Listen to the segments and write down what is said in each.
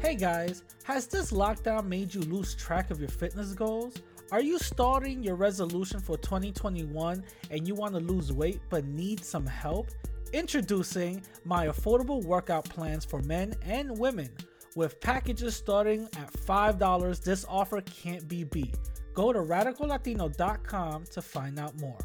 Hey guys, has this lockdown made you lose track of your fitness goals? Are you starting your resolution for 2021 and you want to lose weight but need some help? Introducing my affordable workout plans for men and women. With packages starting at $5, this offer can't be beat. Go to radicallatino.com to find out more.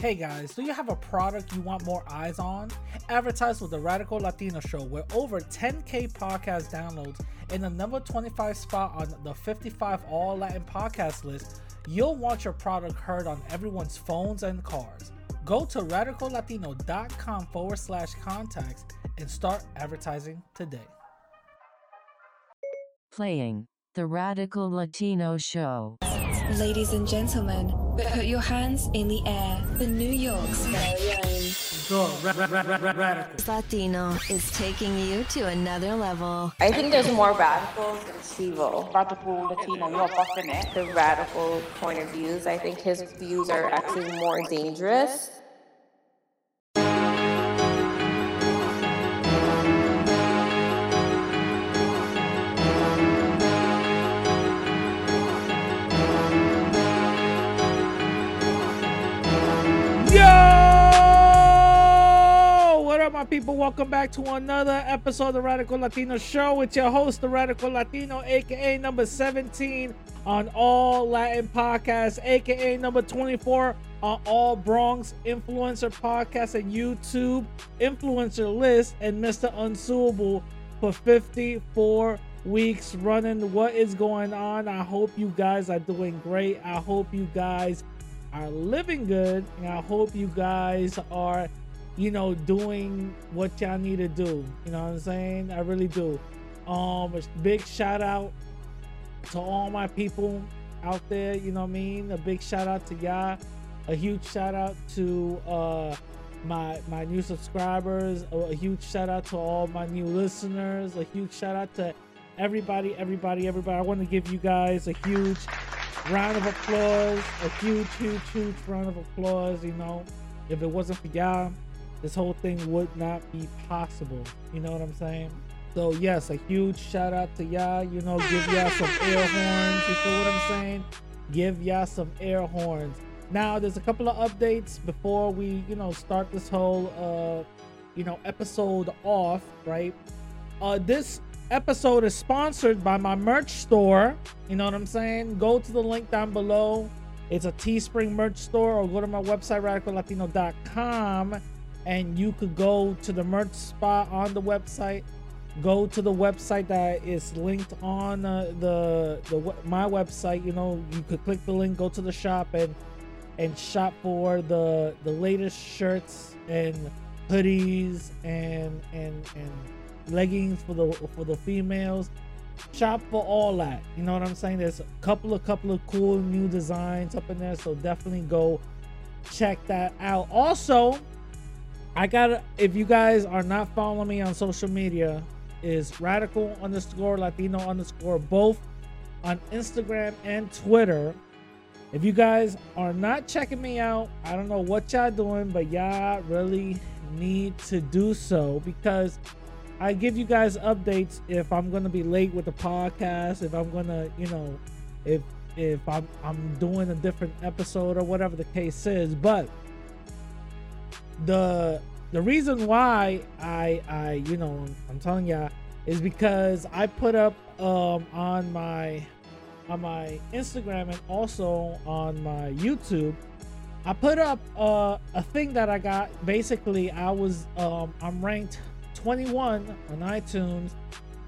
Hey guys, do you have a product you want more eyes on? Advertise with the Radical Latino Show, where over 10k podcast downloads and the number 25 spot on the 55 All Latin podcast list. You'll want your product heard on everyone's phones and cars. Go to radicallatino.com forward slash contacts and start advertising today. Playing the Radical Latino Show. Ladies and gentlemen, put your hands in the air for New York's very own. The ra- ra- ra- ra- Latino is taking you to another level. I think there's more radicals than Sivo. Radical Latino, you're buffing it. The radical point of views. I think his views are actually more dangerous. My people? Welcome back to another episode of the Radical Latino Show. It's your host, the Radical Latino, aka number 17 on all Latin podcasts, aka number 24 on all Bronx influencer podcasts and YouTube influencer list, and Mr. Unsuable for 54 weeks running. What is going on? I hope you guys are doing great. I hope you guys are living good and I hope you guys are you know doing what y'all need to do. You know what I'm saying? I really do. Um a big shout out to all my people out there you know what I mean? A big shout out to y'all. A huge shout out to uh my my new subscribers. A, a huge shout out to all my new listeners. A huge shout out to everybody everybody everybody. I want to give you guys a huge round of applause, a huge, huge, huge round of applause. You know, if it wasn't for y'all, this whole thing would not be possible. You know what I'm saying? So yes, a huge shout out to y'all. You know, give y'all some air horns. You feel what I'm saying? Give y'all some air horns. Now, there's a couple of updates before we, you know, start this whole, uh, you know, episode off. Right? Uh, this episode is sponsored by my merch store. You know what I'm saying? Go to the link down below. It's a Teespring merch store, or go to my website, radicallatino.com, and you could go to the merch spot on the website. Go to the website that is linked on uh, the the my website. You know, you could click the link, go to the shop, and and shop for the the latest shirts and hoodies and and and leggings for the for the females shop for all that you know what i'm saying there's a couple of couple of cool new designs up in there so definitely go check that out also i got if you guys are not following me on social media is radical underscore latino underscore both on instagram and twitter if you guys are not checking me out i don't know what y'all doing but y'all really need to do so because I give you guys updates if I'm gonna be late with the podcast, if I'm gonna, you know, if if I'm I'm doing a different episode or whatever the case is. But the the reason why I I you know I'm telling ya is because I put up um on my on my Instagram and also on my YouTube. I put up uh, a thing that I got. Basically, I was um, I'm ranked 21 on iTunes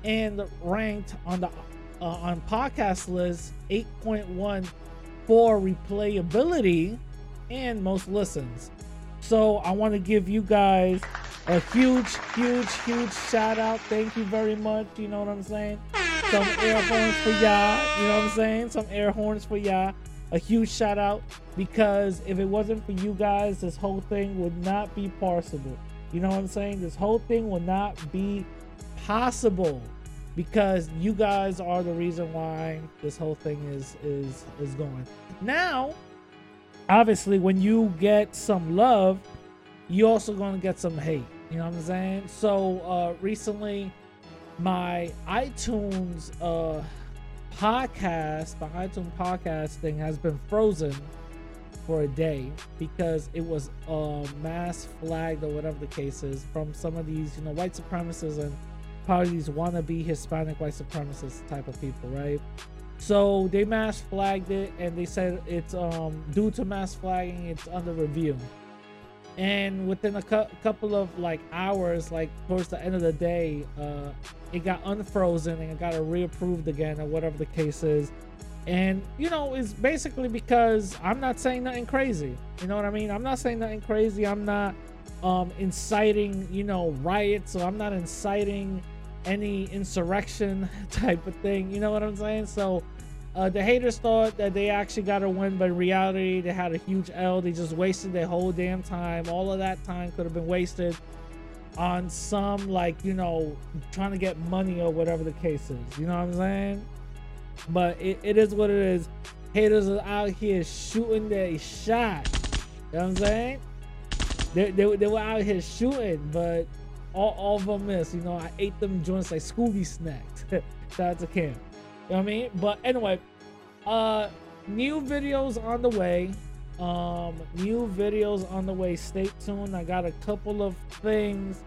and ranked on the uh, on podcast list 8.1 for replayability and most listens. So I want to give you guys a huge, huge, huge shout out. Thank you very much. You know what I'm saying? Some air horns for y'all. You know what I'm saying? Some air horns for y'all. A huge shout out because if it wasn't for you guys, this whole thing would not be possible. You know what I'm saying? This whole thing will not be possible because you guys are the reason why this whole thing is is is going. Now, obviously when you get some love, you also going to get some hate. You know what I'm saying? So uh recently my iTunes uh podcast, my iTunes podcast thing has been frozen for a day because it was uh, mass flagged or whatever the case is from some of these, you know, white supremacists and probably these wannabe Hispanic white supremacist type of people, right? So they mass flagged it and they said it's um due to mass flagging, it's under review. And within a cu- couple of like hours, like towards the end of the day, uh, it got unfrozen and it got reapproved again or whatever the case is. And you know, it's basically because I'm not saying nothing crazy. You know what I mean? I'm not saying nothing crazy. I'm not um inciting, you know, riots, so I'm not inciting any insurrection type of thing. You know what I'm saying? So uh, the haters thought that they actually got a win, but in reality, they had a huge L. They just wasted their whole damn time. All of that time could have been wasted on some, like, you know, trying to get money or whatever the case is. You know what I'm saying? But it, it is what it is. Haters are out here shooting their shot. You know what I'm saying? They, they, they were out here shooting, but all, all of them missed. You know, I ate them joints like Scooby snacks. Shout out to Cam. You know what I mean? But anyway, uh new videos on the way. Um new videos on the way. Stay tuned. I got a couple of things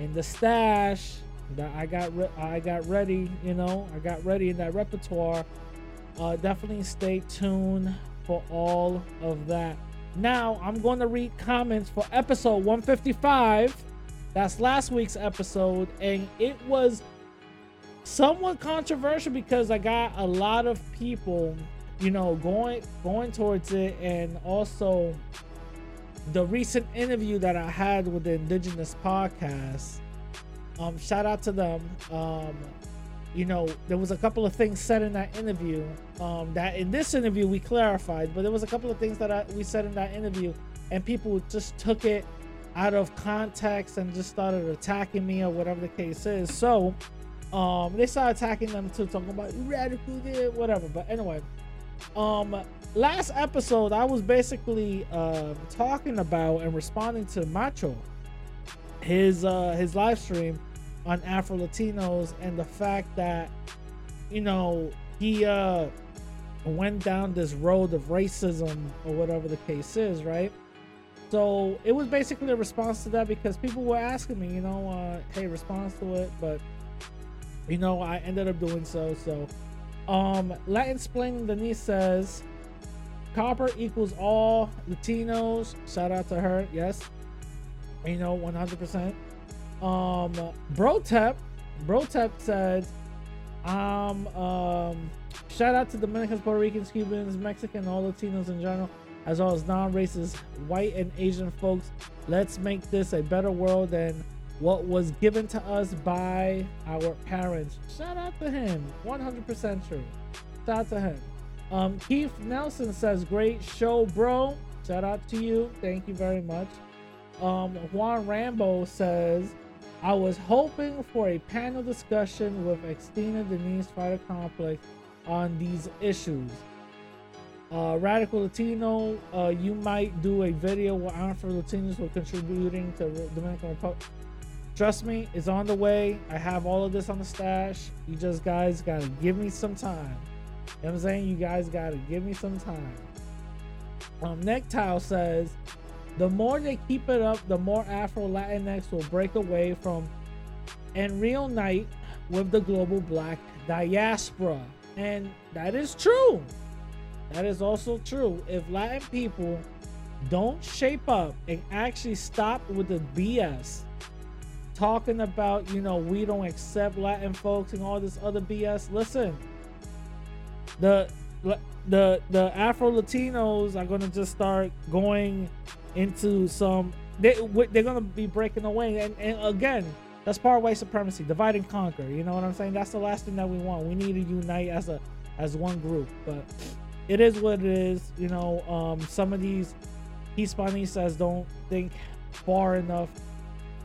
in the stash that I got re- I got ready, you know. I got ready in that repertoire. Uh definitely stay tuned for all of that. Now, I'm going to read comments for episode 155. That's last week's episode and it was somewhat controversial because I got a lot of people, you know, going going towards it, and also the recent interview that I had with the Indigenous podcast. Um, shout out to them. Um, you know, there was a couple of things said in that interview um, that in this interview we clarified, but there was a couple of things that I, we said in that interview, and people just took it out of context and just started attacking me or whatever the case is. So, um, they started attacking them too, talking about radical, whatever. But anyway, um, last episode I was basically uh, talking about and responding to Macho, his uh, his live stream on Afro Latinos and the fact that you know he uh, went down this road of racism or whatever the case is, right? So it was basically a response to that because people were asking me, you know, uh, hey, response to it, but you know, I ended up doing so. So, um, Latin explaining Denise says, copper equals all Latinos. Shout out to her. Yes, you know, 100%. Um, Brotep, Brotep said, um, um, shout out to Dominicans, Puerto Ricans, Cubans, Mexican, all Latinos in general, as well as non-racist white and Asian folks. Let's make this a better world than what was given to us by our parents. Shout out to him. 100% true. Shout out to him. Um, Keith Nelson says, Great show, bro. Shout out to you. Thank you very much. Um, Juan Rambo says, I was hoping for a panel discussion with Extina Denise Fighter Complex on these issues. Uh, Radical Latino, uh, you might do a video where Afro Latinos were contributing to Dominican Republic. Trust me, it's on the way. I have all of this on the stash. You just guys gotta give me some time. You know what I'm saying? You guys gotta give me some time. Um, says, the more they keep it up, the more Afro Latinx will break away from and reunite with the global black diaspora. And that is true. That is also true. If Latin people don't shape up and actually stop with the BS, talking about, you know, we don't accept Latin folks and all this other BS, listen, the the the Afro Latinos are gonna just start going into some. They they're gonna be breaking away, and and again, that's part of white supremacy, divide and conquer. You know what I'm saying? That's the last thing that we want. We need to unite as a as one group, but it is what it is. You know, um, some of these Hispanistas don't think far enough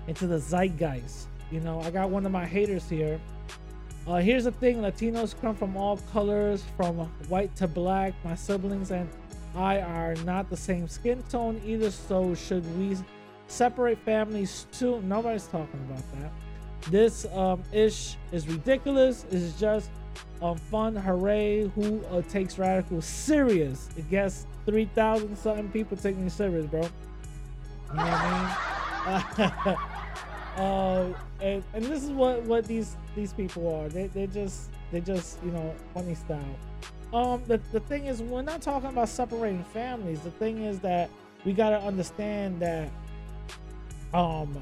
into the zeitgeist. You know, I got one of my haters here. Uh, here's the thing: Latinos come from all colors, from white to black. My siblings and I are not the same skin tone either. So should we separate families too? Nobody's talking about that. this um, ish is ridiculous. It's just um, fun. Hooray! Who uh, takes radical serious? It gets three thousand something people taking it serious, bro. You know what I mean? uh, and, and this is what what these these people are. They they just they just you know funny style. Um, the the thing is, we're not talking about separating families. The thing is that we gotta understand that um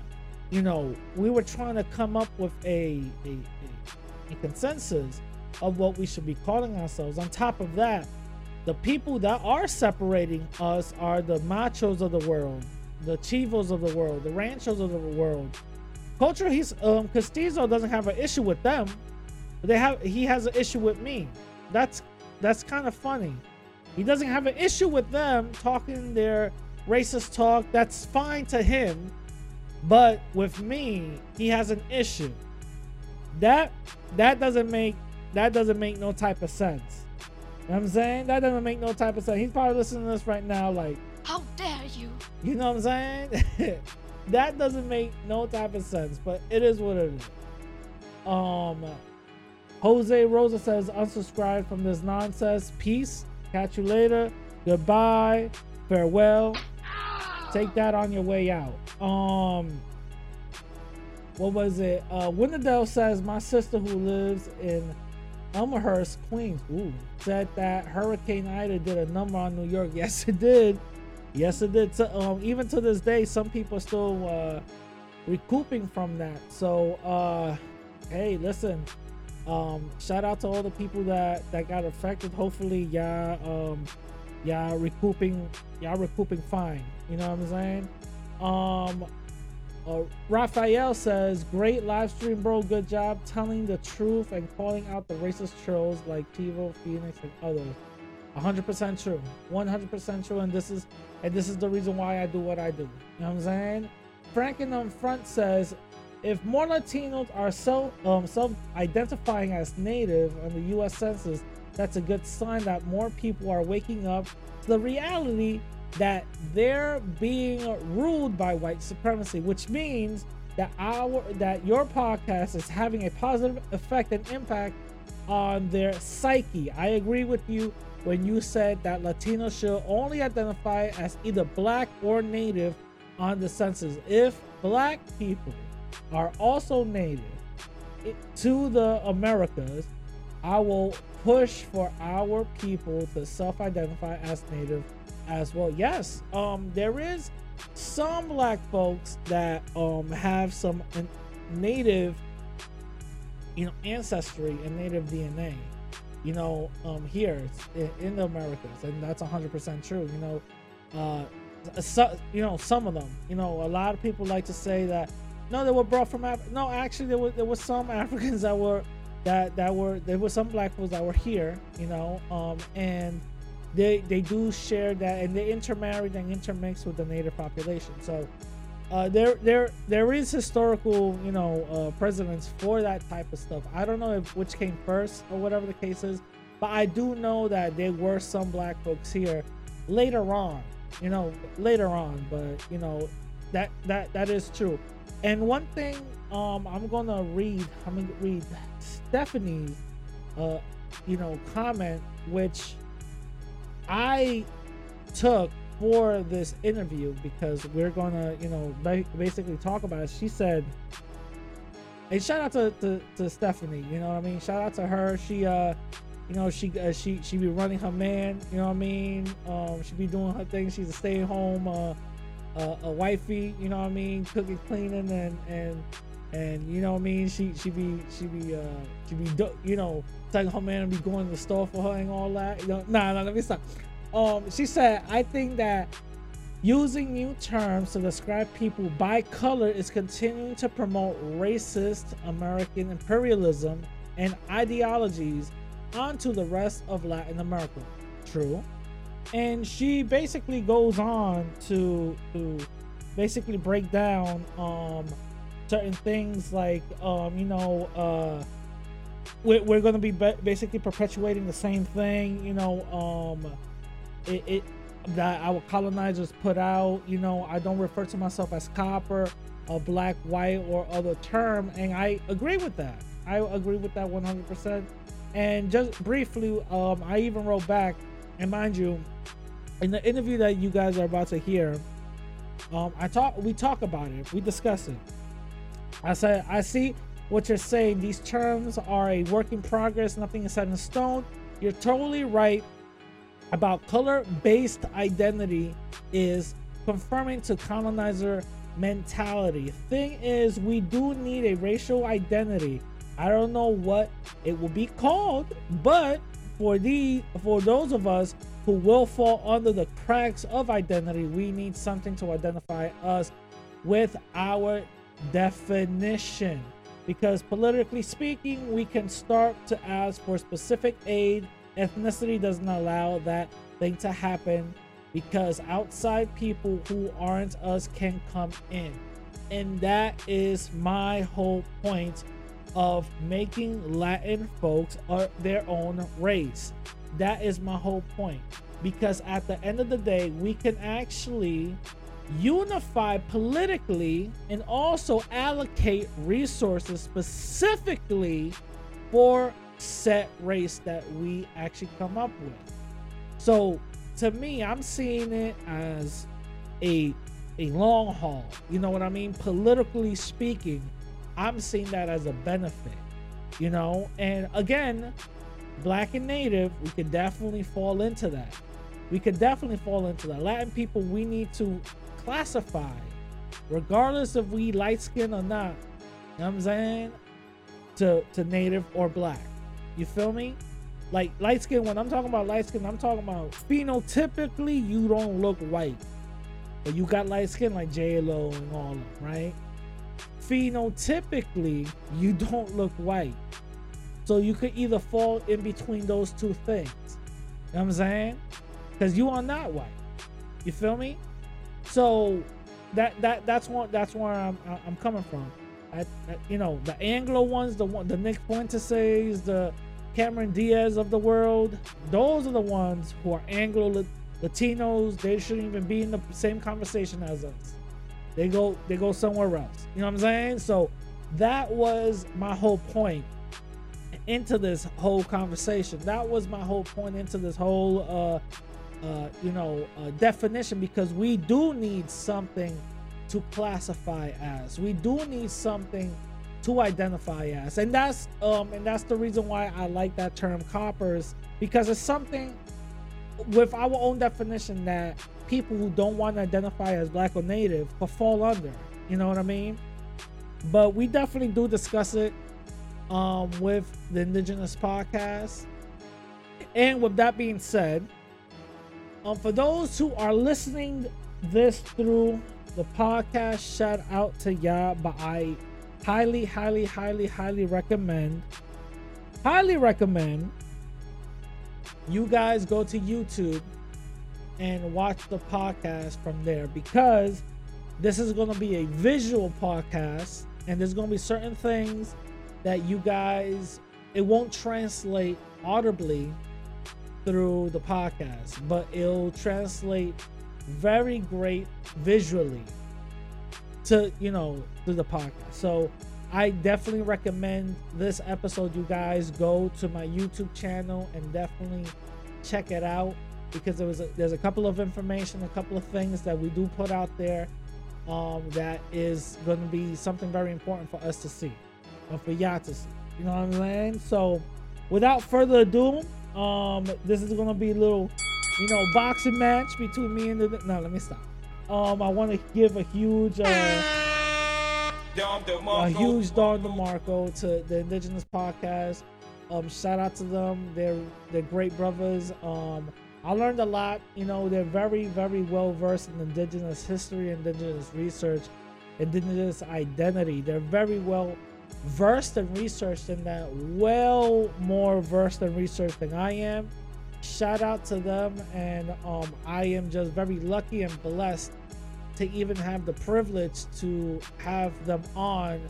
you know we were trying to come up with a a, a, a consensus of what we should be calling ourselves. On top of that, the people that are separating us are the machos of the world, the chivos of the world, the ranchos of the world. Culture, he's um Castizo doesn't have an issue with them, they have he has an issue with me. That's that's kind of funny. He doesn't have an issue with them talking their racist talk. That's fine to him, but with me, he has an issue. That that doesn't make that doesn't make no type of sense. You know what I'm saying? That doesn't make no type of sense. He's probably listening to this right now, like, How dare you? you know what I'm saying? that doesn't make no type of sense, but it is what it is. Um, Jose Rosa says, unsubscribe from this nonsense. Peace. Catch you later. Goodbye. Farewell. Take that on your way out. Um, what was it? Uh, Winterdale says, my sister who lives in Elmhurst, Queens, ooh, said that Hurricane Ida did a number on New York. Yes, it did. Yes, it did. So, um, even to this day, some people are still uh, recouping from that. So, uh, hey, listen. Um, shout out to all the people that that got affected. Hopefully, y'all, um, y'all recouping, y'all recouping fine. You know what I'm saying? Um, uh, Raphael says, "Great live stream, bro. Good job telling the truth and calling out the racist trolls like Tivo, Phoenix, and others. 100% true. 100% true. And this is and this is the reason why I do what I do. You know what I'm saying? Franken on front says, if more Latinos are self um, self-identifying as native on the U.S. Census, that's a good sign that more people are waking up to the reality that they're being ruled by white supremacy, which means that our that your podcast is having a positive effect and impact on their psyche. I agree with you when you said that Latinos should only identify as either black or native on the census. If black people are also native to the Americas, I will push for our people to self-identify as native as well. Yes, um, there is some black folks that um have some native, you know, ancestry and native DNA. You know, um, here in, the Americas, and that's 100% true. You know, uh, so, you know, some of them. You know, a lot of people like to say that no, they were brought from Af- no. Actually, there were there were some Africans that were that that were there were some black folks that were here. You know, um, and they they do share that, and they intermarried and intermixed with the native population. So. Uh, there, there, there is historical, you know, uh, precedents for that type of stuff. I don't know if which came first or whatever the case is, but I do know that there were some black folks here later on, you know, later on. But you know, that that that is true. And one thing, um, I'm gonna read. I'm gonna read Stephanie's, uh, you know, comment, which I took for this interview because we're gonna, you know, ba- basically talk about it. She said, "Hey, shout out to, to to Stephanie. You know what I mean? Shout out to her. She, uh, you know, she uh, she she be running her man. You know what I mean? Um, she be doing her thing. She's a stay at home, uh, uh, a wifey. You know what I mean? Cooking, cleaning, and and and you know what I mean? She she be she be uh she be you know telling her man to be going to the store for her and all that. You know, nah, nah, let me stop. Um, she said, I think that using new terms to describe people by color is continuing to promote racist American imperialism and ideologies onto the rest of Latin America. True. And she basically goes on to to basically break down um certain things like um you know uh we're, we're going to be basically perpetuating the same thing you know um it, it that our colonizers put out you know i don't refer to myself as copper a black, white, or other term. And I agree with that. I agree with that 100%. And just briefly, um, I even wrote back, and mind you, in the interview that you guys are about to hear, um, I talk, we talk about it, we discuss it. I said, I see what you're saying. These terms are a work in progress. Nothing is set in stone. You're totally right about color-based identity is confirming to colonizer mentality. Thing is, we do need a racial identity. I don't know what it will be called, but for the for those of us who will fall under the cracks of identity, we need something to identify us with our definition. Because politically speaking, we can start to ask for specific aid. Ethnicity doesn't allow that thing to happen because outside people who aren't us can come in. And that is my whole point of making Latin folks their own race. That is my whole point. Because at the end of the day, we can actually unify politically and also allocate resources specifically for set race that we actually come up with. So to me, I'm seeing it as a a long haul. You know what I mean? Politically speaking, I'm seeing that as a benefit. You know, and again, black and native, we could definitely fall into that. We could definitely fall into that. Latin people, we need to classify, regardless if we light skin or not. You know I'm saying? To to native or black. You feel me? Like light skin, when I'm talking about light skin, I'm talking about phenotypically you don't look white. But you got light skin like J Lo and all of them, right? Phenotypically, you don't look white. So you could either fall in between those two things. You know what I'm saying? Because you are not white. You feel me? So that that that's one that's where I'm I'm coming from. You know the Anglo ones, the one the Nick Fuentes, the Cameron Diaz of the world, those are the ones who are Anglo Latinos. They shouldn't even be in the same conversation as us. They go they go somewhere else. You know what I'm saying? So that was my whole point into this whole conversation. That was my whole point into this whole uh uh, you know, uh, definition because we do need something to classify as. We do need something to identify as, and that's um, and that's the reason why I like that term coppers because it's something with our own definition that people who don't want to identify as black or native could fall under. You know what I mean? But we definitely do discuss it um, with the Indigenous podcast. And with that being said, um, for those who are listening this through the podcast, shout out to y'all. But I highly, highly, highly, highly recommend, highly recommend you guys go to YouTube and watch the podcast from there because this is going to be a visual podcast and there's going to be certain things that you guys it won't translate audibly through the podcast, but it'll translate very great visually to you know through the podcast. So I definitely recommend this episode. You guys go to my YouTube channel and definitely check it out because there was a, there's a couple of information, a couple of things that we do put out there um, that is going to be something very important for us to see, or for y'all to see. You know what I'm saying? So, without further ado, um, this is gonna be a little, you know, boxing match between me and the. No, let me stop. Um, I want to give a huge, uh, a huge Don DeMarco to the Indigenous Podcast. Um, shout out to them. They're they're great brothers. Um, I learned a lot. You know, they're very very well versed in Indigenous history, Indigenous research, Indigenous identity. They're very well versed and researched in that, well more versed and researched than I am. Shout out to them, and um, I am just very lucky and blessed to even have the privilege to have them on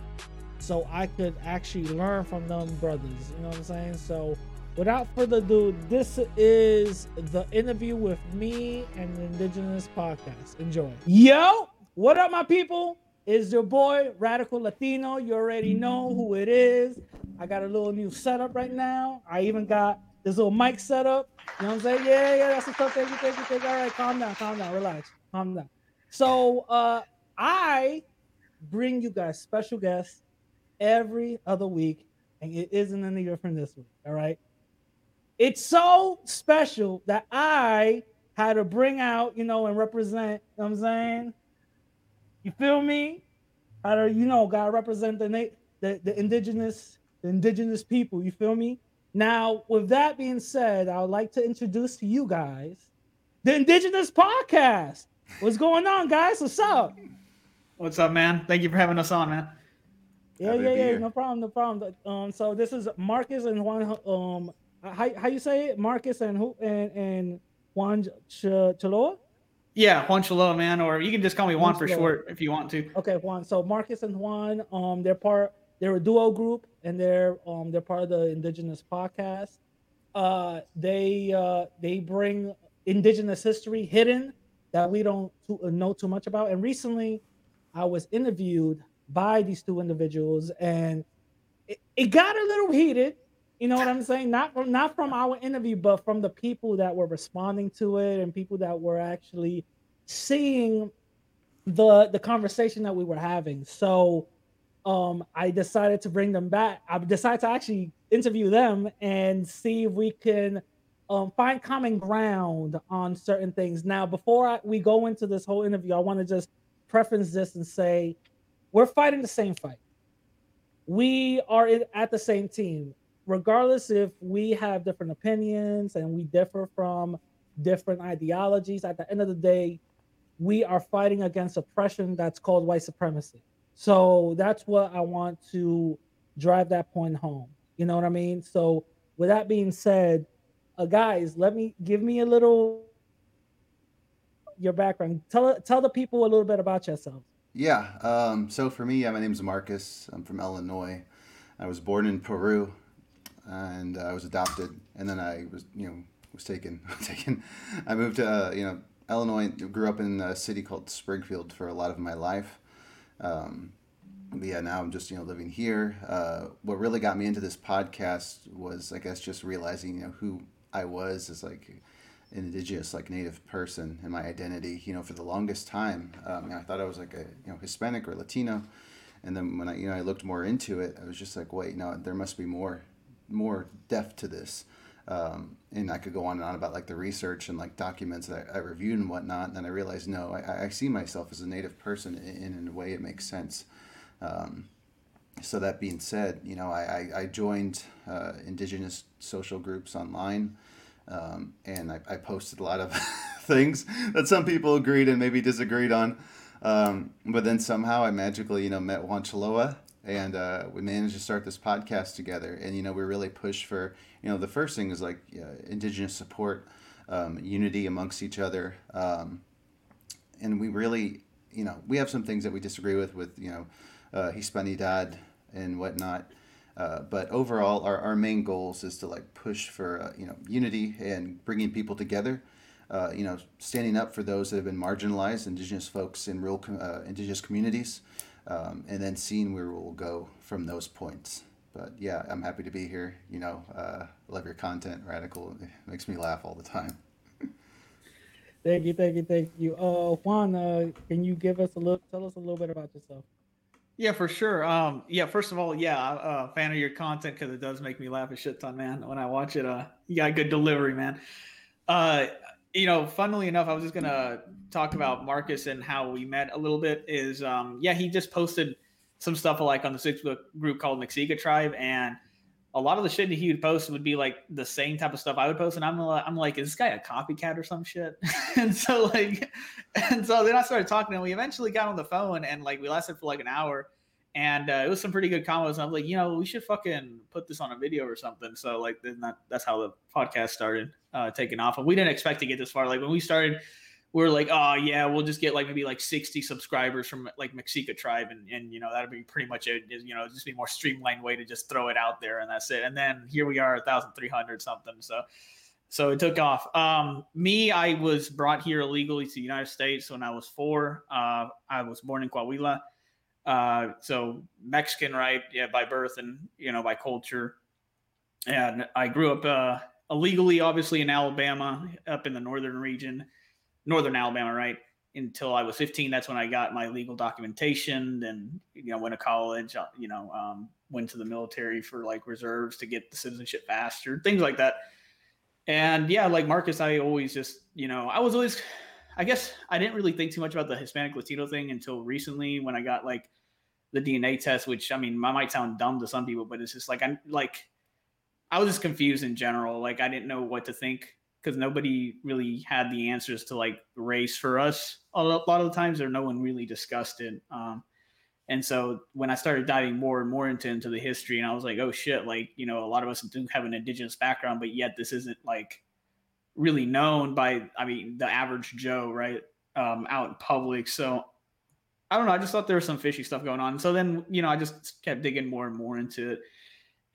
so I could actually learn from them brothers. You know what I'm saying? So without further ado, this is the interview with me and the Indigenous Podcast. Enjoy. Yo, what up, my people? Is your boy Radical Latino. You already know who it is. I got a little new setup right now. I even got this little mic setup. You know what I'm saying? Yeah, yeah, that's the stuff. Thank you, thank you, thank you. All right, calm down, calm down, relax, calm down. So uh I bring you guys special guests every other week, and it isn't any different this week. All right. It's so special that I had to bring out, you know, and represent, you know what I'm saying? You feel me? How to, you know, gotta represent the, na- the the indigenous, the indigenous people, you feel me? Now, with that being said, I would like to introduce to you guys the Indigenous Podcast. What's going on, guys? What's up? What's up, man? Thank you for having us on, man. Yeah, Happy yeah, yeah. here. No problem, no problem. Um, so this is Marcus and Juan. Um, how how you say it? Marcus and who and and Juan Ch- Chaloa. Yeah, Juan Choloa, man, or you can just call me Juan Juan for Choloa. short if you want to. Okay, Juan. So Marcus and Juan, um, they're part. They're a duo group, and they're um they're part of the Indigenous podcast. Uh, they uh they bring Indigenous history hidden that we don't too, uh, know too much about. And recently, I was interviewed by these two individuals, and it, it got a little heated. You know what I'm saying? Not from not from our interview, but from the people that were responding to it and people that were actually seeing the the conversation that we were having. So um I decided to bring them back. I decided to actually interview them and see if we can um find common ground on certain things. Now, before I, we go into this whole interview, I want to just preference this and say we're fighting the same fight. We are at the same team, regardless if we have different opinions and we differ from different ideologies. At the end of the day, we are fighting against oppression that's called white supremacy. So that's what I want to drive that point home. You know what I mean? So with that being said, uh, guys, let me give me a little your background. Tell tell the people a little bit about yourselves. Yeah. Um, so for me, yeah, my name's Marcus. I'm from Illinois. I was born in Peru, and I was adopted, and then I was, you know, was taken. taken. I moved to, uh, you know, Illinois. Grew up in a city called Springfield for a lot of my life. Um, yeah, now I'm just, you know, living here. Uh, what really got me into this podcast was, I guess, just realizing, you know, who I was as like an indigenous like native person and my identity you know for the longest time um, i thought i was like a you know hispanic or latino and then when i you know i looked more into it i was just like wait no there must be more more depth to this um, and i could go on and on about like the research and like documents that i, I reviewed and whatnot and then i realized no I, I see myself as a native person in, a way it makes sense um, so that being said, you know, I, I, joined uh, indigenous social groups online, um, and I, I posted a lot of things that some people agreed and maybe disagreed on. Um, but then somehow I magically, you know, met Juan Choloa, and uh, we managed to start this podcast together. And you know, we really push for, you know, the first thing is like uh, indigenous support, um, unity amongst each other, um, and we really, you know, we have some things that we disagree with, with you know, uh, Hispanidad and whatnot. Uh, but overall, our, our main goals is to like push for uh, you know unity and bringing people together. Uh, you know, standing up for those that have been marginalized, indigenous folks in rural uh, indigenous communities, um, and then seeing where we'll go from those points. But yeah, I'm happy to be here. You know, uh, love your content, radical. It makes me laugh all the time. Thank you, thank you, thank you. Uh, Juan, uh, can you give us a little, tell us a little bit about yourself? Yeah, for sure. Um, yeah, first of all, yeah, I'm a fan of your content because it does make me laugh a shit ton, man. When I watch it, uh, you got good delivery, man. Uh, you know, funnily enough, I was just gonna talk about Marcus and how we met a little bit. Is um, yeah, he just posted some stuff like on the Facebook group called Mexica Tribe, and a lot of the shit that he would post would be like the same type of stuff I would post, and I'm li- I'm like, is this guy a copycat or some shit? and so like, and so then I started talking, and we eventually got on the phone, and like we lasted for like an hour, and uh, it was some pretty good combos. And I'm like, you know, we should fucking put this on a video or something. So like, then that that's how the podcast started uh, taking off, and we didn't expect to get this far. Like when we started. We are like, oh yeah, we'll just get like maybe like sixty subscribers from like Mexica tribe, and and you know that'd be pretty much it. You know, just be more streamlined way to just throw it out there, and that's it. And then here we are, thousand three hundred something. So, so it took off. Um, me, I was brought here illegally to the United States when I was four. Uh, I was born in Coahuila, Uh, so Mexican, right? Yeah, by birth and you know by culture. And I grew up uh, illegally, obviously in Alabama, up in the northern region, northern Alabama, right? Until I was 15, that's when I got my legal documentation. Then you know went to college. uh, You know, um, went to the military for like reserves to get the citizenship faster, things like that. And yeah, like Marcus, I always just you know I was always I guess I didn't really think too much about the Hispanic Latino thing until recently when I got like the DNA test, which I mean, I might sound dumb to some people, but it's just like I'm like I was just confused in general. Like I didn't know what to think because nobody really had the answers to like race for us. A lot of the times, or no one really discussed it. Um, and so when I started diving more and more into into the history, and I was like, oh shit, like you know, a lot of us do have an indigenous background, but yet this isn't like really known by I mean the average Joe, right? Um, out in public. So I don't know. I just thought there was some fishy stuff going on. So then, you know, I just kept digging more and more into it.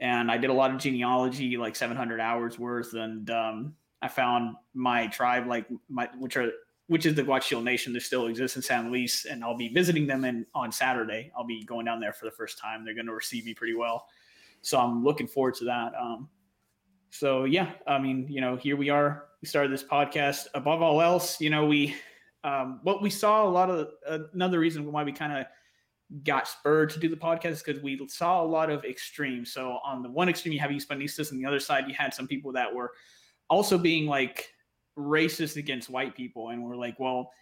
And I did a lot of genealogy, like 700 hours worth. And um, I found my tribe, like my, which are, which is the Guachichil Nation that still exists in San Luis. And I'll be visiting them in, on Saturday. I'll be going down there for the first time. They're going to receive me pretty well. So I'm looking forward to that. Um, so yeah, I mean, you know, here we are. We started this podcast. Above all else, you know, we um, what we saw a lot of another reason why we kind of got spurred to do the podcast because we saw a lot of extremes. So on the one extreme, you have Hispanistas, and the other side, you had some people that were also being like racist against white people, and we're like, well,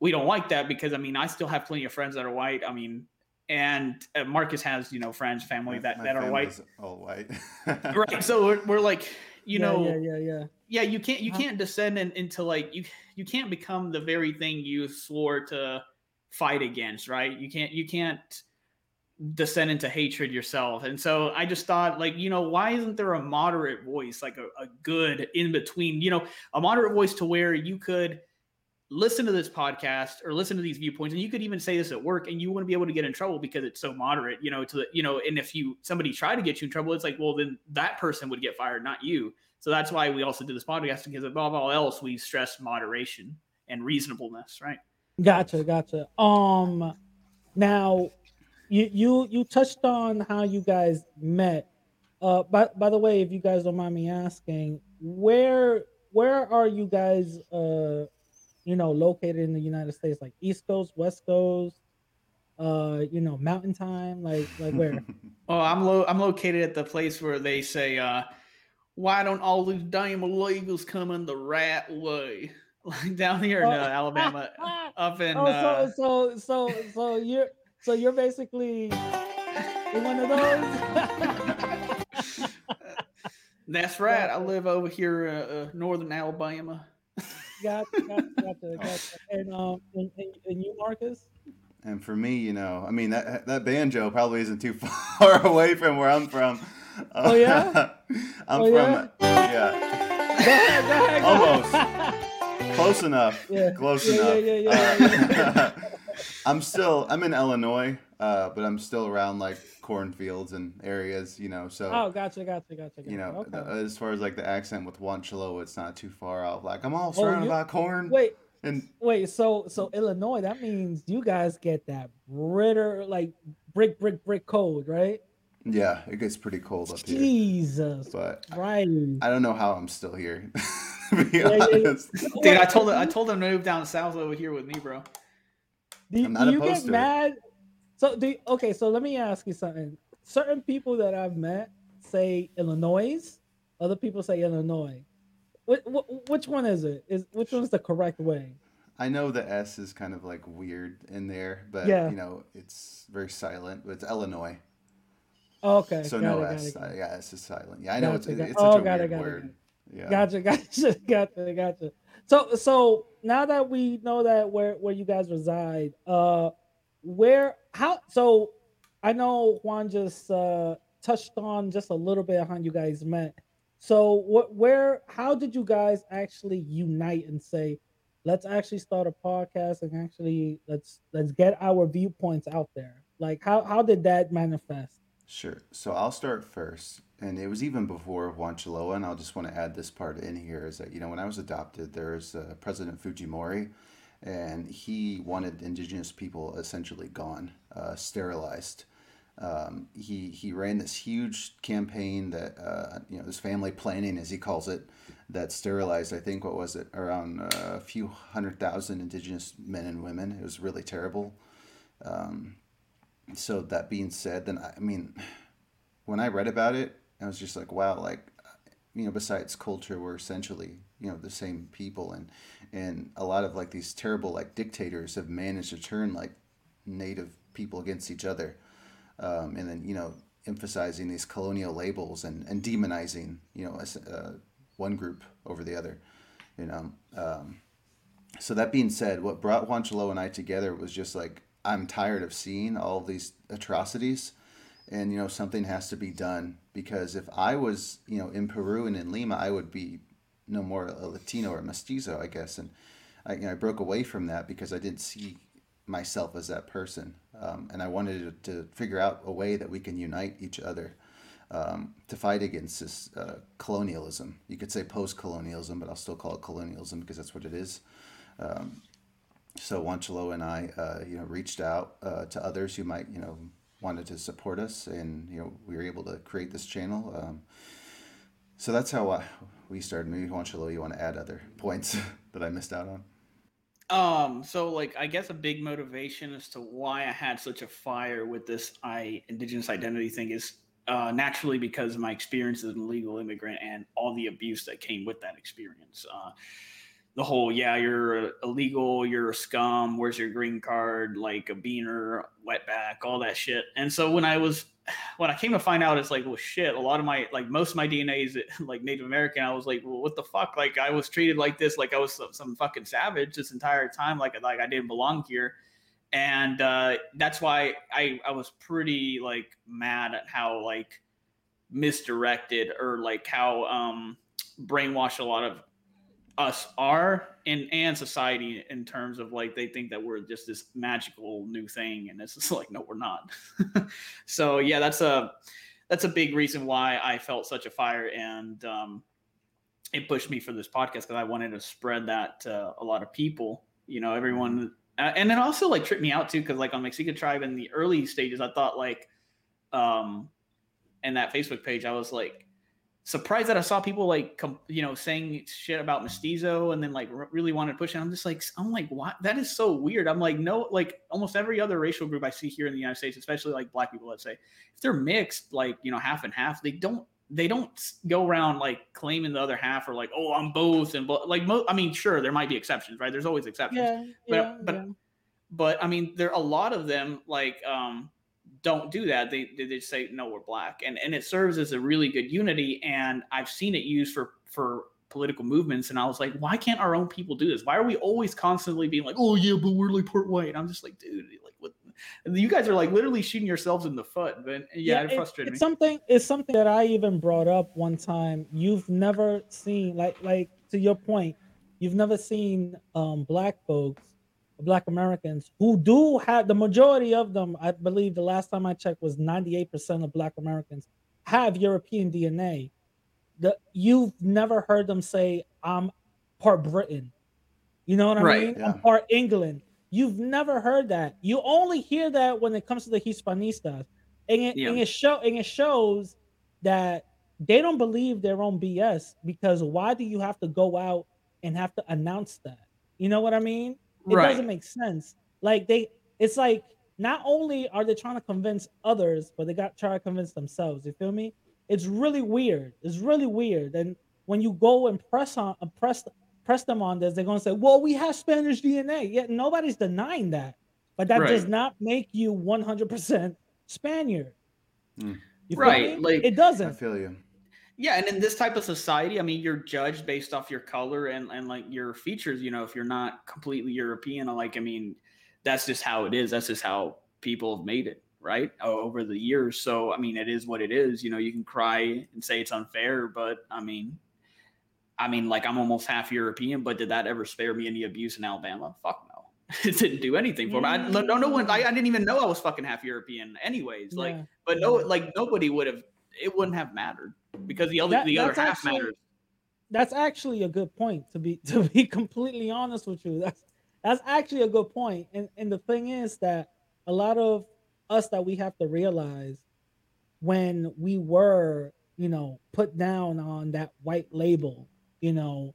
we don't like that because I mean, I still have plenty of friends that are white. I mean, and uh, Marcus has you know friends, family that My that are white, All white. right? So we're, we're like, you Yeah, know, yeah, yeah, yeah. yeah you can't you can't descend in, into like you you can't become the very thing you swore to fight against right? You can't you can't descend into hatred yourself. And so i just thought like you know why isn't there a moderate voice like a, a good in between you know a moderate voice to where you could listen to this podcast or listen to these viewpoints and you could even say this at work and you wouldn't be able to get in trouble because it's so moderate you know to the you know and if you somebody tried to get you in trouble it's like well then that person would get fired not you. So that's why we also do this podcast because above all else, we stress moderation and reasonableness, right? Gotcha, gotcha. Um, now, you you you touched on how you guys met. Uh, by by the way, if you guys don't mind me asking, where where are you guys? Uh, you know, located in the United States, like East Coast, West Coast. Uh, you know, Mountain Time, like like where? Oh, I'm lo- I'm located at the place where they say, uh, "Why don't all these damn illegals come in the right way?" Like down here in Oh. uh, Alabama, up in. oh, uh, so so so so you're so you're basically one of those. that's right. I live over here, uh, uh, northern Alabama. Gotcha, gotcha, gotcha, gotcha. And um, and, and, and you, Marcus? And for me, you know, I mean that that banjo probably isn't too far away from where I'm from. Oh, yeah? I'm Oh, from yeah? yeah, Go ahead, go ahead, go Almost. Close enough. Yeah, Close yeah, enough. yeah, yeah, yeah, Uh, I'm still I'm in Illinois, uh, but I'm still around like cornfields and areas, you know. So oh, gotcha, gotcha, gotcha. gotcha. you know, okay. the- as far as like the accent with Wanchelo, it's not too far off. Like I'm all Oh, surrounded you- by corn. wait, And wait. So, so Illinois. That means you guys get that britter, like brick, brick, brick cold, right? Yeah, it gets pretty cold up here. Jesus, But right? I don't know how I'm still here. to be Yeah, yeah, yeah. Dude, I told him I told him to move down south over here with me, bro. Do, I'm not do you get to it. mad? So do you- okay. So let me ask you something. Certain people that I've met say Illinois. Other people say Illinois. Which, which one is it? Is which one's the correct way? I know the S is kind of like weird in there, but Yeah. you know, it's very silent. But it's Illinois. Okay. So got no it, got S. it, got uh, it. yeah, S is silent. Yeah, I know it's it's such oh, a weird word. got Yeah. Gotcha, gotcha, gotcha, gotcha. So, so now that we know that where where you guys reside, uh, where how? So, I know Juan just uh touched on just a little bit on how you guys met. So, what, where, how did you guys actually unite and say, let's actually start a podcast and actually let's let's get our viewpoints out there? Like, how how did that manifest? Sure. So I'll start first. And it was even before Juancholoa, and I'll just want to add this part in here is that, you know, when I was adopted, there's uh, President Fujimori, and he wanted indigenous people essentially gone, uh, sterilized. Um, he he ran this huge campaign that uh, you know this family planning as he calls it that sterilized I think what was it around uh, a few hundred thousand indigenous men and women. It was really terrible. Um, so that being said, then I mean, when I read about it, I was just like, wow, like you know, besides culture, we're essentially you know the same people, and and a lot of like these terrible like dictators have managed to turn like native people against each other um, and then you know emphasizing these colonial labels and, and demonizing you know uh, one group over the other you know um, so that being said what brought Juancholoa and I together was just like I'm tired of seeing all these atrocities and you know something has to be done because if I was you know in Peru and in Lima I would be no more a Latino or mestizo I guess and I, you know, I broke away from that because I didn't see myself as that person. Um, and I wanted to, to, figure out a way that we can unite each other um, to fight against this uh, colonialism. You could say post colonialism, but I'll still call it colonialism because that's what it is. Um, so Juancholoa and I, uh, you know, reached out uh, to others who might, you know, wanted to support us, and you know, we were able to create this channel. Um, so that's how I, we started. Maybe Juancholoa, you want to add other points that I missed out on? Um, so like I guess a big motivation as to why I had such a fire with this I indigenous identity thing is uh, naturally because of my experience as an illegal immigrant and all the abuse that came with that experience. Uh, the whole yeah you're illegal you're a scum where's your green card like a beaner wetback all that shit. And so when i was when i came to find out it's like well shit a lot of my like most of my dna is like native american. I was like well what the fuck? Like i was treated like this like i was some, some fucking savage this entire time like like i didn't belong here. And uh that's why i i was pretty like mad at how like misdirected or like how um brainwashed a lot of us are and and society in terms of like they think that we're just this magical new thing and it's just like no we're not. So yeah that's a that's a big reason why i felt such a fire and um it pushed me for this podcast because i wanted to spread that to a lot of people you know everyone uh, and then also like tripped me out too because like on mexican tribe in the early stages i thought like um and that facebook page i was like surprised that I saw people like, com- you know, saying shit about mestizo and then like r- really wanted to push it. I'm just like, I'm like, what? That is so weird. I'm like, no, like almost every other racial group I see here in the United States, especially like black people, let's say, if they're mixed, like, you know, half and half, they don't, they don't go around like claiming the other half or like, oh, I'm both. And like, mo- I mean, sure, there might be exceptions, right? There's always exceptions. Yeah, but, yeah, but, yeah. but I mean, there are a lot of them like, um, don't do that. They they just say no, we're black, and and it serves as a really good unity. And I've seen it used for for political movements. And I was like, why can't our own people do this? Why are we always constantly being like, oh yeah, but we're like part white? I'm just like, dude, like what? And You guys are like literally shooting yourselves in the foot. But yeah, it, it- frustrated it's me. something it's something that I even brought up one time. You've never seen like like to your point, you've never seen um black folks, black Americans who do have the majority of them, I believe the last time I checked was 98% of black Americans have European DNA. The you've never heard them say I'm part Britain. You know what I Right. mean? Yeah. I'm part England. You've never heard that. You only hear that when it comes to the Hispanistas. And it, and it show and it shows that they don't believe their own BS because why do you have to go out and have to announce that? You know what I mean? It Right. doesn't make sense. Like they it's like not only are they trying to convince others, but they got try to convince themselves. You feel me? It's really weird. It's really weird. And when you go and press on uh, press press them on this, they're gonna say, Well, we have Spanish DNA. Yet nobody's denying that. But that does not make you 100% Spaniard. Mm. You feel Right, me? like- it doesn't. I feel you. Yeah, and in this type of society, I mean, you're judged based off your color and, and like your features. You know, if you're not completely European, like I mean, that's just how it is. That's just how people have made it, right? Over the years. So I mean, it is what it is. You know, you can cry and say it's unfair, but I mean, I mean, like I'm almost half European, but did that ever spare me any abuse in Alabama? Fuck no. it didn't do anything for me. I, no, no one. I, I didn't even know I was fucking half European, anyways. Like, Yeah. but no, like nobody would have. It wouldn't have mattered because the other That- the other half actually- matters. that's actually a good point to be to be completely honest with you that's that's actually a good point. And and the thing is that a lot of us that we have to realize when we were, you know, put down on that white label, you know,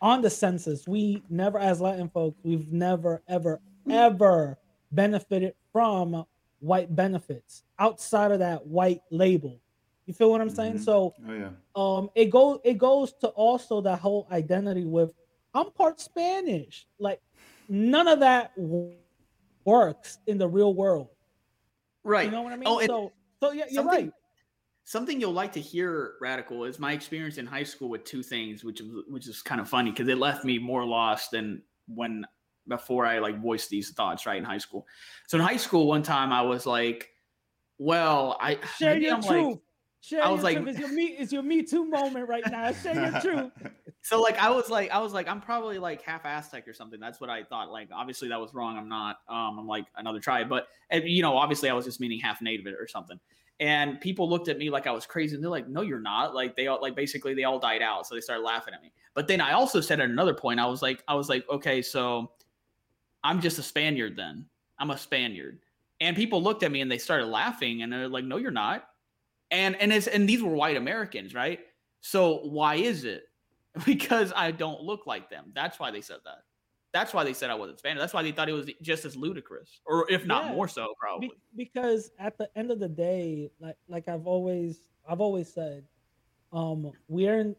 on the census, we never, as Latin folks, we've never, ever, ever benefited from white benefits outside of that white label. You feel what I'm saying? Mhm. So Oh yeah. um it goes it goes to also that whole identity with I'm part Spanish. Like none of that w- works in the real world. Right. You know what I mean? Oh, so so yeah, you're something right. something you'll like to hear, radical, is my experience in high school with two things, which is which is kind of funny because it left me more lost than when before I like voiced these thoughts right in high school. So in high school, one time I was like, well, I Share maybe your I'm truth. like Share I was like- truth. It's your me it's your me too moment right now. Share your truth. so like I was like I was like I'm probably like half Aztec or something. That's what I thought. Like obviously that was wrong. I'm not. Um, I'm like another tribe, but and, you know obviously I was just meaning half native or something. And people looked at me like I was crazy, and they're like, "No, you're not." Like they all like basically they all died out, so they started laughing at me. But then I also said at another point, I was like, I was like, okay, so I'm just a Spaniard then. I'm a Spaniard. And people looked at me and they started laughing, and they're like, "No, you're not." And and it's and these were white Americans, right? So why is it? Because I don't look like them. That's why they said that. That's why they said I wasn't Spanish. That's why they thought it was just as ludicrous, or if not Yeah. more so, probably. Be- because at the end of the day, like like I've always I've always said, um, we're in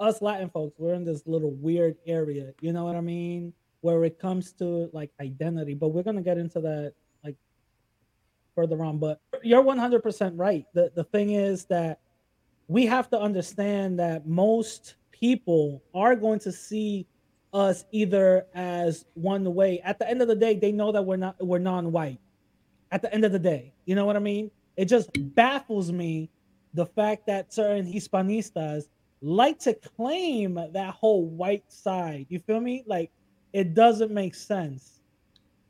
us Latin folks, we're in this little weird area, you know what I mean? Where it comes to like identity, but we're gonna get into that further on. But you're 100 percent right. The the thing is that we have to understand that most people are going to see us either as one way. At the end of the day, they know that we're not we're non-white at the end of the day. You know what I mean? It just baffles me the fact that certain Hispanistas like to claim that whole white side. You feel me? Like it doesn't make sense.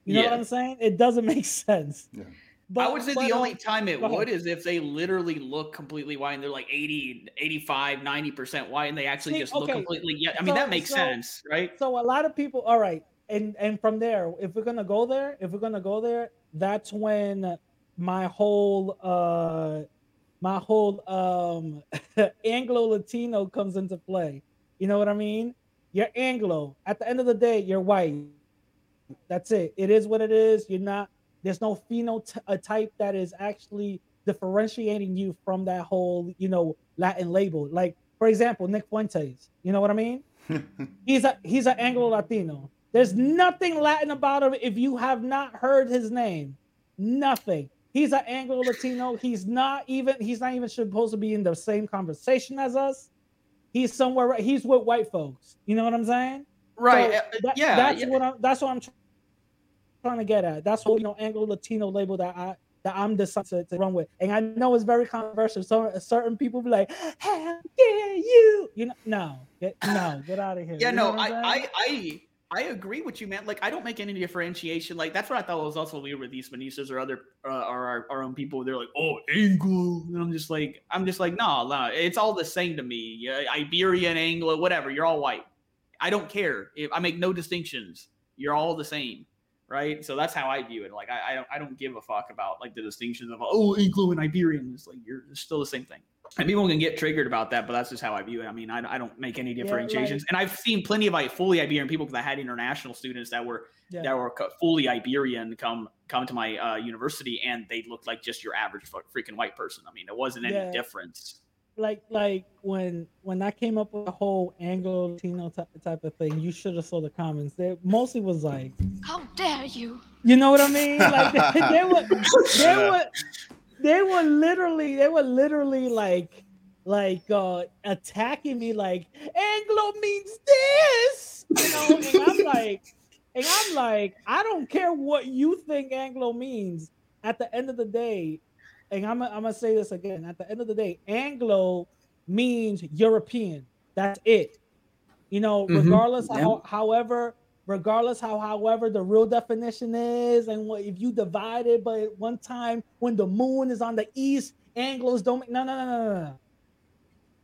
You know what I'm saying? It doesn't make sense. Yeah. But I would say but, the only time it would is if they literally look completely white and they're like 80, 85, 90% white and they actually See, just look okay, completely yeah. I mean so- that makes so- sense, right? So a lot of people, all right, and and from there, if we're gonna go there, if we're gonna go there, that's when my whole uh my whole um Anglo Latino comes into play. You know what I mean? You're Anglo. At the end of the day, you're white. That's it. It is what it is. You're not. There's no phenotype that is actually differentiating you from that whole, you know, Latin label. Like, for example, Nick Fuentes. You know what I mean? he's a he's an Anglo Latino. There's nothing Latin about him if you have not heard his name. Nothing. He's an Anglo Latino. He's not even he's not even supposed to be in the same conversation as us. He's somewhere he's with white folks. You know what I'm saying? Right. So uh, that- yeah. That's yeah. what I'm that's what I'm trying to get at. That's what you know Anglo Latino label that I that I'm deciding to, to run with. And I know it's very controversial. So certain people be like, "How dare you?" You know, no, get no, get out of here. Yeah, You no, I. I, I, I agree with you, man. Like, I don't make any differentiation. Like, that's what I thought was also weird with these Manistas or other, uh, or our, our own people. They're like, oh, Anglo, and I'm just like, I'm just like, no, no, it's all the same to me. Yeah, Iberian, Anglo, whatever. You're all white. I don't care. If I make no distinctions, you're all the same, right? So that's how I view it. Like, I, I don't, I don't give a fuck about like the distinctions of oh, Anglo and Iberian. It's like you're it's still the same thing. And people can get triggered about that, but that's just how I view it. I mean, I, I don't make any differentiations. and I've seen plenty of like fully Iberian people because I had international students that were Yeah. that were fully Iberian come come to my uh, university, and they looked like just your average freaking white person. I mean, it wasn't any Yeah. difference. Like like when when I came up with the whole Anglo Latino type, type of thing, you should have saw the comments. They mostly was like, How dare you? you know what I mean? Like they, they were they were they were literally they were literally like like uh attacking me like Anglo means this, you know, and I'm like and I'm like, I don't care what you think Anglo means. At the end of the day, and I'm, I'm gonna say this again. At the end of the day, Anglo means European. That's it. You know, Mhm. regardless Yeah. how, however, regardless how, however, the real definition is, and what if you divide it, but at one time when the moon is on the east, Anglos don't. No, no, no, no, no.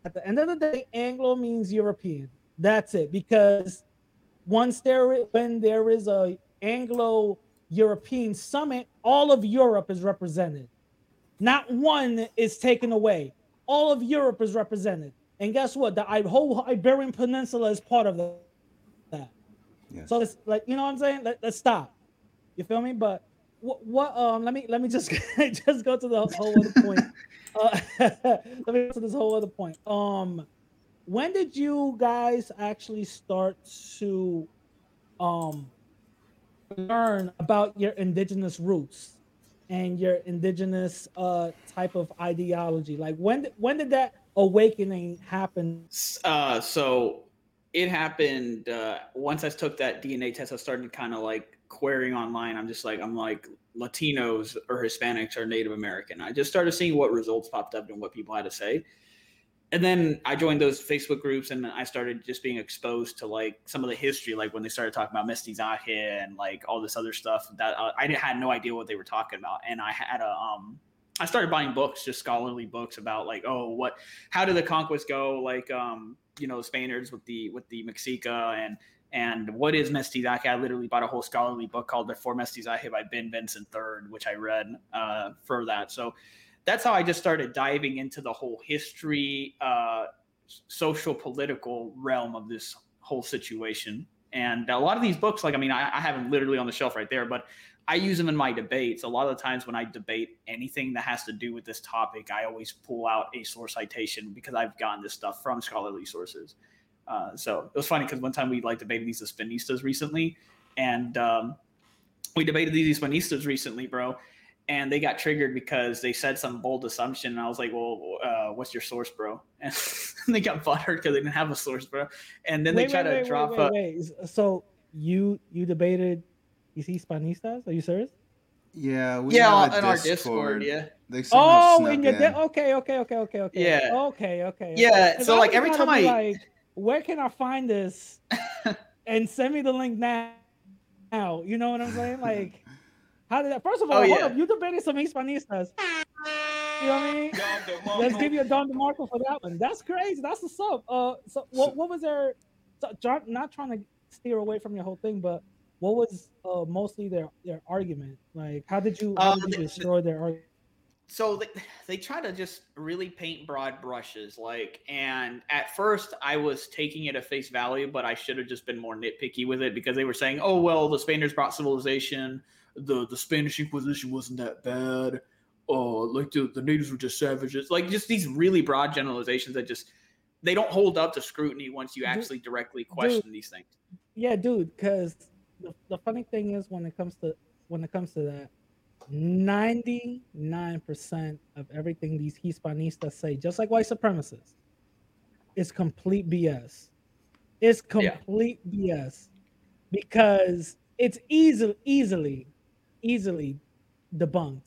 At the end of the day, Anglo means European. That's it. Because once there when there is a Anglo European summit, all of Europe is represented. Not one is taken away. All of Europe is represented. And guess what? The whole Iberian Peninsula is part of that. Yes. So it's like you know what I'm saying. Let, let's stop. You feel me? But what, what um let me let me just just go to the whole other point. Uh, let me go to this whole other point. Um, when did you guys actually start to um learn about your indigenous roots and your indigenous uh type of ideology? Like when when did that awakening happen? Uh, so it happened uh, once I took that DNA test. I started kind of like querying online. I'm just like, I'm like, Latinos or Hispanics or Native American. I just started seeing what results popped up and what people had to say. And then I joined those Facebook groups and I started just being exposed to like some of the history, like when they started talking about mestizaje and like all this other stuff that I had no idea what they were talking about. And I had a, um, I started buying books, just scholarly books about like, oh, what, how did the conquest go? Like, um, you know, Spaniards with the with the Mexica and and what is mestizaje? I literally bought a whole scholarly book called "Before Mestizaje" by Ben Vinson III, which I read uh, for that. So that's how I just started diving into the whole history, uh, social, political realm of this whole situation. And a lot of these books, like I mean, I, I have them literally on the shelf right there, but I use them in my debates. A lot of the times when I debate anything that has to do with this topic, I always pull out a source citation because I've gotten this stuff from scholarly sources. Uh, so it was funny because one time we like debated these Hispanistas recently, and um, we debated these Hispanistas recently, bro, and they got triggered because they said some bold assumption, and I was like, "Well, uh, what's your source, bro?" And they got butthurt because they didn't have a source, bro. And then they Wait, try wait, to wait, drop wait, a. wait, wait. So you you debated is he Hispanistas? Are you serious? Yeah, we Yeah, have a in our Discord, yeah. They somehow Oh, snuck in your di- okay, okay, okay, okay, okay. Yeah. Okay, okay. Yeah, 'Cause so, I like, every time be I- like, where can I find this? and send me the link now. Now, you know what I'm saying? Like, how did that? First of all, Oh, hold yeah. up, you debated some Hispanistas. You know what I mean? Let's give you a Don DeMarco for that one. That's crazy. That's the sub. Uh, so what, what was their? So, John, not trying to steer away from your whole thing, but what was uh, mostly their their argument? Like, how did you how Um, did you the- destroy their argument? so they, they try to just really paint broad brushes like and at first i was taking it at face value but i should have just been more nitpicky with it because they were saying oh well the spaniards brought civilization the the spanish inquisition wasn't that bad oh like the, the natives were just savages like just these really broad generalizations that just they don't hold up to scrutiny once you Dude- actually directly question these things Yeah, dude. Because the, the funny thing is, when it comes to when it comes to that, ninety nine percent of everything these Hispanistas say, just like white supremacists, is complete BS. It's Yeah. complete BS because it's easily, easily, easily debunked.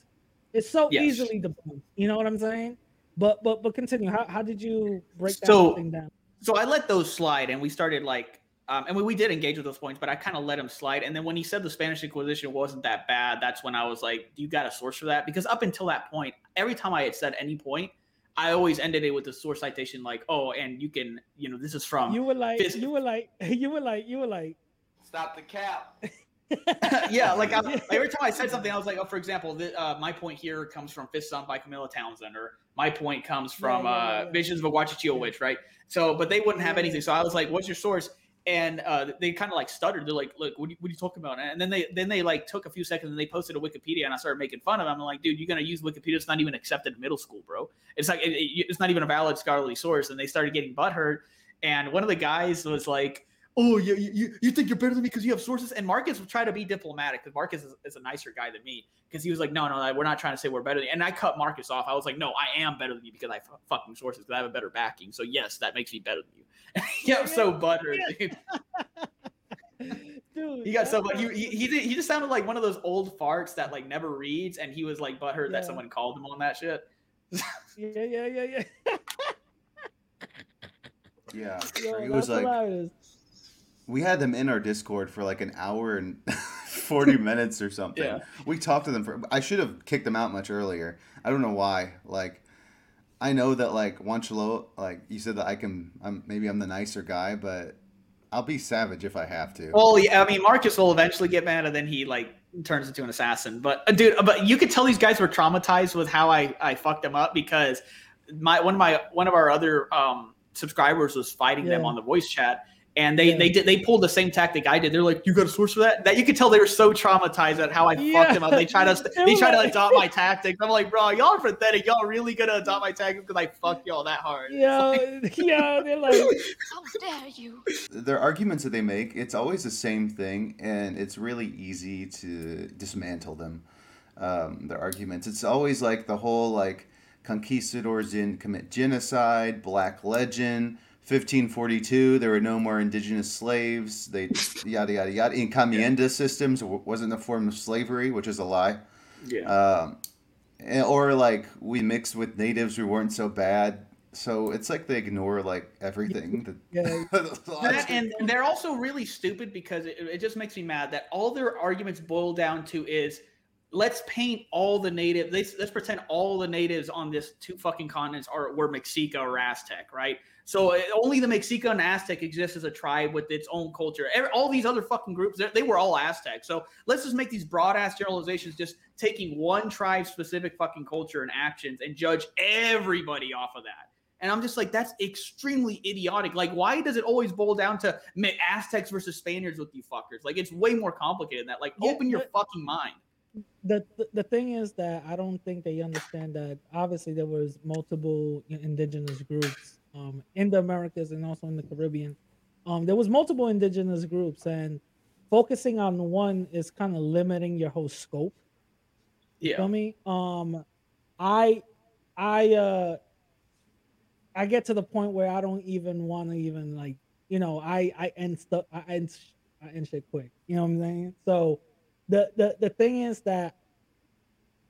It's so Yes. easily debunked. You know what I'm saying? But but but continue. How how did you break that So- thing down? so I let those slide, and we started like, um, and we, we did engage with those points, but I kind of let them slide. And then when he said the Spanish Inquisition wasn't that bad, that's when I was like, "Do you got a source for that?" Because up until that point, every time I had said any point, I always ended it with the source citation, like, "Oh, and you can, you know, this is from." You were like, phys- you were like, you were like, you were like. Stop the cap. yeah, like, I, like every time I said something, I was like, "Oh, for example, the, uh, my point here comes from Fifth Sun by Camilla Townsend, or my point comes from yeah, yeah, uh, yeah. Visions of a Yeah. Witch, right?" So, but they wouldn't have anything. So I was like, "What's your source?" And uh, they kind of like stuttered. They're like, "Look, what are, you, what are you talking about?" And then they then they like took a few seconds and they posted a Wikipedia, and I started making fun of them. I'm like, "Dude, you're gonna use Wikipedia? It's not even accepted in middle school, bro. It's like it, it- it's not even a valid scholarly source." And they started getting butthurt. And one of the guys was like, "Oh, you you, you think you're better than me because you have sources?" And Marcus would try to be diplomatic because Marcus is, is a nicer guy than me because he was like, "No, no, we're not trying to say we're better." Than you. And I cut Marcus off. I was like, "No, I am better than you because I have fucking sources because I have a better backing. So yes, that makes me better than you." he got so butthurt, dude. Dude, He got so but he, he he did, he just sounded like one of those old farts that like never reads, and he was like butthurt Yeah. that someone called him on that shit. Yeah, yeah, yeah, yeah. Yeah, Yo, it that's was like hilarious. We had them in our Discord for like an hour and forty minutes or something. Yeah. We talked to them for. I should have kicked them out much earlier. I don't know why. Like, I know that like Juancholoa, like you said that I can. I'm maybe I'm the nicer guy, but I'll be savage if I have to. Well, yeah, I mean, Marcus will eventually get mad, and then he like turns into an assassin. But uh, dude, but you could tell these guys were traumatized with how I I fucked them up because my one of my one of our other um subscribers was fighting them on the voice chat. And they, Yeah. they did they pulled the same tactic I did. They're like, "You got a source for that?" That you could tell they were so traumatized at how I Yeah. fucked them up. They try to they was try to adopt my tactics. I'm like, "Bro, y'all are pathetic. Y'all really gonna adopt my tactics because I fucked y'all that hard?" Yo, yeah. they're like, How dare you? their arguments that they make, it's always the same thing, and it's really easy to dismantle them. Um, their arguments. It's always like the whole like conquistadors didn't commit genocide, black legend. 1542, there were no more indigenous slaves. They yada yada yada. Encomienda systems wasn't a form of slavery, which is a lie. Yeah. Um, or like we mixed with natives, we weren't so bad. So it's like they ignore like everything. that- Yeah. That, and they're also really stupid because it, it just makes me mad that all their arguments boil down to is let's paint all the native let's, let's pretend all the natives on this two fucking continents are were Mexica or Aztec, right? So uh, only the Mexica and Aztec exist as a tribe with its own culture. Every, all these other fucking groups, they- they were all Aztec. So let's just make these broad ass generalizations, just taking one tribe specific fucking culture and actions and judge everybody off of that. And I'm just like, that's extremely idiotic. Like, why does it always boil down to Aztecs versus Spaniards with you fuckers? Like, it's way more complicated than that. Like, Yeah, open your but- fucking mind. The, the thing is that I don't think they understand that obviously there was multiple indigenous groups um, in the Americas and also in the Caribbean. Um, there was multiple indigenous groups, and focusing on one is kind of limiting your whole scope. You Yeah. feel me? Um, I, I, uh, I get to the point where I don't even want to even like, you know, I I end stuff, I end, I end shit quick. You know what I'm saying? So, the the the thing is that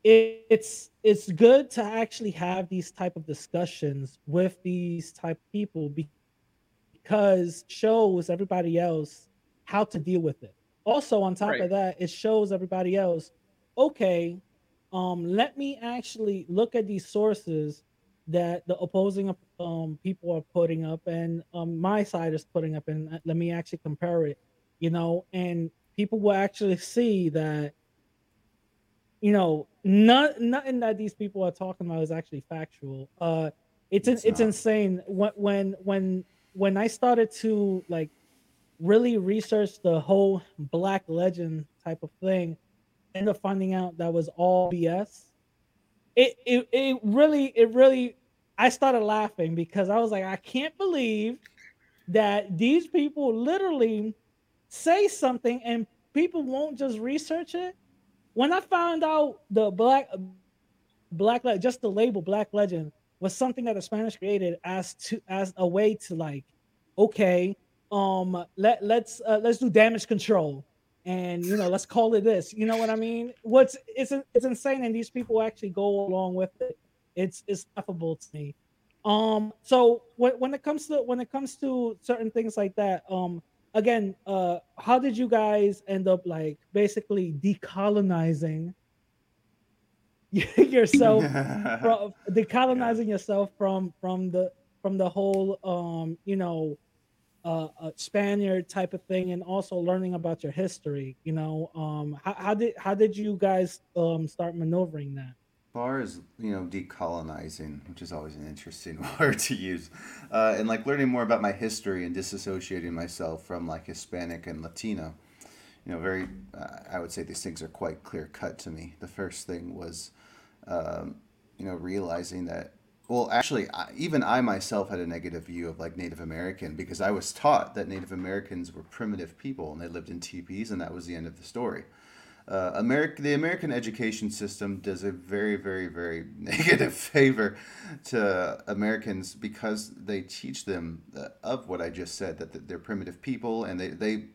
it, it's it's good to actually have these type of discussions with these type of people because shows everybody else how to deal with it. Also, on top Right. of that, it shows everybody else, okay, um, let me actually look at these sources that the opposing um people are putting up and um my side is putting up and uh, let me actually compare it you know and people will actually see that you know not, nothing that these people are talking about is actually factual. Uh it's It's it's insane. When when when when i started to like really research the whole black legend type of thing end up finding out that was all bs it it, it really it really i started laughing because i was like i can't believe that these people literally say something and people won't just research it. When i found out the black black just the label black legend was something that the spanish created as to as a way to like okay um let let's uh, let's do damage control and you know let's call it this. You know what i mean? What's it's it's insane and these people actually go along with it. It's it's laughable to me. Um so when, when it comes to when it comes to certain things like that um again uh how did you guys end up like basically decolonizing yourself from decolonizing yourself from from the from the whole um you know uh, uh spaniard type of thing and also learning about your history you know? Um how, how did how did you guys um start maneuvering that Far as you know, decolonizing, which is always an interesting word to use, uh, and like learning more about my history and disassociating myself from like Hispanic and Latino, you know, very, uh, I would say these things are quite clear cut to me. The first thing was, um, you know, realizing that, well, actually, I, even I myself had a negative view of like Native American because I was taught that Native Americans were primitive people and they lived in teepees and that was the end of the story uh, America, the American education system does a very, very, very negative favor to Americans because they teach them uh, of what I just said that they're primitive people and they, they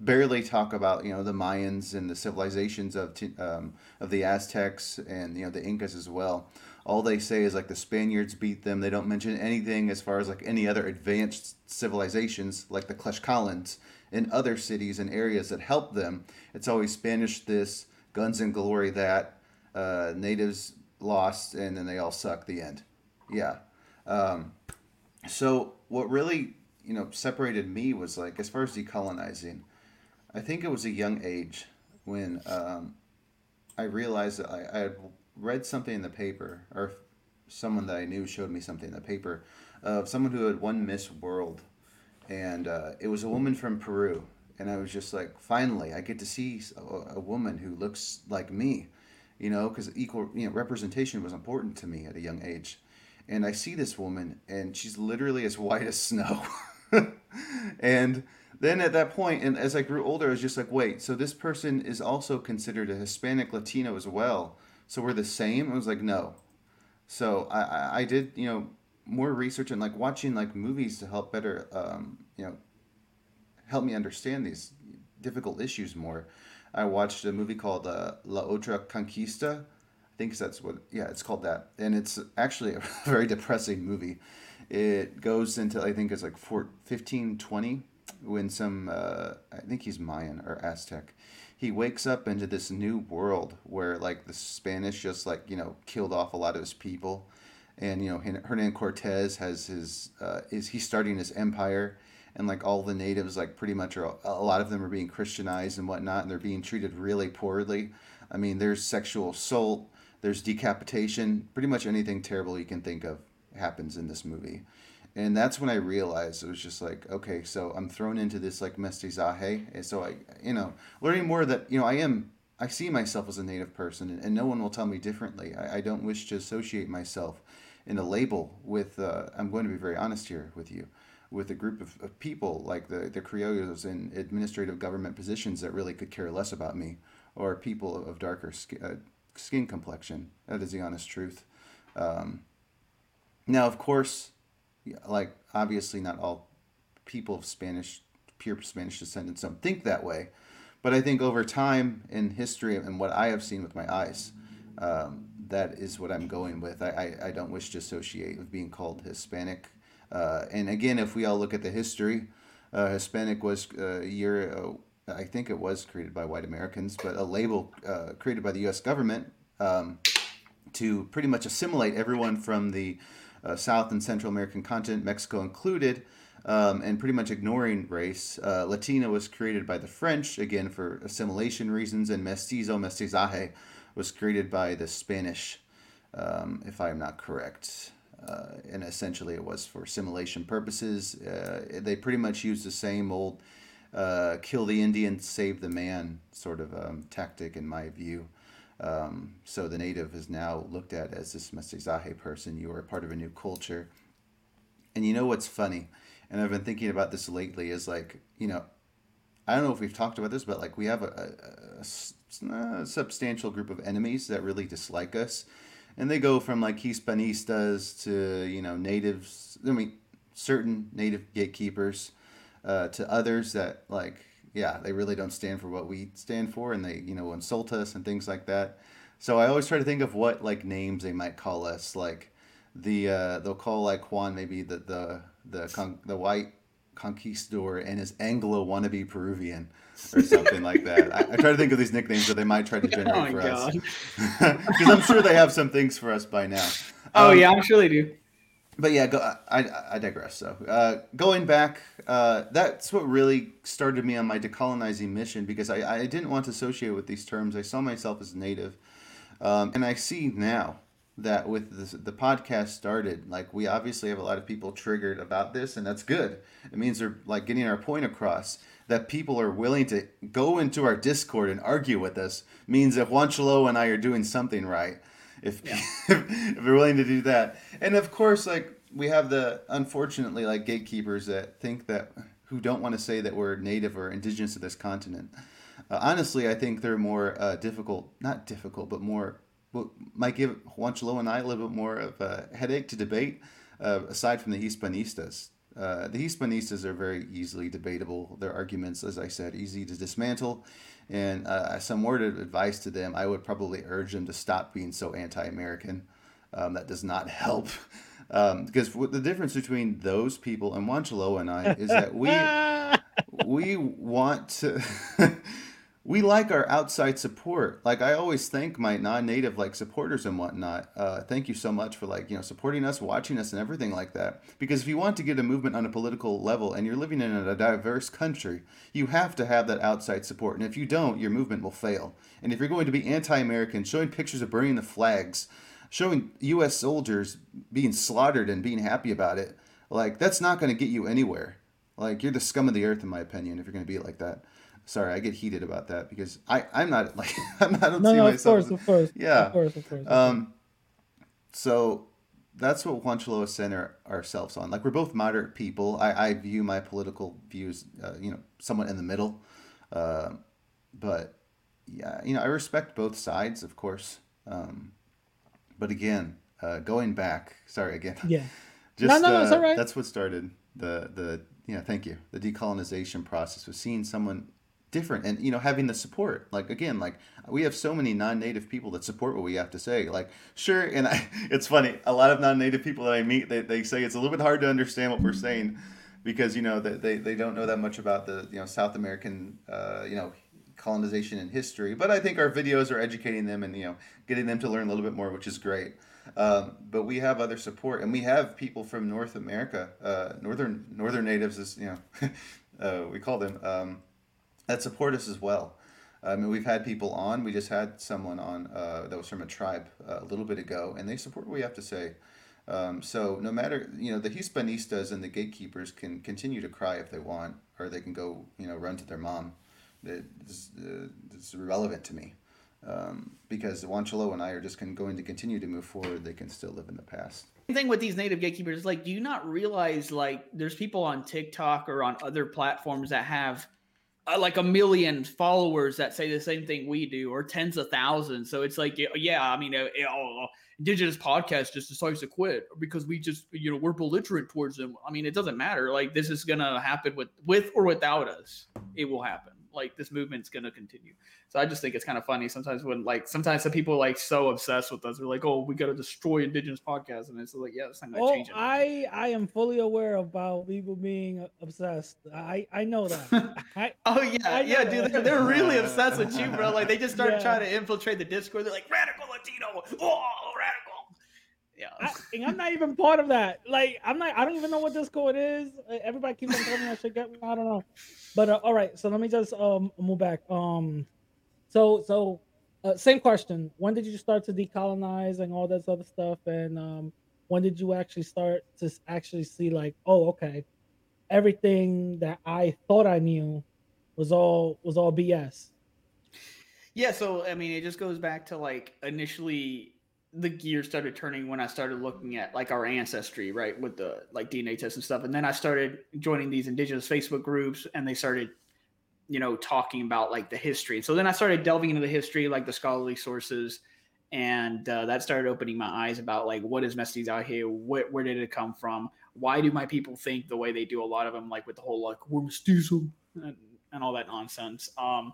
barely talk about you know the Mayans and the civilizations of um, of the Aztecs and you know the Incas as well. All they say is like the Spaniards beat them. They don't mention anything as far as like any other advanced civilizations like the Tlaxcalans in other cities and areas that helped them. It's always Spanish this, guns and glory that, uh, natives lost, and then they all suck. The end. Yeah. Um, so what really you know separated me was like as far as decolonizing. I think it was a young age when um, I realized that I, I had read something in the paper, or someone that I knew showed me something in the paper of someone who had won Miss World, and uh, it was a woman from Peru, and I was just like, finally, I get to see a, a woman who looks like me, you know, because equal you know representation was important to me at a young age, and I see this woman, and she's literally as white as snow, and then at that point, and as I grew older, I was just like, wait, so this person is also considered a Hispanic Latino as well. So we're the same? I was like, no. So I, I, I did, you know, more research and like watching like movies to help better, um, you know, help me understand these difficult issues more. I watched a movie called uh, La Otra Conquista. I think that's what, yeah, it's called that. And it's actually a very depressing movie. It goes into, I think it's like 1520 when some, uh, I think he's Mayan or Aztec. He wakes up into this new world where like the Spanish just like, you know, killed off a lot of his people. And, you know, Hernan Cortez has his, uh, is he's starting his empire and like all the natives like pretty much are a lot of them are being christianized and whatnot and they're being treated really poorly. I mean there's sexual assault there's decapitation pretty much anything terrible you can think of happens in this movie. And that's when i realized it was just like okay so i'm thrown into this like mestizaje and so i you know learning more that you know i am i see myself as a native person and, and no one will tell me differently. I, I don't wish to associate myself in a label with uh, i'm going to be very honest here with you with a group of, of people like the, the criollos in administrative government positions that really could care less about me or people of darker skin, uh, skin complexion. That is the honest truth. Um, now, of course, like obviously not all people of Spanish, pure Spanish descendants don't think that way. But I think over time in history and what I have seen with my eyes, um, that is what I'm going with. I, I, I don't wish to associate with being called Hispanic uh, and again, if we all look at the history, uh, Hispanic was uh, a year, uh, I think it was created by white Americans, but a label uh, created by the U.S. government um, to pretty much assimilate everyone from the uh, South and Central American continent, Mexico included, um, and pretty much ignoring race. Latina was created by the French, again for assimilation reasons, and mestizo, mestizaje, was created by the Spanish, um, if I'm not correct uh, and essentially it was for simulation purposes. Uh, they pretty much used the same old uh, kill the Indian, save the man sort of um, tactic, in my view. Um, so the native is now looked at as this mestizaje person. You are part of a new culture. And you know what's funny? And I've been thinking about this lately is like, you know, I don't know if we've talked about this, but like we have a, a, a, substantial group of enemies that really dislike us and they go from like Hispanistas to you know natives. I mean, certain native gatekeepers uh, to others that like yeah they really don't stand for what we stand for, and they you know insult us and things like that. So I always try to think of what like names they might call us. Like the uh, they'll call like Juan maybe the the the con- the white conquistador and his Anglo wannabe Peruvian or something like that. I, I, try to think of these nicknames that they might try to oh generate oh for God. us because I'm sure they have some things for us by now. Oh um, yeah, I'm sure they do. But yeah, go, I, I digress. So uh, going back, uh, that's what really started me on my decolonizing mission because I, I didn't want to associate with these terms. I saw myself as native, um, and I see now that with this, the podcast started, like we obviously have a lot of people triggered about this, and that's good. It means they're like getting our point across that people are willing to go into our Discord and argue with us means that Juan Choloa and I are doing something right. If, yeah. if, if we're willing to do that, and of course, like we have the unfortunately like gatekeepers that think that who don't want to say that we're native or indigenous to this continent. Uh, honestly, I think they're more uh, difficult, not difficult, but more might give Juan Choloa and I a little bit more of a headache to debate. Uh, aside from the Hispanistas, uh, the Hispanistas are very easily debatable. Their arguments, as I said, easy to dismantle. And uh, some word of advice to them, I would probably urge them to stop being so anti-American. Um, that does not help. Um, because the difference between those people and Juan Choloa and I is that we we want to we like our outside support. Like I always thank my non-native like supporters and whatnot. Uh, thank you so much for like you know supporting us, watching us, and everything like that. Because if you want to get a movement on a political level and you're living in a diverse country, you have to have that outside support. And if you don't, your movement will fail. And if you're going to be anti-American, showing pictures of burning the flags, showing U.S. soldiers being slaughtered and being happy about it, like that's not going to get you anywhere. Like you're the scum of the earth, in my opinion, if you're going to be like that. Sorry, I get heated about that because I I'm not like I'm not. I don't No, see no, of course, of course. Yeah. Of course, of course. Um, so that's what Juan Choloa center ourselves on. Like we're both moderate people. I, I view my political views, uh, you know, somewhat in the middle. Uh, but yeah, you know, I respect both sides, of course. Um, but again, uh, going back, sorry again. yeah. Just, No, no, no, it's uh, all right. That's what started the the yeah. Thank you. The decolonization process was seeing someone different and you know having the support. Like again, like we have so many non-native people that support what we have to say. Like sure, and I, it's funny. A lot of non-native people that I meet, they, they say it's a little bit hard to understand what we're saying because you know they, they, don't know that much about the you know South American uh, you know colonization and history. But I think our videos are educating them and you know getting them to learn a little bit more, which is great. Um, but we have other support, and we have people from North America, uh, northern northern natives, is you know, uh, we call them um, that support us as well. I mean, we've had people on. We just had someone on uh, that was from a tribe uh, a little bit ago, and they support what we have to say. Um, so no matter you know the Hispanistas and the gatekeepers can continue to cry if they want, or they can go you know run to their mom. It's, uh, this irrelevant to me um, because Juancholoa and I are just going to continue to move forward. They can still live in the past. Thing with these native gatekeepers like, do you not realize like there's people on TikTok or on other platforms that have uh, like a million followers that say the same thing we do, or tens of thousands. So it's like, yeah, I mean, uh, uh, Indigenous podcast just decides to quit because we just, you know, we're belligerent towards them. I mean, it doesn't matter. Like this is gonna happen with with or without us. It will happen. Like this movement's gonna continue. So I just think it's kind of funny sometimes when like sometimes some people are, like so obsessed with us. They're like, oh, we gotta destroy indigenous podcasts, and it's like, yeah, it's not gonna Oh, change it. I I am fully aware about people being obsessed. I I know that. I, Oh yeah, I yeah, know dude. They're, they're really obsessed with you, bro. Like they just started Yeah. trying to infiltrate the Discord. They're like radical Latino, oh radical. Yeah. I, and I'm not even part of that. Like, I'm not. I don't even know what Discord is. Everybody keeps on telling me I should get. I don't know. But uh, all right. So let me just um move back. Um, so so uh, same question. When did you start to decolonize and all this other stuff? And um, when did you actually start to actually see like, oh, okay, everything that I thought I knew was all was all BS. Yeah, so I mean, it just goes back to like initially the gear started turning when I started looking at like our ancestry, right, with the like DNA tests and stuff, and then I started joining these indigenous Facebook groups, and they started, you know, talking about like the history. So then I started delving into the history, like the scholarly sources, and uh, that started opening my eyes about like what is mestizaje, what where did it come from, why do my people think the way they do? A lot of them like with the whole like we're mestizo and, and all that nonsense. Um,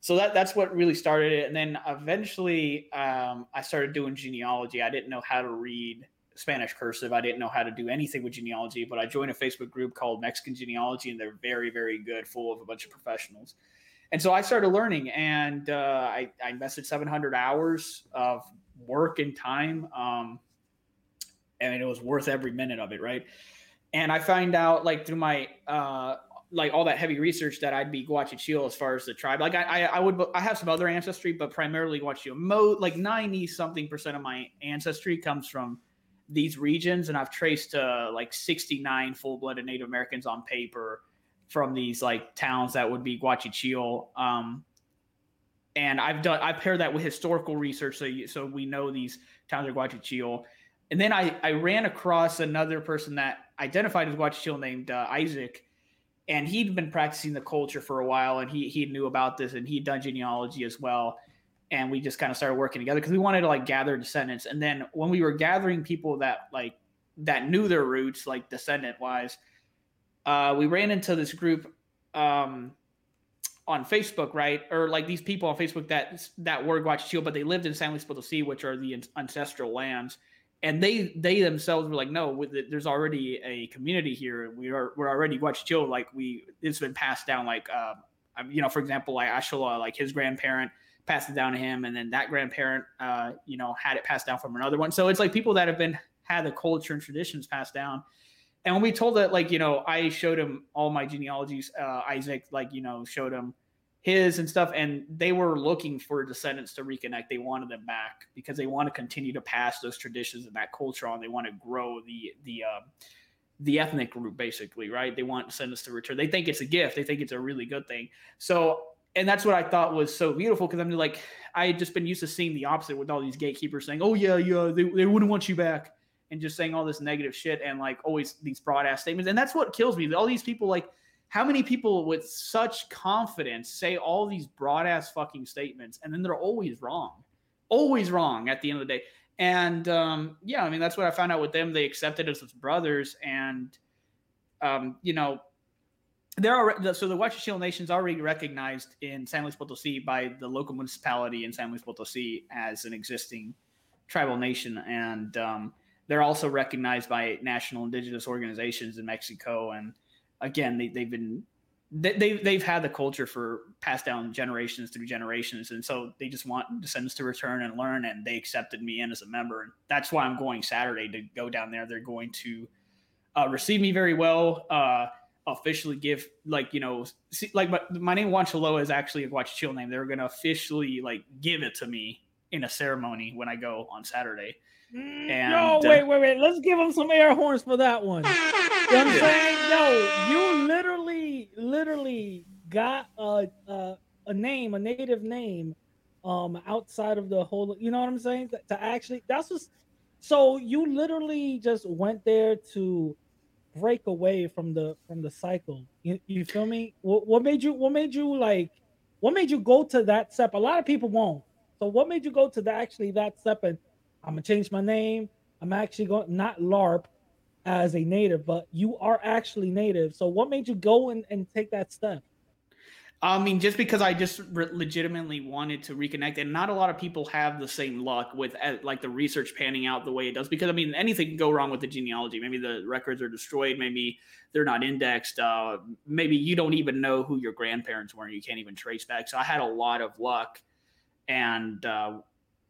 so that that's what really started it. And then eventually um, i started doing genealogy. I didn't know how to read spanish cursive. I didn't know how to do anything with genealogy but i joined a facebook group called mexican genealogy and they're very very good full of a bunch of professionals. And so i started learning and uh, I, I invested 700 hours of work and time um, and it was worth every minute of it right? And i find out like through my uh, like all that heavy research that I'd be Guachichil as far as the tribe. Like I, I, I would, I have some other ancestry, but primarily Guachichil. Mo, like ninety something percent of my ancestry comes from these regions, and I've traced uh, like sixty nine full blooded Native Americans on paper from these like towns that would be Guachichil. Um, and I've done, I've paired that with historical research, so you, so we know these towns are Guachichil. And then I, I ran across another person that identified as Guachichil named uh, Isaac and he'd been practicing the culture for a while and he he knew about this and he'd done genealogy as well. And we just kind of started working together because we wanted to like gather descendants. And then when we were gathering people that like that knew their roots like descendant wise uh, we ran into this group um, on Facebook, right? Or like these people on Facebook that that were Guachichil, but they lived in San Luis Potosi, which are the ancestral lands and they they themselves were like, no, there's already a community here. We are we're already Guachichil. Like we, it's been passed down. Like um, you know, for example, like Ashola, like his grandparent passed it down to him, and then that grandparent, uh, you know, had it passed down from another one. So it's like people that have been had the culture and traditions passed down. And when we told that, like, you know, I showed him all my genealogies, uh, Isaac, like, you know, showed him his and stuff, and they were looking for descendants to reconnect. They wanted them back because they want to continue to pass those traditions and that culture on. They want to grow the the uh, the ethnic group, basically, right? They want descendants to return. They think it's a gift. They think it's a really good thing. So, and that's what I thought was so beautiful because I'm like, I had just been used to seeing the opposite with all these gatekeepers saying, "Oh yeah, yeah, they, they wouldn't want you back." and just saying all this negative shit and like always these broad ass statements. And that's what kills me. All these people, like, how many people with such confidence say all these broad ass fucking statements and then they're always wrong, always wrong at the end of the day. And um, yeah, I mean, that's what I found out with them. They accepted us as brothers. And, um, you know, there are so the Guachichil Nation is already recognized in San Luis Potosi by the local municipality in San Luis Potosi as an existing tribal nation. And, um, they're also recognized by national indigenous organizations in Mexico. And again, they, they've been they, they've had the culture for passed down generations through generations. And so they just want descendants to return and learn and they accepted me in as a member. And that's why i'm going saturday to go down there. They're going to uh, receive me very well uh, officially give like you know see, like my, my name Juancholoa is actually a Guachichil name. They're going to officially like give it to me in a ceremony when i go on saturday Mm, and, no, uh, wait, wait, wait. Let's give him some air horns for that one. You know what I'm saying? No, you literally, literally got a, a a name, a native name, um, outside of the whole. You know what I'm saying? To, to actually, that's just. So you literally just went there to break away from the from the cycle. You, you feel me? What, what made you? What made you like? What made you go to that step? A lot of people won't. So what made you go to the actually that step and I'm gonna change my name. I'm actually going not LARP as a native, but you are actually native. So what made you go and, and take that step? I mean, just because I just re- legitimately wanted to reconnect, and not a lot of people have the same luck with uh, like the research panning out the way it does. Because I mean, anything can go wrong with the genealogy. Maybe the records are destroyed. Maybe they're not indexed. Uh, maybe you don't even know who your grandparents were, and you can't even trace back. So I had a lot of luck, and uh,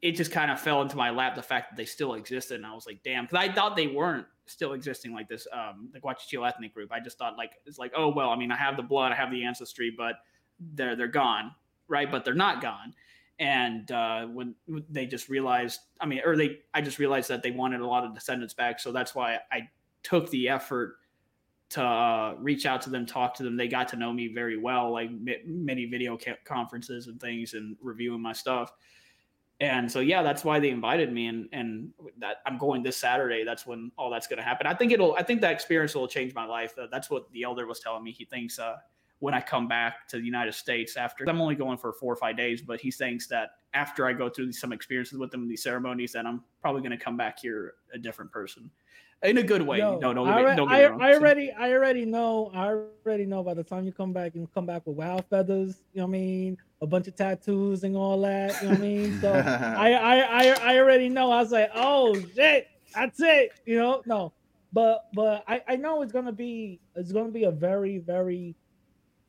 it just kind of fell into my lap the fact that they still existed, and I was like, damn, because I thought they weren't still existing like this. Um, the Guachichil ethnic group. I just thought like it's like, oh well, I mean, I have the blood, I have the ancestry, but they're they're gone, right? But they're not gone. And uh, when they just realized, I mean, or they, I just realized that they wanted a lot of descendants back, so that's why I took the effort to uh, reach out to them, talk to them. They got to know me very well, like m- many video ca- conferences and things, and reviewing my stuff. And so yeah that's why they invited me and and that i'm going this saturday. That's when all that's going to happen. I think it'll i think that experience will change my life. Uh, that's what the elder was telling me. He thinks uh, when i come back to the united states after i'm only going for four or five days but he thinks that after i go through some experiences with them these ceremonies that i'm probably going to come back here a different person in a good way Yo, no no I, don't get I, me wrong I already I already know I already know by the time you come back you come back with wild feathers, you know what I mean? A bunch of tattoos and all that, you know what I mean? So I, I I I already know. I was like, oh shit, that's it, you know? No. But but I, I know it's gonna be it's gonna be a very, very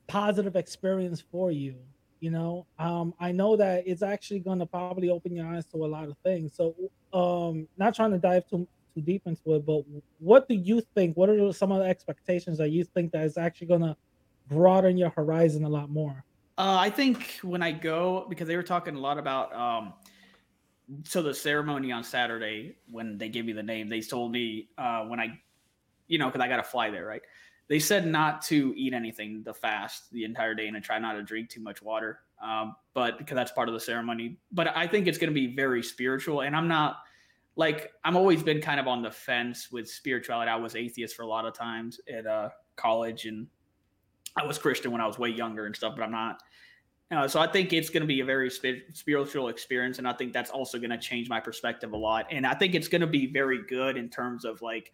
positive experience for you. You know, um, I know that it's actually gonna probably open your eyes to a lot of things. So um not trying to dive too too deep into it, but what do you think? What are some of the expectations that you think that is actually gonna broaden your horizon a lot more? Uh, I think when I go, because they were talking a lot about, um, so the ceremony on Saturday when they gave me the name, they told me uh, when I, you know, because I got to fly there, right? They said not to eat anything, the fast the entire day, and to try not to drink too much water. Um, but because that's part of the ceremony. But I think it's going to be very spiritual, and I'm not like I'm always been kind of on the fence with spirituality. I was atheist for a lot of times at uh, college, and I was Christian when I was way younger and stuff, but I'm not. Uh, so I think it's going to be a very spi- spiritual experience, and I think that's also going to change my perspective a lot. And I think it's going to be very good in terms of like,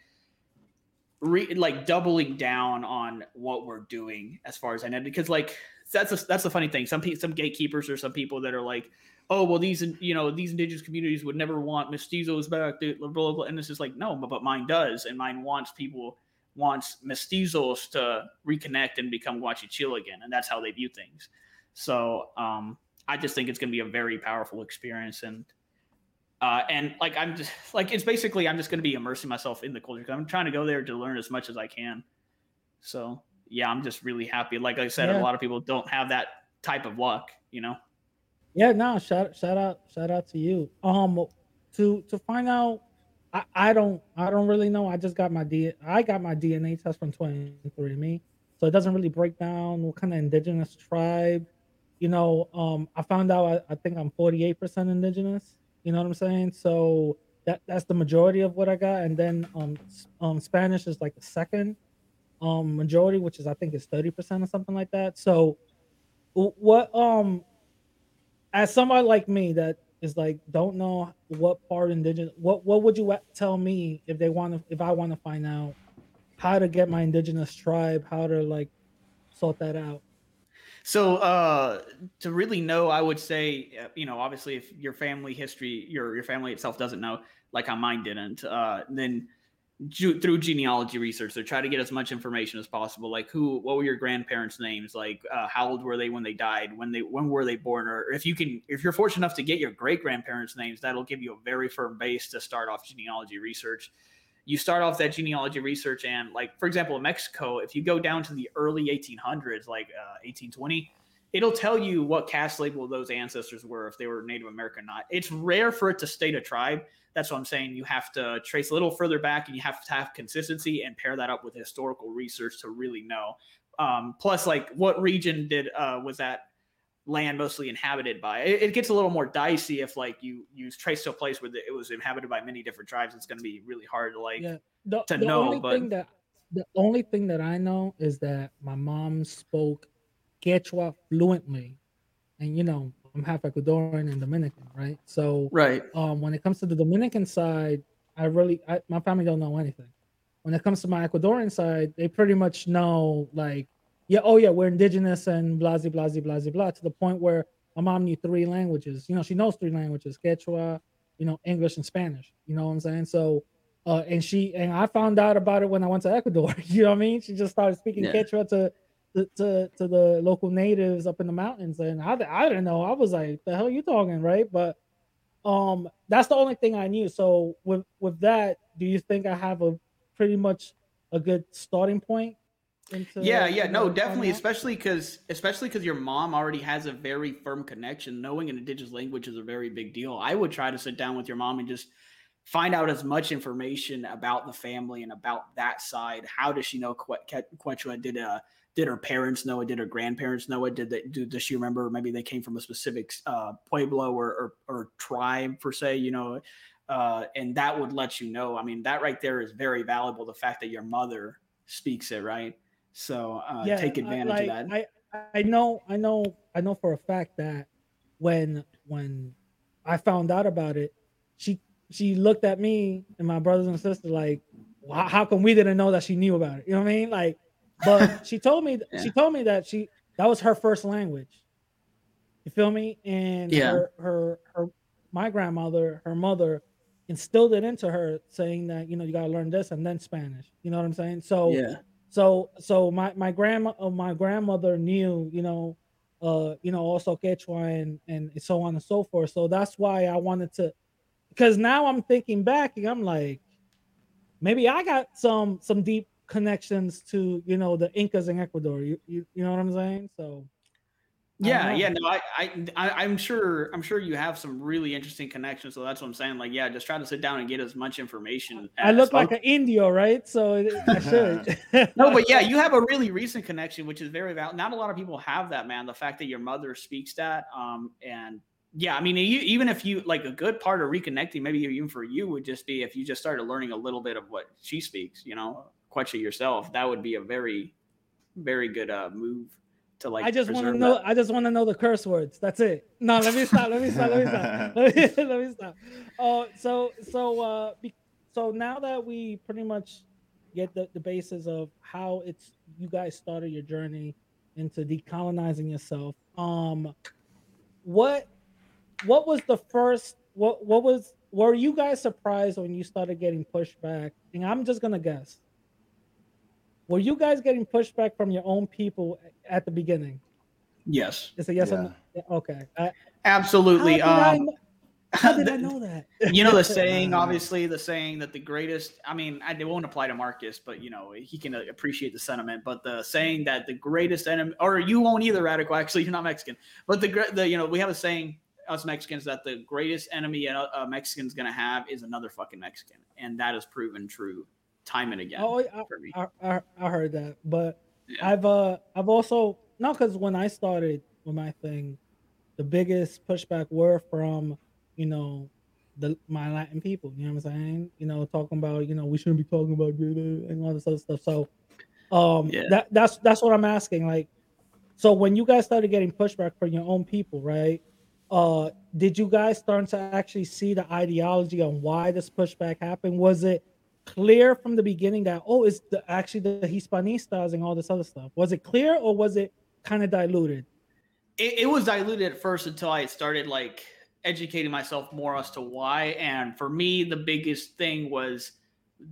re- like doubling down on what we're doing as far as I know, because like that's a, that's the funny thing. Some people, some gatekeepers, or some people that are like, oh well, these you know these indigenous communities would never want mestizos back, blah, blah, blah. and this is like no, but, but mine does, and mine wants people wants mestizos to reconnect and become Guachichil again, and that's how they view things. So um, I just think it's going to be a very powerful experience, and uh, and like I'm just like it's basically I'm just going to be immersing myself in the culture. I'm trying to go there to learn as much as I can. So yeah, I'm just really happy. Like I said, Yeah. a lot of people don't have that type of luck, you know. Yeah, no, shout shout out shout out to you. Um to to find out I, I don't I don't really know. I just got my D I got my DNA test from 23andMe. So it doesn't really break down what kind of indigenous tribe. You know, um I found out I, I think I'm 48% indigenous. You know what I'm saying? So that that's the majority of what I got. And then um um Spanish is like the second um majority, which is I think is 30% or something like that. So what um as somebody like me that is like don't know what part indigenous what what would you tell me if they want to if i want to find out how to get my indigenous tribe how to like sort that out? So uh, to really know, I would say, uh, you know, obviously, if your family history, your your family itself doesn't know, like how mine didn't, uh, then through genealogy research, they try to get as much information as possible. Like who, what were your grandparents' names? Like uh, how old were they when they died? When they when were they born? Or if you can, if you're fortunate enough to get your great grandparents' names, that'll give you a very firm base to start off genealogy research you start off that genealogy research and like for example in mexico if you go down to the early 1800s like uh, 1820 it'll tell you what caste label those ancestors were if they were native american or not. It's rare for it to state a tribe. That's what i'm saying. You have to trace a little further back and you have to have consistency and pair that up with historical research to really know. Um, plus like what region did uh, was that land mostly inhabited by? It, it gets a little more dicey if like you you trace to a place where the, it was inhabited by many different tribes. It's going to be really hard to like yeah. The, to the know, only but- thing that the only thing that i know is that my mom spoke quechua fluently. And you know i'm half ecuadorian and dominican right? So right. um when it comes to the dominican side i really I, my family don't know anything. When it comes to my ecuadorian side they pretty much know like yeah oh yeah we're indigenous and blah blah blah blah blah to the point where my mom knew three languages. You know she knows three languages quechua you know english and spanish. You know what i'm saying? So uh and she and i found out about it when i went to ecuador. You know what i mean? She just started speaking Yeah. quechua to to, to to the local natives up in the mountains and I, I didn't know. I was like the hell you talking right? But um that's the only thing i knew. So with with that do you think i have a pretty much a good starting point into yeah yeah. no definitely out? especially because especially because your mom already has a very firm connection. Knowing an indigenous language is a very big deal. I would try to sit down with your mom and just find out as much information about the family and about that side. How does she know Que- Que- quechua did uh did her parents know it did her grandparents know it did they do does she remember maybe they came from a specific uh pueblo or or, or tribe per se you know uh and that would let you know i mean that right there is very valuable the fact that your mother speaks it right so uh, take I- advantage like, of that. I I know I know I know for a fact that when when I found out about it, she she looked at me and my brothers and sisters like, "Why- how come we didn't know that she knew about it? You know what I mean? Like, but she told me Yeah. she told me that she that was her first language. You feel me? And Yeah. her her her my grandmother, her mother instilled it into her saying that you know you got to learn this and then Spanish. You know what I'm saying? So yeah, so so my my grandma uh, my grandmother knew you know uh you know also quechua and and so on and so forth so that's why i wanted to because now i'm thinking back and i'm like maybe i got some some deep connections to you know the incas in ecuador you you, you know what i'm saying so yeah, yeah. No, I, I, I, I'm sure, I'm sure you have some really interesting connections. So that's what I'm saying. Like, yeah, just try to sit down and get as much information. i look like an indio right so it, i should no, but yeah, you have a really recent connection, which is very valid. Not a lot of people have that, man. The fact that your mother speaks that, um, and yeah, I mean, you, even if you like a good part of reconnecting, maybe even for you would just be if you just started learning a little bit of what she speaks, you know, Quechua yourself. That would be a very, very good uh, move to like. I just want to know. that. I just want to know the curse words. That's it. No, let me stop. Let me stop. Let me stop. Let me, let me stop. Oh, so so uh, be, so now that we pretty much get the, the basis of how it's you guys started your journey into decolonizing yourself. Um, what what was the first? What what was? Were you guys surprised when you started getting pushed back? And I'm just gonna guess. Were you guys getting pushback from your own people at the beginning? Yes, It's a yes or no. Yeah, Okay. I, absolutely. How did, I, Um, kn- how did I know that? you know the saying obviously the saying that the greatest i mean I, it won't apply to marcus but you know he can uh, appreciate the sentiment but the saying that the greatest enemy or you won't either radical actually you're not mexican but the gre- the you know we have a saying us mexicans that the greatest enemy a, a mexican's gonna have is another fucking mexican and that has proven true time and again Oh, I, for me I, I, I heard that, but Yeah. I've uh I've also no because when I started with my thing, the biggest pushback were from you know the my Latin people. You know what I'm saying? You know, talking about you know we shouldn't be talking about and all this other stuff. So, um, Yeah. that that's that's what I'm asking. Like, so when you guys started getting pushback from your own people, right? Uh, did you guys start to actually see the ideology on why this pushback happened? Was it clear from the beginning that oh, it's the actually the Hispanistas and all this other stuff? Was it clear or was it kind of diluted? it, it was diluted at first until I started like educating myself more as to why. And for me, the biggest thing was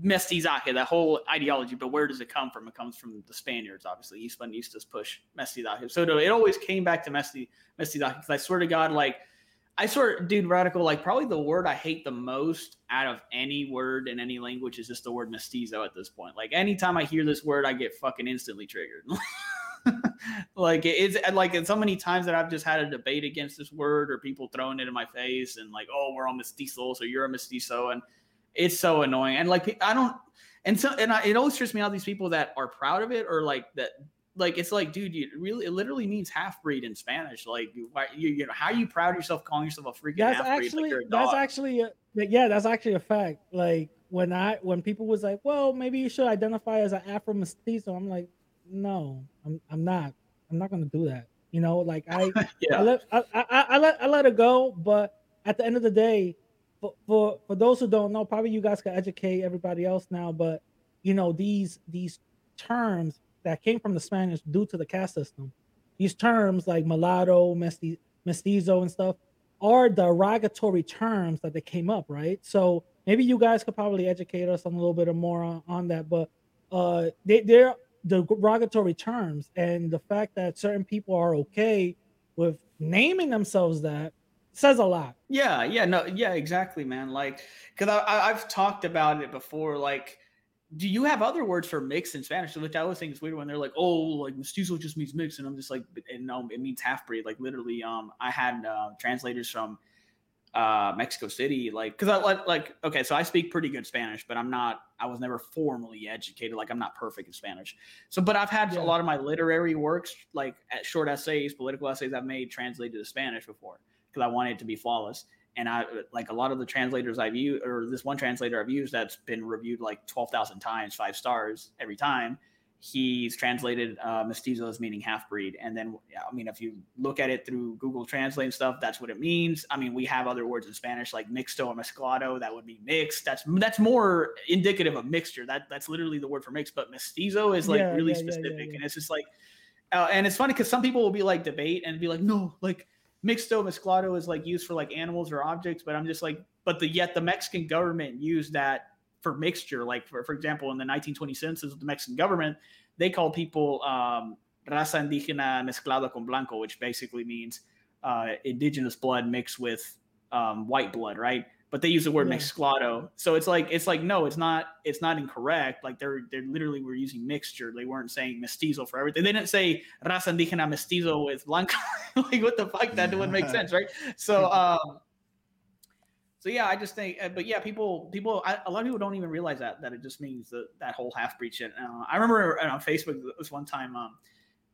mestizaje, that whole ideology. But where does it come from? It comes from the Spaniards, obviously. Hispanistas push mestizaje. So it always came back to mesti mestizaje. Because I swear to God, like I swear, dude, radical. Like probably the word I hate the most out of any word in any language is just the word mestizo. At this point, like anytime I hear this word, I get fucking instantly triggered. like it's like it's so many times that I've just had a debate against this word or people throwing it in my face and like, oh, we're all mestizos or you're a mestizo, and it's so annoying. And like I don't, and so and I, it always trips me out these people that are proud of it or like that. Like it's like, dude, you really it literally means half breed in Spanish. Like, why, you, you know, how are you proud of yourself calling yourself a freaking That's half breed? actually like that's actually a, yeah, that's actually a fact. Like when I when people was like, well, maybe you should identify as an Afro mestizo. I'm like, no, I'm I'm not. I'm not gonna do that. You know, like I yeah. I let I, I, I let I let it go, but at the end of the day, for, for for those who don't know, probably you guys can educate everybody else now. But you know these these terms that came from the Spanish due to the caste system, these terms like mulatto, mesti, mestizo, and stuff are derogatory terms that they came up, right? So maybe you guys could probably educate us on a little bit more on, on that. But uh, they they're derogatory terms, and the fact that certain people are okay with naming themselves that says a lot. Yeah, yeah, no, yeah, exactly, man. Like, because I've talked about it before. Like, do you have other words for mix in Spanish? Which I always think is weird when they're like, "Oh, like mestizo just means mix," and I'm just like, and no, it means half breed. Like, literally, um, I had uh, translators from uh Mexico City, like, because I like, like, okay, so I speak pretty good Spanish, but I'm not, I was never formally educated. Like, I'm not perfect in Spanish. So, but I've had Yeah. a lot of my literary works, like at short essays, political essays, I've made translated to Spanish before because I want it to be flawless. And I like a lot of the translators I've used, or this one translator I've used that's been reviewed like 12,000 times, five stars every time. He's translated uh, mestizo as meaning half breed. And then, I mean, if you look at it through Google Translate and stuff, that's what it means. I mean, we have other words in Spanish like mixto or mezclado. That would be mixed. That's that's more indicative of mixture. That that's literally the word for mix. But mestizo is like Yeah, really yeah, specific, yeah. and it's just like, uh, and it's funny because some people will be like debate and be like, no, like mixto mezclado is like used for like animals or objects, but I'm just like, but the yet the Mexican government used that for mixture. Like for for example, in the 1920 census of the Mexican government, they called people um, raza indígena mezclado con blanco, which basically means uh, indigenous blood mixed with um, white blood, right? But they use the word Yeah. so it's like it's like no, it's not it's not incorrect. Like they're they're literally were using mixture. They weren't saying mestizo for everything. They didn't say raza indígena mestizo with blanco. like what the fuck? That wouldn't make sense, right? So um, so yeah, I just think, but yeah, people, people, I, a lot of people don't even realize that that it just means that that whole half breed shit. Uh, I remember uh, on Facebook was one time um,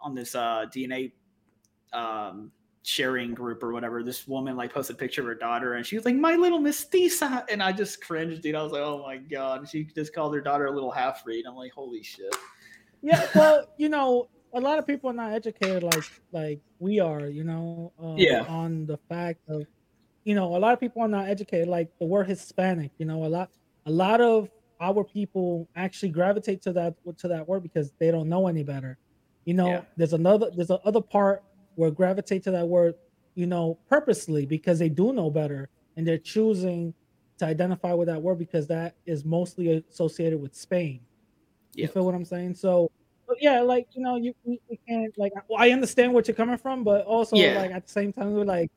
on this uh, DNA um, sharing group or whatever. This woman like posted a picture of her daughter, and she was like, "My little mestiza," and I just cringed, dude. I was like, "Oh my god!" She just called her daughter a little half breed. I'm like, "Holy shit!" Yeah, well, you know, a lot of people are not educated like like we are, you know, uh, Yeah. on the fact of, you know, a lot of people are not educated. Like the word Hispanic, you know, a lot a lot of our people actually gravitate to that to that word because they don't know any better. You know, Yeah. there's another there's another part where gravitate to that word, you know, purposely because they do know better and they're choosing to identify with that word because that is mostly associated with Spain. You feel what I'm saying? So, but yeah, like you know, you we, we can't like. Well, I understand what you're coming from, but also Yeah. like at the same time, we're like,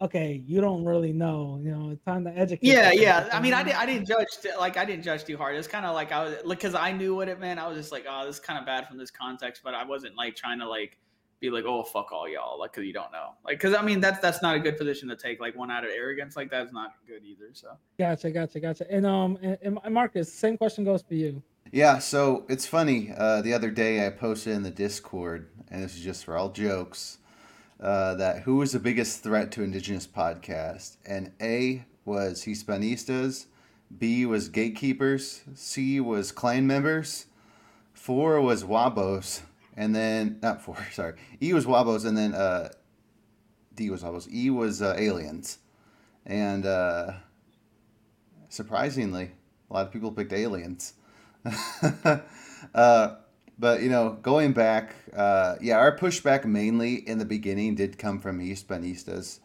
okay, you don't really know. You know, it's time to educate. Yeah, yeah. I mean, I did. I didn't judge. Like, I didn't judge too hard. It's kind of like I was, like, because I knew what it meant. I was just like, oh, this is kind of bad from this context, but I wasn't like trying to like be like, oh, fuck all y'all, like, because you don't know, like, because I mean, that's that's not a good position to take. Like, one out of arrogance, like that's not good either. So. Gotcha, gotcha, gotcha. And um, and, and Marcus, same question goes for you. Yeah, so it's funny. Uh, the other day I posted in the Discord, and this is just for all jokes, uh, that who was the biggest threat to Indigenous podcast? And A was Hispanistas, B was gatekeepers, C was clan members, four was Wabos, and then not four, sorry, E was Wabos, and then uh, D was Wabos, E was uh, aliens, and uh, surprisingly, a lot of people picked aliens. uh, but you know, going back, uh, yeah, our pushback mainly in the beginning did come from Hispanistas,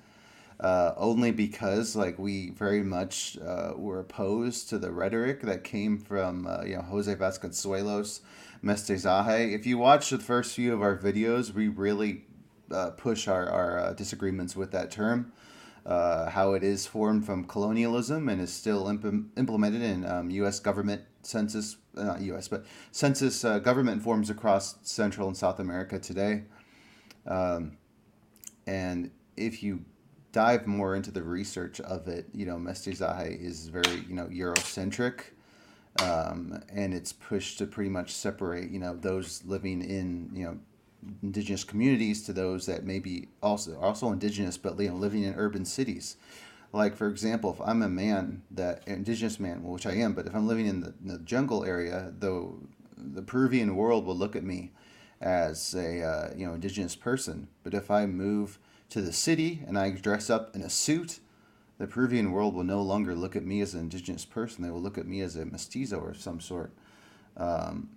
uh, only because like we very much uh, were opposed to the rhetoric that came from uh, you know Jose Vasconcelos, Mestizaje. If you watch the first few of our videos, we really uh, push our our uh, disagreements with that term uh, how it is formed from colonialism and is still imp- implemented in um, U.S. government census, uh, not U.S. but census uh, government forms across Central and South America today. Um, and if you dive more into the research of it, you know, Mestizaje is very, you know, Eurocentric. Um, and it's pushed to pretty much separate, you know, those living in, you know, indigenous communities to those that may be also also indigenous but you know living in urban cities. Like for example if i'm a man that indigenous man which i am but if i'm living in the, in the jungle area though the peruvian world will look at me as a uh, you know indigenous person. But if i move to the city and i dress up in a suit the peruvian world will no longer look at me as an indigenous person they will look at me as a mestizo of some sort um,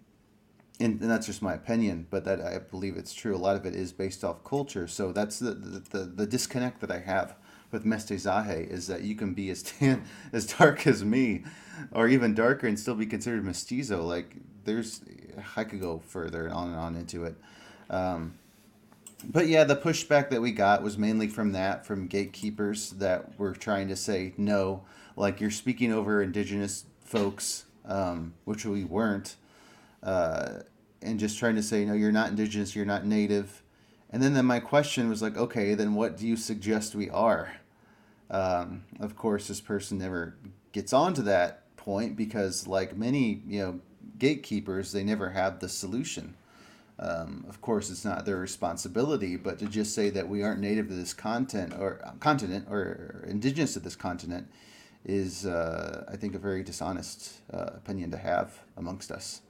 and, and that's just my opinion, but that I believe it's true. A lot of it is based off culture. So that's the the, the, the disconnect that I have with Mestizaje is that you can be as tan, as dark as me, or even darker, and still be considered mestizo. Like there's, I could go further and on and on into it. Um, but yeah, the pushback that we got was mainly from that, from gatekeepers that were trying to say no, like you're speaking over indigenous folks, um, which we weren't uh, and just trying to say, no, you're not indigenous, you're not native. And then, then my question was like, okay, then what do you suggest we are? Um, of course, this person never gets on to that point because, like many, you know, gatekeepers, they never have the solution. Um, of course, it's not their responsibility, but to just say that we aren't native to this content or uh, continent or indigenous to this continent is, uh, I think, a very dishonest uh, opinion to have amongst us.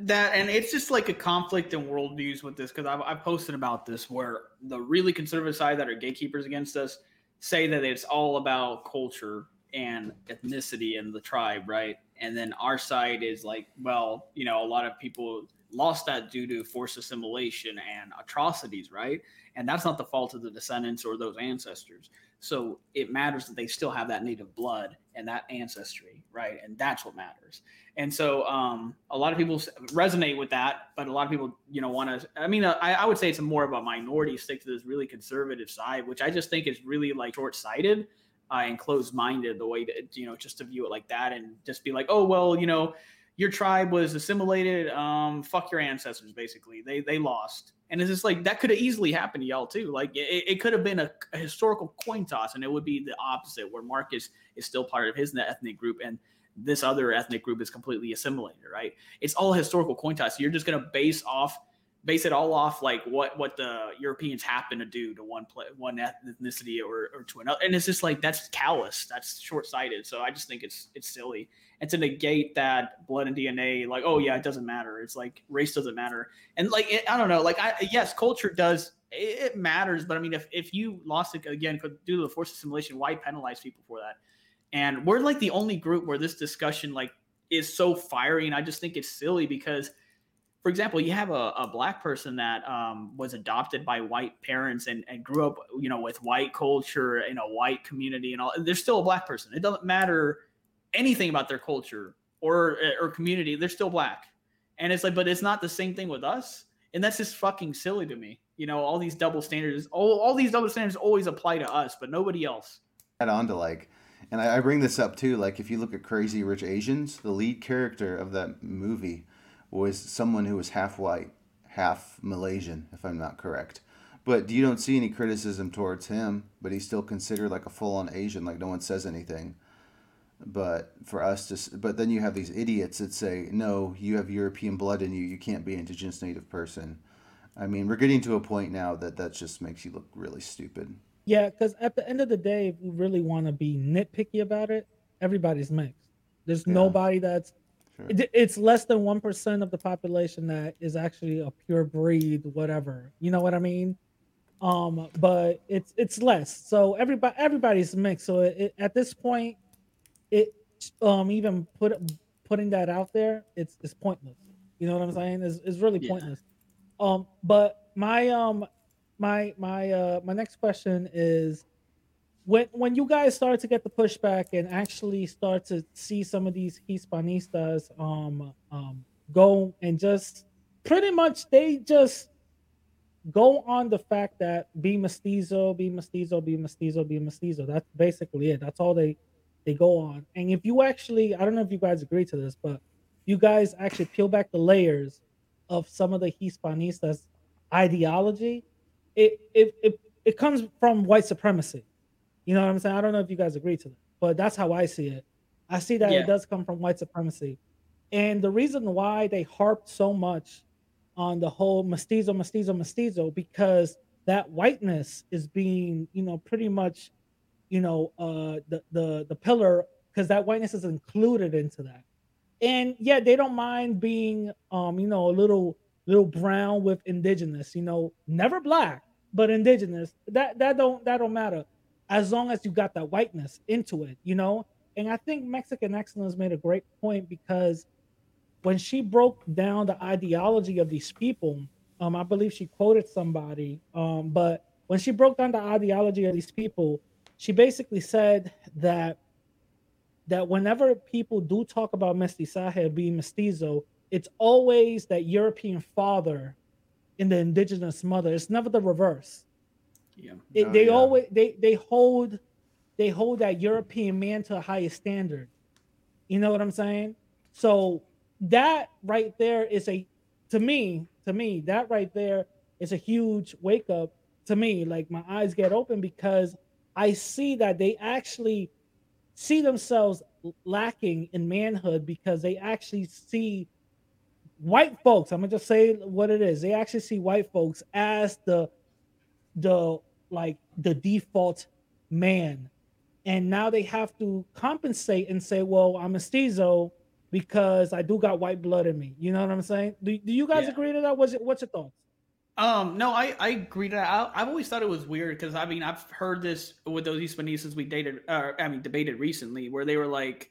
that and it's just like a conflict in worldviews with this because I've, I've posted about this where the really conservative side that are gatekeepers against us say that it's all about culture and ethnicity and the tribe right and then our side is like well you know a lot of people lost that due to forced assimilation and atrocities right and that's not the fault of the descendants or those ancestors so it matters that they still have that native blood and that ancestry right and that's what matters and so um, a lot of people resonate with that, but a lot of people, you know, want to. I mean, uh, I, I would say it's more of a minority stick to this really conservative side, which I just think is really like short-sighted uh, and closed-minded. The way that you know, just to view it like that and just be like, oh well, you know, your tribe was assimilated. Um, fuck your ancestors, basically. They they lost, and it's just like that could have easily happened to y'all too. Like it, it could have been a, a historical coin toss, and it would be the opposite, where Marcus is still part of his ethnic group and this other ethnic group is completely assimilated, right? It's all historical coin toss. You're just gonna base off, base it all off like what what the Europeans happen to do to one pla one ethnicity or, or to another, and it's just like that's callous, that's short sighted. So I just think it's it's silly, and to negate that blood and DNA, like oh yeah, it doesn't matter. It's like race doesn't matter, and like it, I don't know, like I yes, culture does it matters, but I mean if if you lost it again due to the forced assimilation, why penalize people for that? and we're like the only group where this discussion like is so fiery and i just think it's silly because for example you have a, a black person that um, was adopted by white parents and, and grew up you know with white culture in a white community and all they're still a black person it doesn't matter anything about their culture or eh, or community, they're still black. And it's like, but it's not the same thing with us. And that's just fucking silly to me. You know, all these double standards, all, all these double standards always apply to us, but nobody else. Add on to like, and I, I bring this up too. Like, if you look at Crazy Rich Asians, the lead character of that movie was someone who was half white, half Malaysian, if I'm not correct. But you don't see any criticism towards him, but he's still considered like a full on Asian, like no one says anything. But for us to, but then you have these idiots that say, no, you have European blood in you, you can't be an indigenous native person. I mean, we're getting to a point now that that just makes you look really stupid. Yeah, because at the end of the day, if we really want to be nitpicky about it, everybody's mixed. There's Yeah. nobody that's Sure. it- it's less than one percent of the population that is actually a pure breed, whatever. You know what I mean? Um, but it's it's less. So everybody everybody's mixed. So it, it, at this point, it um even put putting that out there, it's it's pointless. You know what I'm saying? It's, it's really Yeah. pointless. Um, but my um my my uh my next question is when when you guys start to get the pushback and actually start to see some of these hispanistas um um go and just pretty much they just go on the fact that be mestizo be mestizo be mestizo be mestizo that's basically it that's all they they go on and if you actually i don't know if you guys agree to this but you guys actually peel back the layers of some of the hispanistas ideology it it it, it comes from white supremacy you know what I'm saying? I don't know if you guys agree to that, but that's how I see it. I see that Yeah. it does come from white supremacy. And the reason why they harped so much on the whole mestizo, mestizo, mestizo, because that whiteness is being, you know, pretty much, you know, uh the the the pillar, because that whiteness is included into that. And yeah, they don't mind being um, you know, a little little brown with indigenous, you know, never black, but indigenous. That that don't that don't matter as long as you got that whiteness into it, you know? And I think Mexican Excellence made a great point because when she broke down the ideology of these people, um, I believe she quoted somebody, um, but when she broke down the ideology of these people, she basically said that that whenever people do talk about mestizaje being mestizo, it's always that European father in the indigenous mother. It's never the reverse Yeah. it, Oh, they yeah. always they they hold they hold that European man to a higher standard. You know what I'm saying? So that right there is a to me to me that right there is a huge wake up to me. Like my eyes get open because I see that they actually see themselves lacking in manhood because they actually see white folks. I'm gonna just say what it is. They actually see white folks as the the like the default man and now they have to compensate and say well i'm a mestizo because i do got white blood in me you know what i'm saying do, do you guys Yeah. agree to that what's, your- what's your thoughts Um, no, I, I agree to that. I, I've always thought it was weird because I mean I've heard this with those Hispanistas we dated, uh, I mean debated recently, where they were like,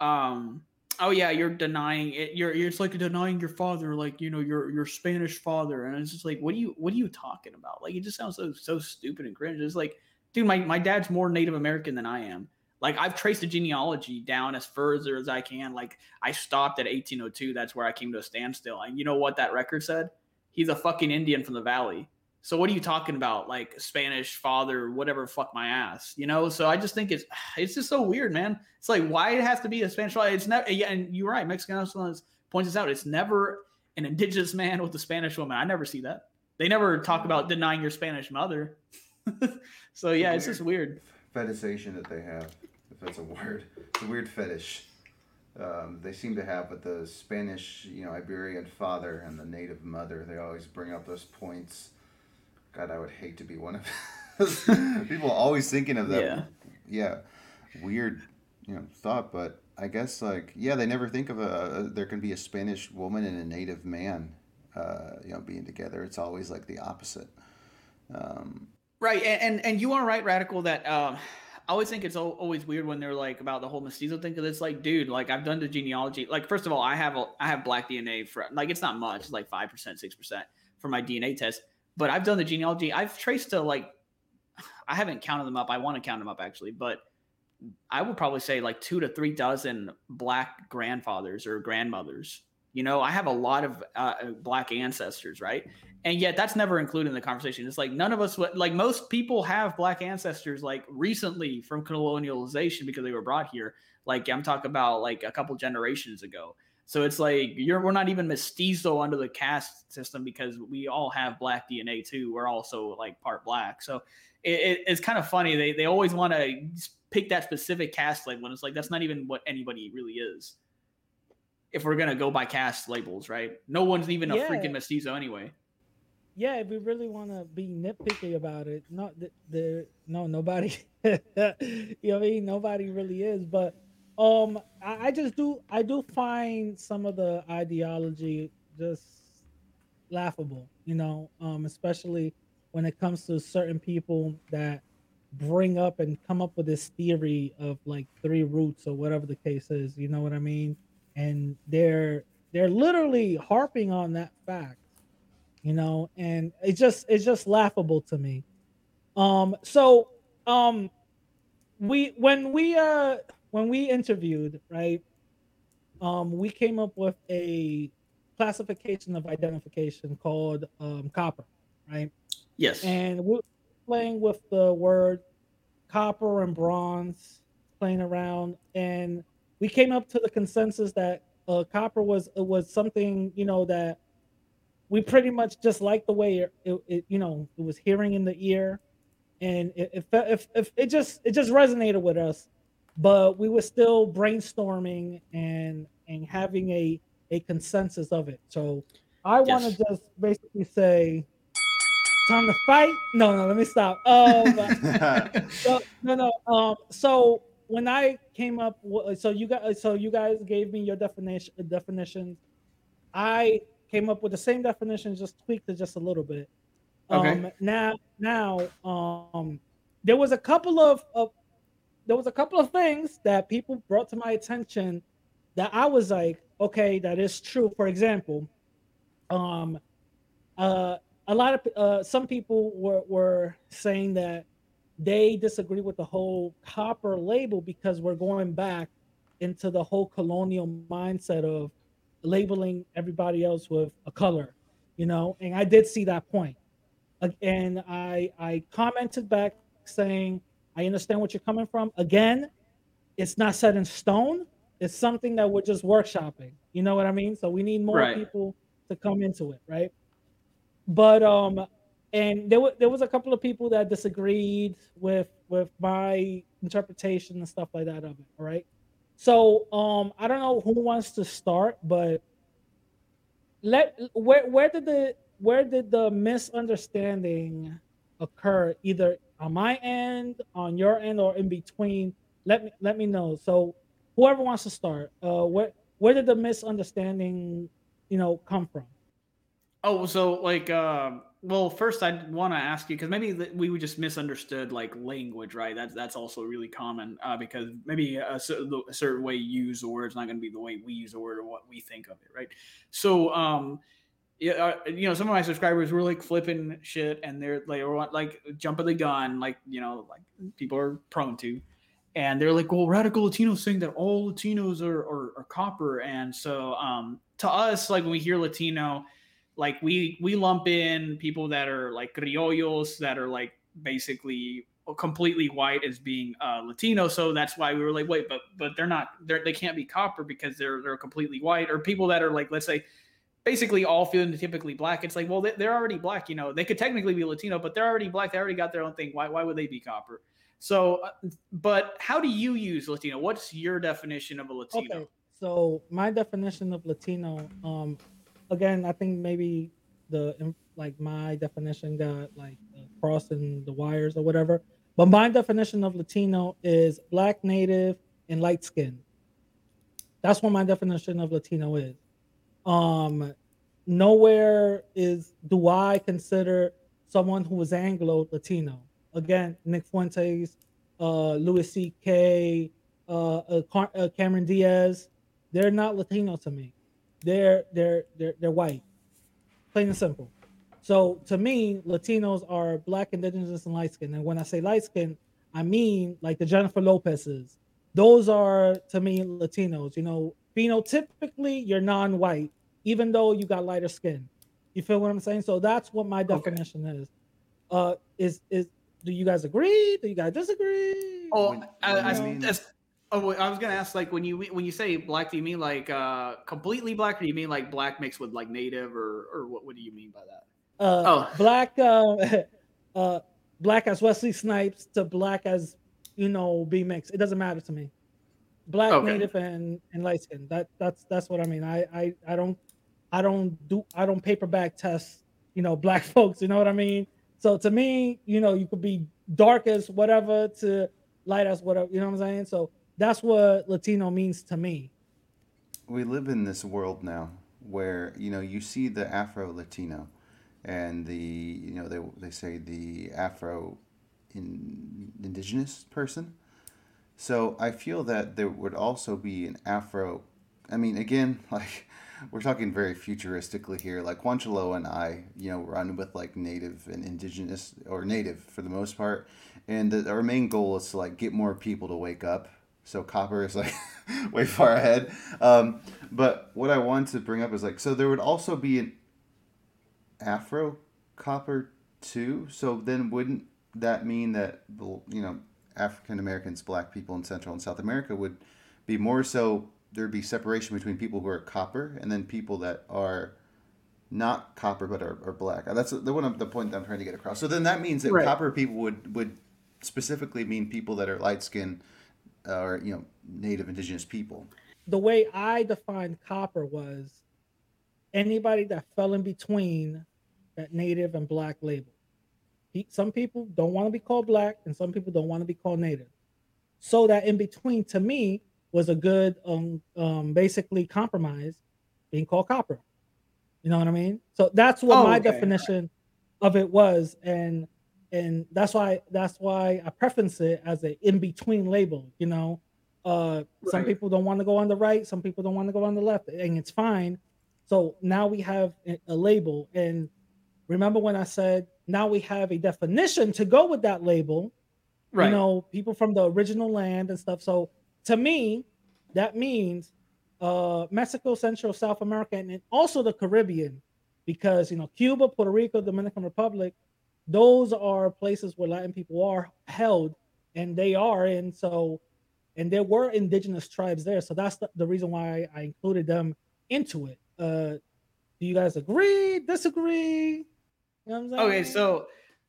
um, oh yeah, you're denying it. You're, you're it's like denying your father, like you know your your Spanish father, and it's just like, what are you what are you talking about? Like it just sounds so so stupid and cringe. It's like, dude, my my dad's more Native American than I am. Like I've traced the genealogy down as further as I can. Like I stopped at 1802. That's where I came to a standstill. And you know what that record said? He's a fucking Indian from the valley. So what are you talking about? Like Spanish father, whatever, fuck my ass, you know? So I just think it's it's just so weird, man. It's like why it has to be a Spanish father? It's never yeah, and you're right. Mexican Excellence points this out. It's never an indigenous man with a Spanish woman. I never see that. They never talk about denying your Spanish mother. so yeah, it's just weird. fetishization that they have, if that's a word. It's a weird fetish. Um, they seem to have with the Spanish, you know, Iberian father and the native mother. They always bring up those points. God, I would hate to be one of those people. Always thinking of that. Yeah. Yeah. Weird, you know, thought. But I guess like yeah, they never think of a, there can be a Spanish woman and a native man, uh, you know, being together. It's always like the opposite. Um, Right, and, and and you are right, radical. That um, always think it's always weird when they're like about the whole mestizo thing because it's like, dude, like I've done the genealogy. Like, first of all, I have a, I have black DNA for like it's not much, it's like five percent, six percent for my DNA test. But I've done the genealogy. I've traced to like, I haven't counted them up. I want to count them up actually, but I would probably say like two to three dozen black grandfathers or grandmothers. You know, I have a lot of uh, black ancestors, right? And yet that's never included in the conversation. It's like none of us, like most people have black ancestors, like recently from colonialization because they were brought here. Like I'm talking about like a couple generations ago. So it's like you're we're not even mestizo under the caste system because we all have black DNA too. We're also like part black. So it, it, it's kind of funny. They they always want to pick that specific caste label, and it's like that's not even what anybody really is. If we're gonna go by caste labels, right? No one's even a Yeah. freaking mestizo anyway. yeah, if we really want to be nitpicky about it, not the, the no nobody, you know what I mean. Nobody really is, but um, I, I just do I do find some of the ideology just laughable, you know, um, especially when it comes to certain people that bring up and come up with this theory of like three roots or whatever the case is, you know what I mean? And they're they're literally harping on that fact you know and it's just it's just laughable to me um so um we when we uh when we interviewed right um we came up with a classification of identification called um copper right Yes. and we're playing with the word copper and bronze playing around and we came up to the consensus that uh, copper was uh, was something you know that we pretty much just liked the way it, it, it you know it was hearing in the ear. And it, it, fe- if, if it just it just resonated with us. But we were still brainstorming and and having a a consensus of it. So i want to just basically say time to fight. No no let me stop. Um so, no, no. Um, so when I came up, so you guys, so you guys gave me your definition, definitions. I came up with the same definition, just tweaked it just a little bit. Okay. Um, now, now, um, there was a couple of, of, there was a couple of things that people brought to my attention that I was like, okay, that is true. For example, um, uh, a lot of uh, some people were were saying that they disagree with the whole copper label because we're going back into the whole colonial mindset of labeling everybody else with a color, you know. And I did see that point, and I I commented back saying I understand what you're coming from. Again, it's not set in stone. It's something that we're just workshopping. You know what I mean? So we need more Right. people to come into it, right? But um, and there was there was a couple of people that disagreed with with my interpretation and stuff like that of it. All right. So um, I don't know who wants to start, but let where where did the where did the misunderstanding occur either on my end on your end or in between let me let me know so whoever wants to start uh where where did the misunderstanding you know come from Oh, so like, um, well, first I'd want to ask you because maybe we just misunderstood like language, right? That's that's also really common uh, because maybe a, a certain way you use the word is not going to be the way we use the word or what we think of it, right? So, um, yeah, uh, you know, some of my subscribers were like flipping shit, and they're like, or like jumping the gun, like you know, like people are prone to, and they're like, well, radical Latinos saying that all Latinos are are, are copper, and so um, to us, like when we hear Latino like we we lump in people that are like criollos that are like basically completely white as being uh, Latino. So that's why we were like, wait, but but they're not they're, they can't be copper because they're they're completely white. Or people that are like, let's say, basically all phenotypically black. It's like, well, they, they're already black. You know, they could technically be Latino, but they're already black. They already got their own thing. Why why would they be copper? So, uh, but how do you use Latino? What's your definition of a Latino? Okay, so my definition of Latino, um, again, I think maybe the like my definition got like uh, crossing the wires or whatever. But my definition of Latino is black, native, and light skin. That's what my definition of Latino is. Um, nowhere is do I consider someone who is Anglo Latino. Again, Nick Fuentes, uh, Louis C.K., uh, uh, Car- uh, Cameron Diaz, they're not Latino to me. They're they're they're they're white, plain and simple. So to me, Latinos are black, indigenous, and light skin. And when I say light skin, I mean like the Jennifer Lopez's. Those are to me Latinos. You know, phenotypically you're non-white, even though you got lighter skin. You feel what I'm saying? So that's what my definition is. Uh, is is do you guys agree? Do you guys disagree? Oh, When- I, when I, you mean- that's- oh, I was gonna ask like when you when you say black, do you mean like uh completely black, or do you mean like black mixed with like native, or or what? What do you mean by that? uh, Oh. black, uh, uh, black as Wesley Snipes to black as you know B mix. It doesn't matter to me. Black, Okay. native, and and light skin. That that's that's what I mean. I I I don't I don't do I don't paper bag test. You know, black folks. You know what I mean. So to me, you know, you could be dark as whatever to light as whatever. You know what I'm saying? So that's what Latino means to me. we live in this world now where you know you see the Afro Latino, and the you know they they say the Afro in, indigenous person. So I feel that there would also be an Afro. I mean, again, like we're talking very futuristically here. Like Juancholoa and I, you know, run with like native and indigenous or native for the most part, and the, our main goal is to like get more people to wake up. So copper is like way far ahead. Um, but what I want to bring up is like, so there would also be an Afro copper too. So then wouldn't that mean that you know African Americans, Black people in Central and South America would be more so there'd be separation between people who are copper and then people that are not copper but are, are black. That's the one of the point that I'm trying to get across. So then that means that Right. copper people would would specifically mean people that are light skinned or you know native indigenous people. the way I defined copper was anybody that fell in between that native and black label. Pe- Some people don't want to be called black, and some people don't want to be called native. So that in between, to me, was a good, um, um, basically compromise, being called copper. You know what I mean? So that's what Oh, my okay. definition of it was, and and that's why that's why I preference it as a in between label. You know, uh, some people don't want to go on the right, some people don't want to go on the left, and it's fine. So now we have a, a label, and remember when I said now we have a definition to go with that label. Right. You know, people from the original land and stuff. So to me, that means uh, Mexico, Central, South America, and also the Caribbean, because you know Cuba, Puerto Rico, Dominican Republic, those are places where Latin people are held, and they are, and so, and there were indigenous tribes there, so that's the, the reason why I included them into it. Uh, do you guys agree? Disagree? You know what I'm saying? Okay, so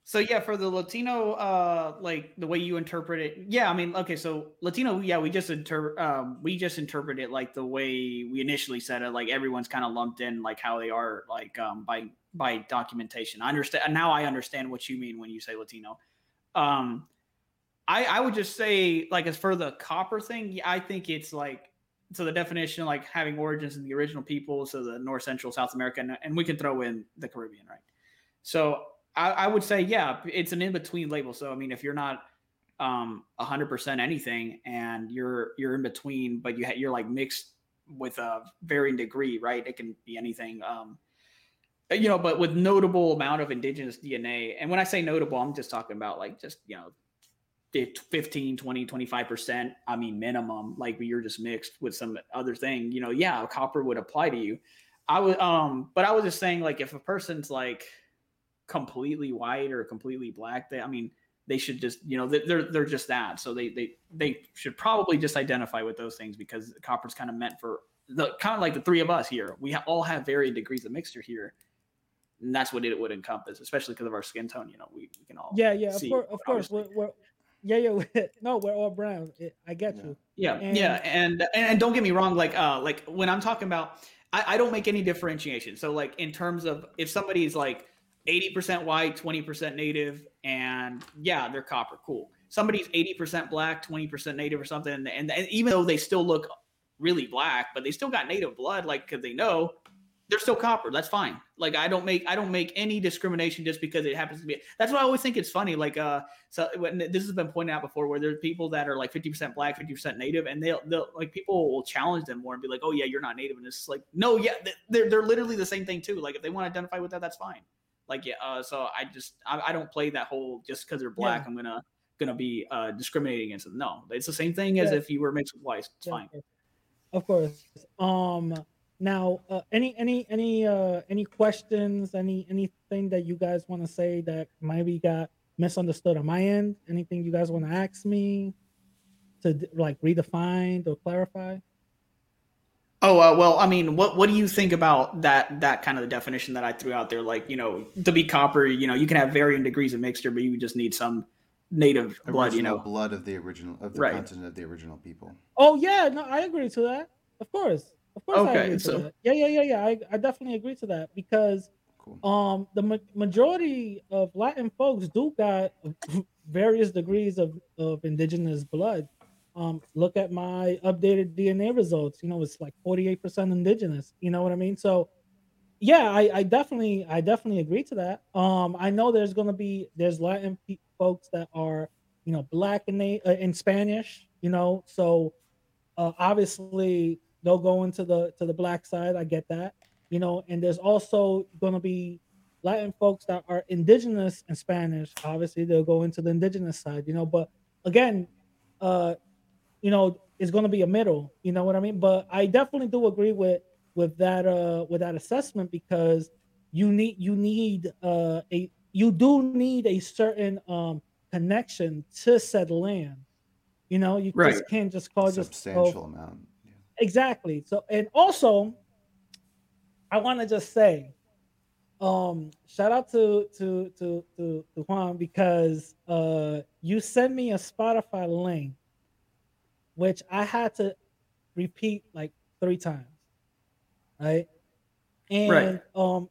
so yeah, for the Latino, uh, like the way you interpret it, yeah, I mean, okay, so Latino, yeah, we just inter, um, we just interpret it like the way we initially said it, like everyone's kind of lumped in, like how they are, like um, by by documentation. I understand now. I understand what you mean when you say Latino. Um, I I would just say like as for the copper thing, I think it's like so the definition like having origins in the original people, so the North Central South America, and, and we can throw in the Caribbean, right? So I, I would say, yeah, it's an in between label. So I mean, if you're not um 100% anything and you're you're in between, but you ha- you're like mixed with a varying degree, right? It can be anything. Um, you know, but with notable amount of indigenous DNA. And when I say notable, I'm just talking about like just you know. 15 20 25% i mean minimum like you're just mixed with some other thing you know yeah copper would apply to you i would um but i was just saying like if a person's like completely white or completely black they i mean they should just you know they're they're just that so they they they should probably just identify with those things because the copper's kind of meant for the kind of like the three of us here we ha- all have varying degrees of mixture here and that's what it would encompass especially because of our skin tone you know we, we can all Yeah, yeah, of course, of course. We're, we're, yeah, yeah. we're- no, we're all brown. I get Yeah. you. Yeah, And- yeah, and, and and don't get me wrong, like uh like when I'm talking about I, I don't make any differentiation. So like in terms of if somebody's like 80% white, 20% native, and yeah, they're copper, cool. Somebody's 80% black, 20% native or something, and, and, even though they still look really black, but they still got native blood, like because they know they're still copper. That's fine. Like I don't make I don't make any discrimination just because it happens to be. That's why I always think it's funny. Like uh, so when this has been pointed out before, where there's people that are like 50% black, 50% native, and they'll they'll like people will challenge them more and be like, oh yeah, you're not native, and it's like no, yeah, they're they're literally the same thing too. Like if they want to identify with that, that's fine. Like yeah, uh, so I just I, I don't play that whole just because they're black, Yeah. I'm gonna gonna be uh, discriminating against them. No, it's the same thing as Yeah. if you were mixed with whites. It's fine. Of course. Um now uh, any any any uh any questions, any anything that you guys want to say that maybe got misunderstood on my end? Anything you guys want to ask me to like redefine or clarify? Oh uh, well, I mean, what what do you think about that that kind of the definition that I threw out there? Like, you know, to be copper, you know, you can have varying degrees of mixture, but you just need some native blood. You know, blood of the original of the Right. continent of the original people. Oh yeah, no, I agree to that. Of course. Of course I Okay, agree to that. Yeah, yeah, yeah, yeah. I, I definitely agree to that because Cool. um the ma- majority of Latin folks do got various degrees of, of indigenous blood. Um, look at my updated DNA results. You know, it's like 48% indigenous. You know what I mean? So yeah, I, I definitely I definitely agree to that. Um, I know there's gonna be there's Latin folks that are you know black in they uh, in Spanish. You know, so uh, obviously they'll go into the to the black side. I get that. You know, and there's also gonna be Latin folks that are indigenous in Spanish. Obviously, they'll go into the indigenous side. You know, but again, uh, you know, it's going to be a middle. You know what I mean? But I definitely do agree with with that uh with that assessment because you need you need uh a you do need a certain um connection to said land. You know, you Right. just can't just call just go- Substantial amount. Yeah. exactly. So and also I want to just say um shout out to to to to, to Juan because uh you sent me a Spotify link which I had to repeat like three times. Right? And Right. um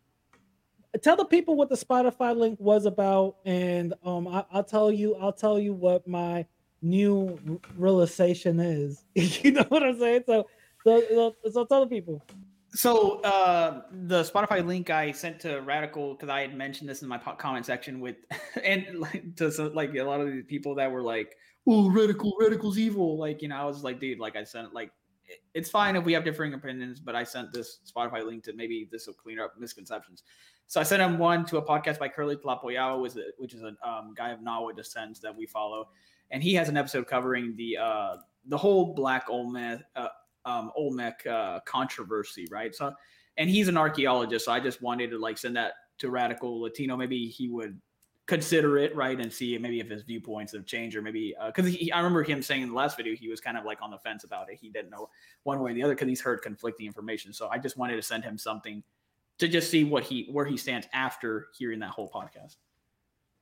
tell the people what the Spotify link was about and um I, I'll tell you I'll tell you what my new realization is. you know what I'm saying? So so, so, so tell the people. So uh, the Spotify link I sent to Radical because I had mentioned this in my comment section with, and like to so, like a lot of the people that were like, "Oh, Radical, Radical's evil." Like you know, I was like, dude, like I sent like, it's fine if we have differing opinions, but I sent this Spotify link to maybe this will clean up misconceptions. So I sent him one to a podcast by Kurly Tlapoyawa, which is a, um, guy of Nahua descent that we follow, and he has an episode covering the uh, the whole Black Olmec uh, um, Olmec uh, controversy, right? So, and he's an archaeologist, so I just wanted to like send that to Radical Latino. Maybe he would consider it, right, and see maybe if his viewpoints have changed, or maybe because he, I remember him saying in the last video he was kind of like on the fence about it. He didn't know one way or the other because he's heard conflicting information. So I just wanted to send him something to just see what he where he stands after hearing that whole podcast.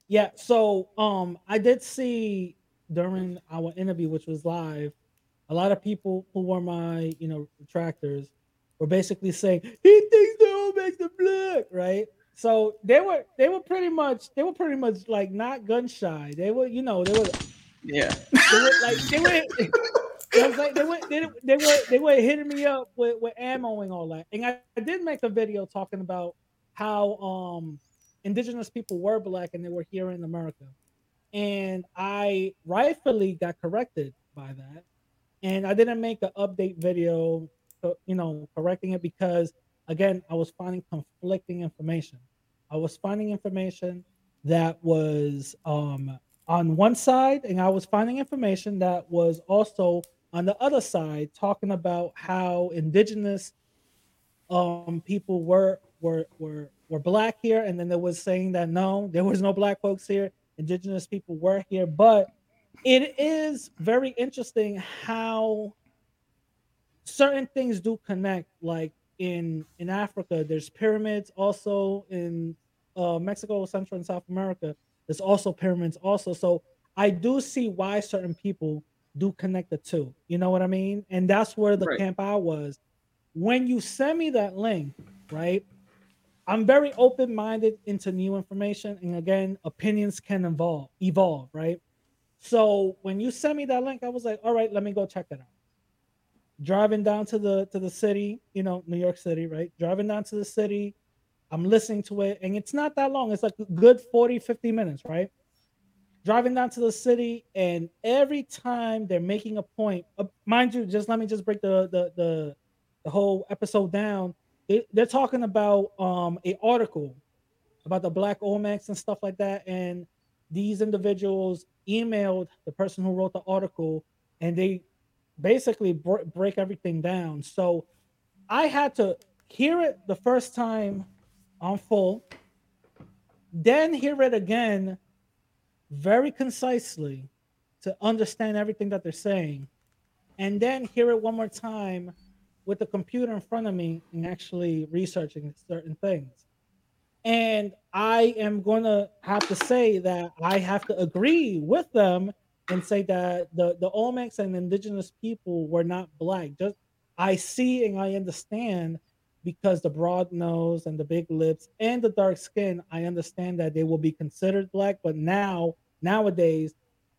Yeah, so um I did see during our interview, which was live, a lot of people who were my, you know, retractors were basically saying he thinks the Olmecs the black, right? So they were they were pretty much they were pretty much like not gun shy. They were, you know, they were Yeah. they were like they were it was like they were they, they were they were hitting me up with, with ammo and all that. And I, I did make a video talking about how um indigenous people were black and they were here in America. And I rightfully got corrected by that. And I didn't make an update video, uh, you know, correcting it because again, I was finding conflicting information. I was finding information that was um on one side and I was finding information that was also on the other side talking about how indigenous um people were were were were black here and then there was saying that no there was no black folks here indigenous people were here but it is very interesting how certain things do connect like in in africa there's pyramids also in uh mexico central and south america. There's also pyramids also. So i do see why certain people do connect the two. You know what i mean? And that's where the Right. camp i was. When you send me that link right i'm very open-minded into new information. And again opinions can evolve evolve right? So when you sent me that link i was like all right let me go check that out driving down to the to the city you know new york city right? Driving down to the city i'm listening to it and it's not that long. It's like a good 40 50 minutes right? Driving down to the city and every time they're making a point uh, mind you just let me just break the the the, the whole episode down. They, they're talking about um a article about the black olmecs and stuff like that and these individuals emailed the person who wrote the article, and they basically br- break everything down. So I had to hear it the first time on full, then hear it again very concisely to understand everything that they're saying, and then hear it one more time with the computer in front of me and actually researching certain things. And I am going to have to say that I have to agree with them and say that the, the Olmecs and indigenous people were not black. Just I see and I understand because the broad nose and the big lips and the dark skin, I understand that they will be considered black. But now, nowadays,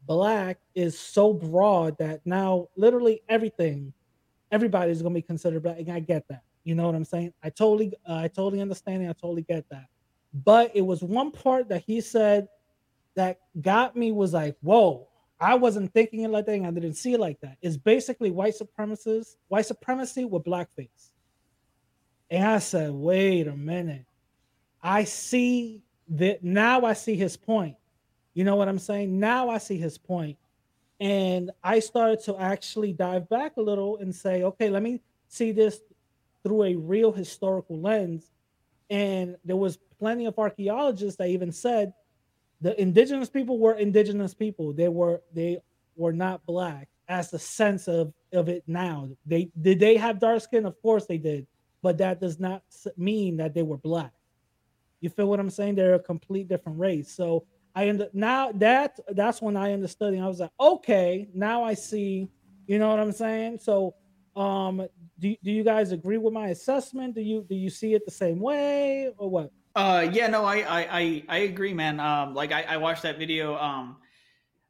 black is so broad that now literally everything, everybody's gonna be considered black. And I get that. You know what I'm saying? I totally, uh, I totally understand it. I totally get that. But it was one part that he said that got me was like, whoa, I wasn't thinking it like that. I didn't see it like that. It's basically white supremacists, white supremacy with blackface. And I said, wait a minute. I see that now I see his point. You know what I'm saying? Now I see his point. And I started to actually dive back a little and say, okay, let me see this through a real historical lens. And there was plenty of archaeologists that even said the indigenous people were indigenous people. They were they were not black as the sense of of it now. They did they have dark skin? Of course they did, but that does not mean that they were black. You feel what I'm saying? They're a complete different race. So I end up now that that's when I understood and I was like, okay, now I see, you know what I'm saying? So um do, do you guys agree with my assessment? Do you do you see it the same way or what? Uh, yeah, no, I, I, I, I agree, man. Um, like I, I watched that video. Um,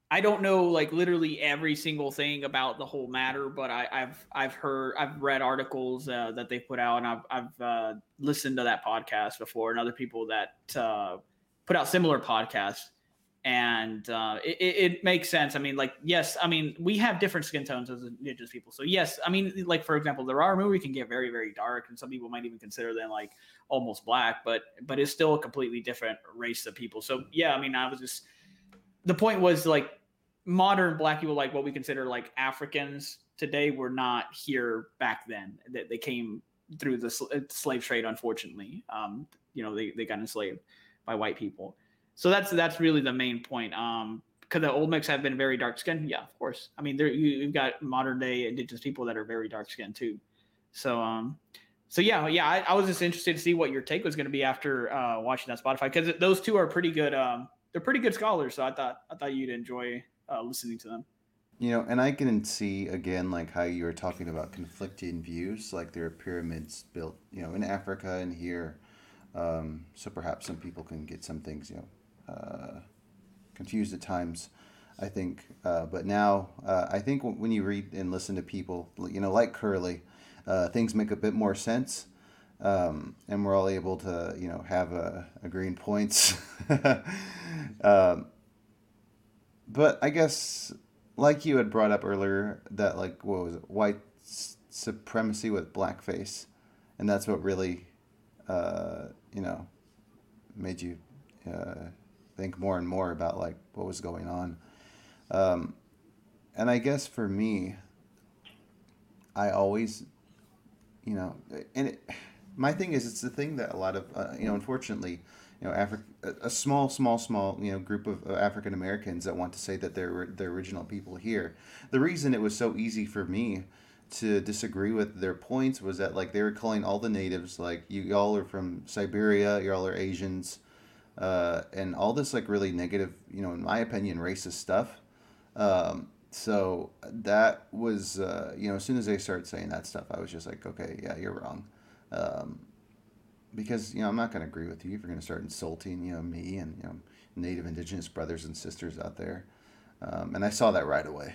I don't know like literally every single thing about the whole matter, but I, have I've heard I've read articles uh, that they put out, and I've I've uh, listened to that podcast before, and other people that uh, put out similar podcasts and uh, it, it, makes sense. I mean, like, yes, I mean, we have different skin tones as indigenous people. So, yes, I mean, like, for example, the Rarámuri can get very, very dark, and some people might even consider them like almost black, but but it's still a completely different race of people. So, yeah, I mean, I was just the point was like modern black people, like what we consider like Africans today, were not here back then. That they came through the slave trade, unfortunately. Um, you know, they, they got enslaved by white people so that's that's really the main point. Um, could the Olmecs have been very dark skinned? Yeah, of course. I mean, there you, have got modern day indigenous people that are very dark skinned too. So um, so yeah, yeah, I, I, was just interested to see what your take was going to be after uh, watching that Spotify because those two are pretty good. Um, they're pretty good scholars, so I thought I thought you'd enjoy uh, listening to them. You know, and I can see again like how you were talking about conflicting views, like there are pyramids built, you know, in Africa and here. Um, so perhaps some people can get some things, you know, uh, confused at times. I think, uh, but now uh, I think when you read and listen to people, you know, like Kurly, uh, things make a bit more sense, um, and we're all able to, you know, have a, green points. um, but I guess, like you had brought up earlier, that like what was it, white supremacy with blackface, and that's what really, uh, you know, made you uh, think more and more about like what was going on. Um, and I guess for me, I always, you know, and it, my thing is, it's the thing that a lot of, uh, you know, unfortunately, you know, Afri- a small, small, small, you know, group of uh, African Americans that want to say that they're the original people here. The reason it was so easy for me to disagree with their points was that like they were calling all the natives like you y'all are from Siberia, y'all are Asians, uh, and all this like really negative, you know, in my opinion, racist stuff. Um, so that was, uh, you know, as soon as they started saying that stuff, I was just like, okay, yeah, you're wrong. Um, because you know I'm not going to agree with you if you're going to start insulting you know me and you know Native Indigenous brothers and sisters out there, um, and I saw that right away.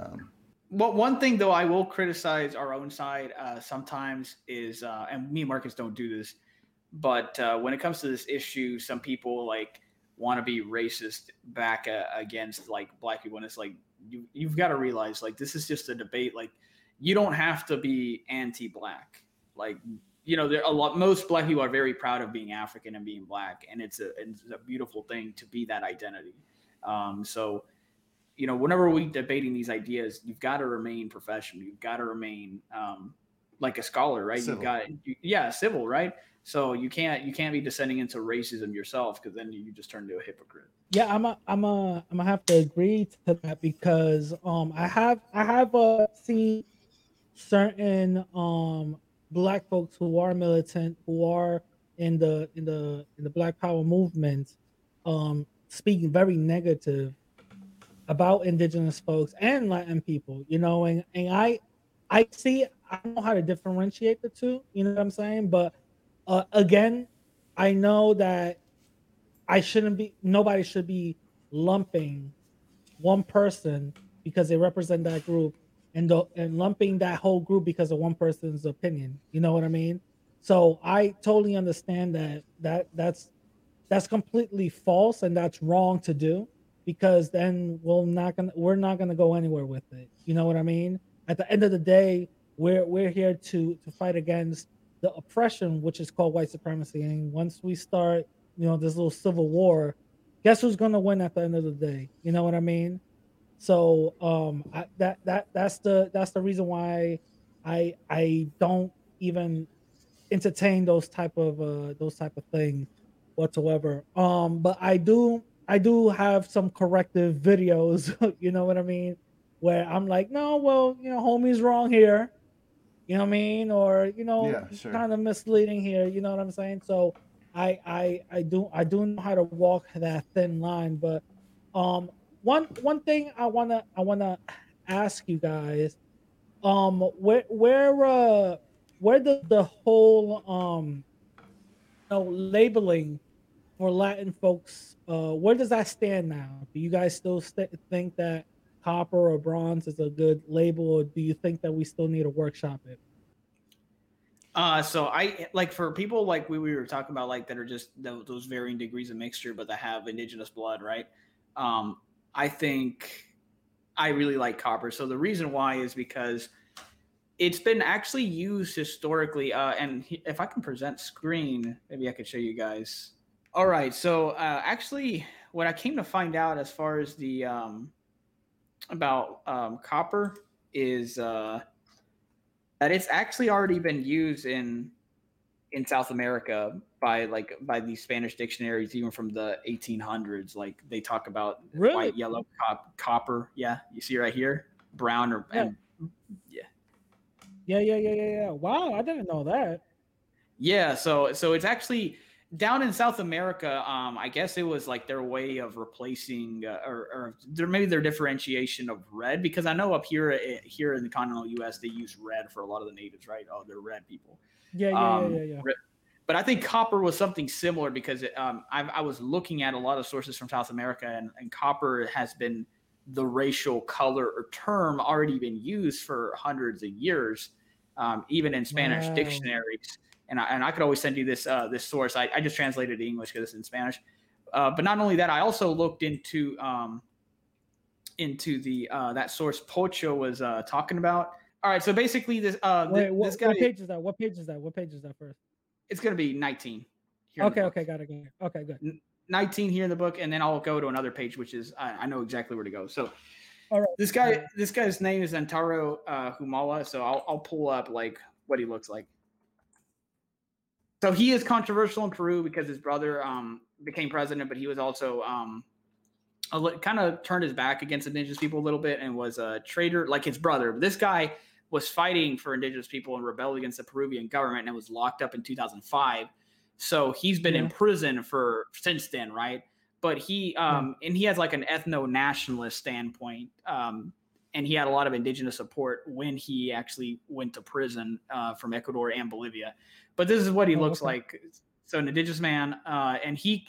Um, well, one thing though, I will criticize our own side uh, sometimes is, uh, and me and Marcus don't do this, but uh, when it comes to this issue, some people like want to be racist back uh, against like black people, and it's like you you've got to realize like this is just a debate. Like you don't have to be anti-black. Like you know, there a lot. Most black people are very proud of being African and being black, and it's a it's a beautiful thing to be that identity. Um, so you know, whenever we debating these ideas, you've got to remain professional. You've got to remain um, like a scholar, right? Civil. You've got, you, yeah, civil, right? So you can't you can't be descending into racism yourself because then you just turn into a hypocrite. Yeah, I'm a, I'm a, I'm gonna have to agree to that because um I have I have uh seen certain um black folks who are militant who are in the in the in the Black Power movement um speaking very negative about indigenous folks and Latin people, you know, and and I I see I don't know how to differentiate the two, you know what I'm saying? But uh, again, I know that I shouldn't be nobody should be lumping one person because they represent that group and the, and lumping that whole group because of one person's opinion. You know what I mean? So I totally understand that that that's that's completely false and that's wrong to do because then we're not gonna we're not gonna go anywhere with it. You know what I mean? At the end of the day, we're we're here to to fight against the oppression which is called white supremacy. And once we start, you know, this little civil war, guess who's gonna win at the end of the day? You know what I mean? So um I, that that that's the that's the reason why I I don't even entertain those type of uh those type of things whatsoever. Um but I do I do have some corrective videos, you know what I mean? Where I'm like, no, well, you know, homie's wrong here. You know what I mean? Or, you know, Yeah, sure. kind of misleading here, you know what I'm saying? So I I I do I do know how to walk that thin line, but um one one thing I wanna I wanna ask you guys, um where where uh where the the whole um you know, labeling for Latin folks, uh, where does that stand now? Do you guys still st- think that copper or bronze is a good label, or do you think that we still need to workshop it? Uh, so I like for people like we, we were talking about, like that are just those, those varying degrees of mixture, but that have indigenous blood, right? Um, I think I really like copper. So the reason why is because it's been actually used historically. Uh, and if I can present screen, maybe I could show you guys. All right. So uh, actually, what I came to find out as far as the um, about um, copper is uh, that it's actually already been used in in South America by like by these Spanish dictionaries, even from the 1800s. Like they talk about Really? white, yellow, cop, copper. Yeah, you see right here, brown or Yeah. and Yeah, yeah, yeah, yeah, yeah. Wow, I didn't know that. Yeah, so so it's actually down in South America. Um, I guess it was like their way of replacing, uh, or, or their maybe their differentiation of red, because I know up here eh, here in the continental U.S. they use red for a lot of the natives, right? Oh, they're red people. Yeah, yeah, Um, yeah, yeah, yeah. But I think copper was something similar because it, um, I, I was looking at a lot of sources from South America, and, and copper has been the racial color or term already been used for hundreds of years, um, even in Spanish Wow. dictionaries. And I, and I could always send you this uh, this source. I, I just translated to English because it's in Spanish. Uh, but not only that, I also looked into um, into the uh, that source Pocho was uh, talking about. All right, so basically this uh, Wait, what, this guy what page is that? What page is that? What page is that first? it's going to be 19. here Okay, okay, got it, got it. Okay, good. 19 here in the book, and then I'll go to another page, which is I, I know exactly where to go. So, All right. this guy, this guy's name is Antauro uh, Humala. So I'll I'll pull up like what he looks like. So he is controversial in Peru because his brother um, became president, but he was also um, kind of turned his back against indigenous people a little bit and was a traitor like his brother. But this guy was fighting for indigenous people and rebelled against the Peruvian government and was locked up in 2005. So he's been in prison for since then, right? But he um and he has like an ethno nationalist standpoint. Um and he had a lot of indigenous support when he actually went to prison uh, from Ecuador and Bolivia. But this is what he Oh, looks okay. like. So an indigenous man, uh, and he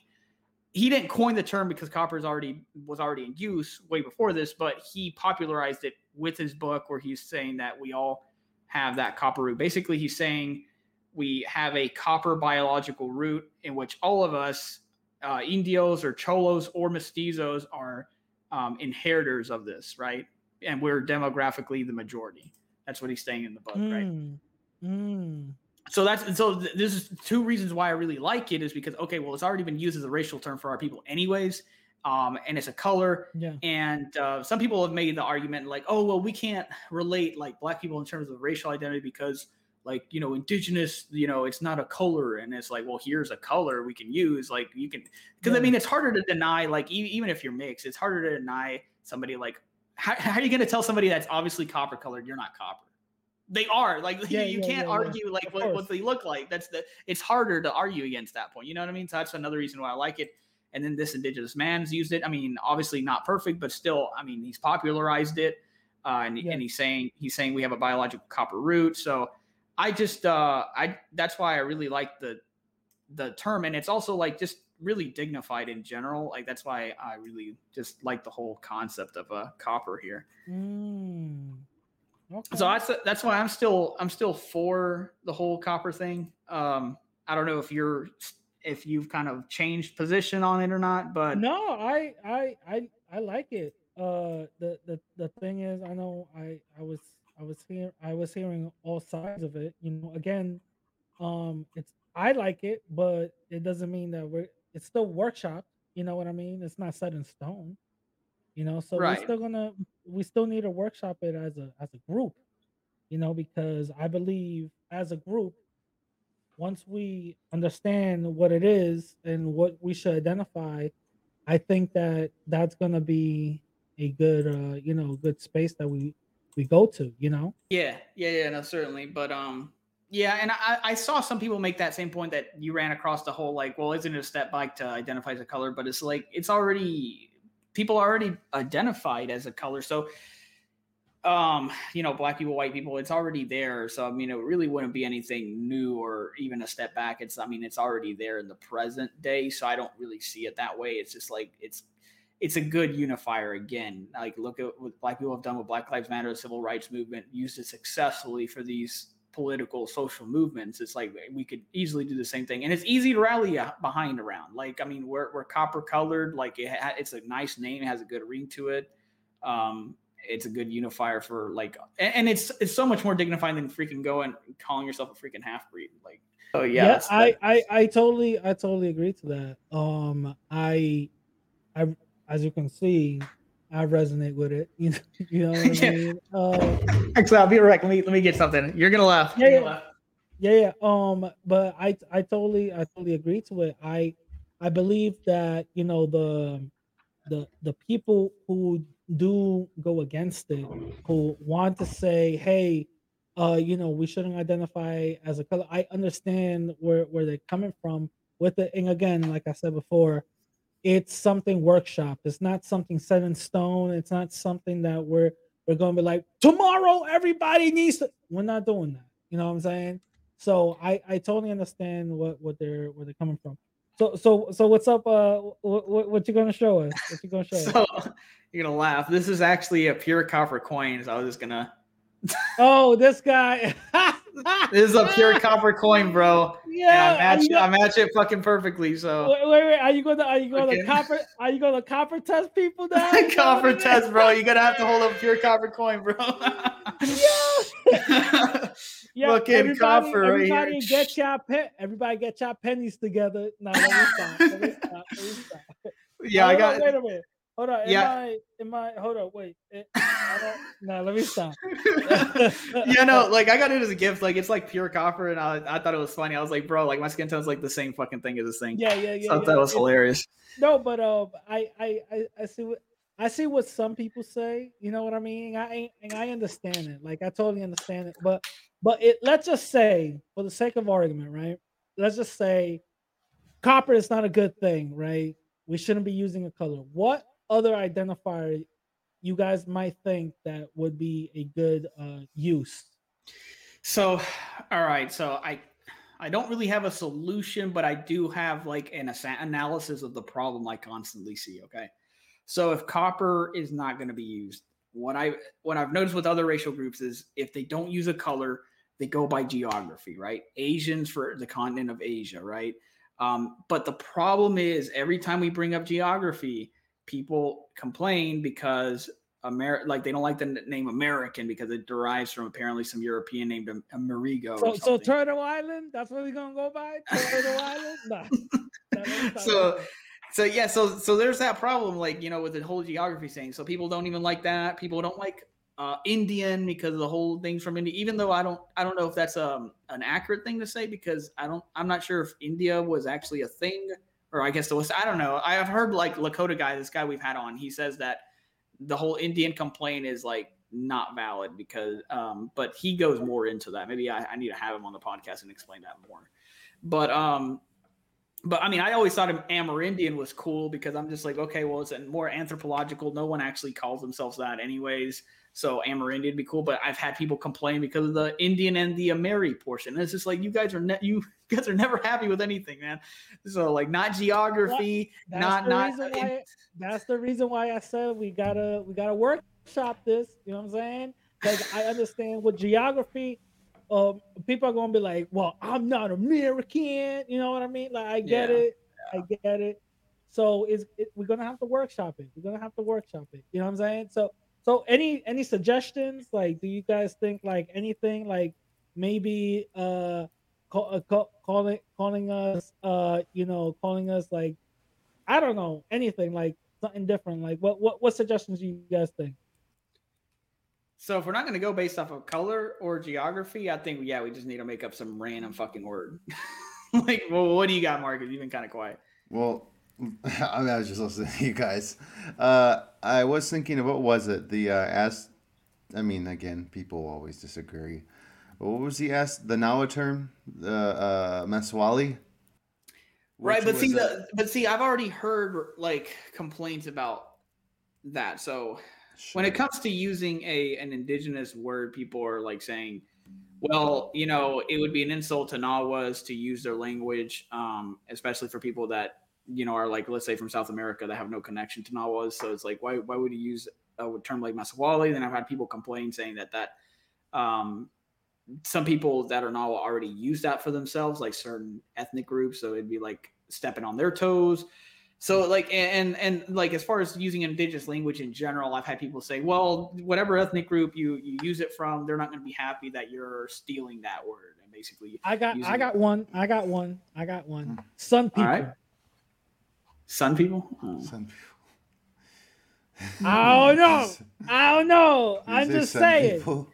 he didn't coin the term because copper is already was already in use way before this, but he popularized it with his book where he's saying that we all have that copper root. Basically, he's saying we have a copper biological root in which all of us, uh, Indios or Cholos or Mestizos, are um, inheritors of this, right? And we're demographically the majority. That's what he's saying in the book, right? Mm, mm. So that's so th- this is two reasons why I really like it is because okay, well, it's already been used as a racial term for our people, anyways. um, and it's a color. Yeah. And uh, some people have made the argument like, oh well, we can't relate like black people in terms of racial identity because like you know indigenous you know it's not a color and it's like well here's a color we can use like you can because i mean it's harder to deny like e- even if you're mixed it's harder to deny somebody like how, how are you going to tell somebody that's obviously copper colored you're not copper they are like Yeah, you yeah, can't yeah, argue like what, what they look like. That's the it's harder to argue against that point you know what i mean? So that's another reason why i like it. And then this indigenous man's used it. I mean obviously not perfect but still i mean he's popularized it uh, and, and he's saying he's saying we have a biological copper root. So i just uh i that's why i really like the the term. And it's also like just really dignified in general. Like that's why i really just like the whole concept of uh copper here. Mm. Okay. so that's that's why I'm still I'm still for the whole copper thing. Um, I don't know if you're if you've kind of changed position on it or not, but no, I I I I like it. Uh, the the the thing is, I know I I was I was here I was hearing all sides of it. You know, again, um, it's I like it, but it doesn't mean that we're it's still workshop. You know what I mean? It's not set in stone. You know, so Right. we're still gonna we still need to workshop it as a as a group. You know, because I believe as a group, once we understand what it is and what we should identify, I think that that's gonna be a good, uh, you know, good space that we we go to. You know, yeah, yeah, yeah, no, certainly. But um, yeah, and I, I saw some people make that same point that you ran across the whole like, well, isn't it a step back to identify as a color? But it's like it's already people already identified as a color, so um you know black people white people it's already there. So i mean it really wouldn't be anything new or even a step back. It's i mean it's already there in the present day. So i don't really see it that way. It's just like it's it's a good unifier again. Like look at what black people have done with black lives matter the civil rights movement used it successfully for these political social movements it's like we could easily do the same thing and it's easy to rally behind around like i mean we're, we're copper colored like it ha- it's a nice name it has a good ring to it um it's a good unifier for like and, and it's it's so much more dignified than freaking going calling yourself a freaking half breed like oh yeah, that's I, the- I I totally I totally agree to that. Um, I I as you can see, I resonate with it. You know, you know what I mean. Uh, actually i'll be right let me let me get something you're gonna laugh Yeah, You're yeah. laugh. Yeah, yeah. Um, but I I totally I totally agree to it. I I believe that you know the the the people who do go against it, who want to say, hey, uh, you know, we shouldn't identify as a color. I understand where where they're coming from with it. And again, like I said before, it's something workshop. It's not something set in stone. It's not something that we're we're gonna be like tomorrow everybody needs to. We're not doing that. You know what I'm saying? So I I totally understand what what they're where they're coming from. So so so what's up? Uh, what what, you gonna show us? What you gonna show us? so you're gonna laugh this is actually a pure copper coin so i was just gonna Oh, this guy. this is a pure copper coin bro Yeah, and i match, you I gonna- match it fucking perfectly so Wait, wait, wait. Are you gonna are you gonna Okay. copper are you gonna copper test people now? Copper test bro you gotta have to hold up pure copper coin bro Yeah. Yeah, Fucking everybody, copper right everybody here. get your pen. Everybody get your pennies together. No, let me stop. Let me stop. Let me stop. yeah i Hold got wait a minute. Hold on. Am Yeah. I? Am I? Hold on. Wait. Eh, I no, let me stop. yeah, no, like I got it as a gift. Like it's like pure copper, and I, I thought it was funny. I was like, bro, like my skin tone's like the same fucking thing as this thing. Yeah, yeah, yeah. so yeah. it was hilarious. No, but um, I, I, I, I see what I see what some people say. You know what I mean? I ain't, and I understand it. Like I totally understand it. But, but it. Let's just say, for the sake of argument, right? Let's just say, copper is not a good thing, right? We shouldn't be using a color. What other identifier you guys might think that would be a good uh use? So, all right, so I I don't really have a solution, but I do have like an analysis of the problem I constantly see. Okay, so if copper is not going to be used, what I what I've noticed with other racial groups is if they don't use a color, they go by geography, right? Asians for the continent of Asia, right? Um, but the problem is every time we bring up geography, people complain because Amer- like they don't like the n- name American because it derives from apparently some European named Amerigo. So, so. Turtle Island. That's what we're gonna go by. Turtle Island. Nah. Nah, let me stop, let me So- so yeah, so so there's that problem, like you know, with the whole geography thing. So people don't even like that. People don't like uh, Indian because of the whole things from India. Even though I don't, I don't know if that's um an accurate thing to say because I don't, I'm not sure if India was actually a thing or I guess the was. I don't know. I have heard like Lakota guy, this guy we've had on, he says that the whole Indian complaint is like not valid because, um, but he goes more into that. Maybe I, I need to have him on the podcast and explain that more. But um, but I mean, I always thought Amerindian was cool because I'm just like, okay, well, it's more anthropological. No one actually calls themselves that, anyways. So Amerindian would be cool. But I've had people complain because of the Indian and the Ameri portion. And it's just like you guys are ne- you guys are never happy with anything, man. So like, not geography, That's not not. why, that's the reason why I said we gotta we gotta workshop this. You know what I'm saying? Because I understand with geography, um, people are gonna be like, "Well, I'm not American." You know what I mean? Like, I get Yeah. it, I get it. So it's it, we're gonna have to workshop it. We're gonna have to workshop it. You know what I'm saying? So so any any suggestions? Like, do you guys think like anything like maybe uh, call, uh call, calling calling us uh you know calling us like I don't know anything like something different. Like what what what suggestions do you guys think? So if we're not going to go based off of color or geography, I think yeah, we just need to make up some random fucking word. like, well, what do you got, Marcus? You've been kind of quiet. Well, I, mean, I was just listening to you guys. Uh, I was thinking of what was it? The uh, ask. I mean, again, people always disagree. What was the ask? The Nahua term? The uh, Maswali? right but see the, but see i've already heard like complaints about that so when it comes to using a an indigenous word people are like saying well you know it would be an insult to Nahuas to use their language um especially for people that you know are like let's say from south america that have no connection to Nahuas so it's like why why would you use a term like masawali then i've had people complain saying that that um some people that are Nahua already use that for themselves, like certain ethnic groups. So it'd be like stepping on their toes. So like and and like as far as using indigenous language in general, I've had people say, well, whatever ethnic group you you use it from, they're not going to be happy that you're stealing that word and basically I got I got one. I got one. I got one. Some people. Right. Sun people. Oh. Some I don't know. I don't know. You I'm just some saying. people?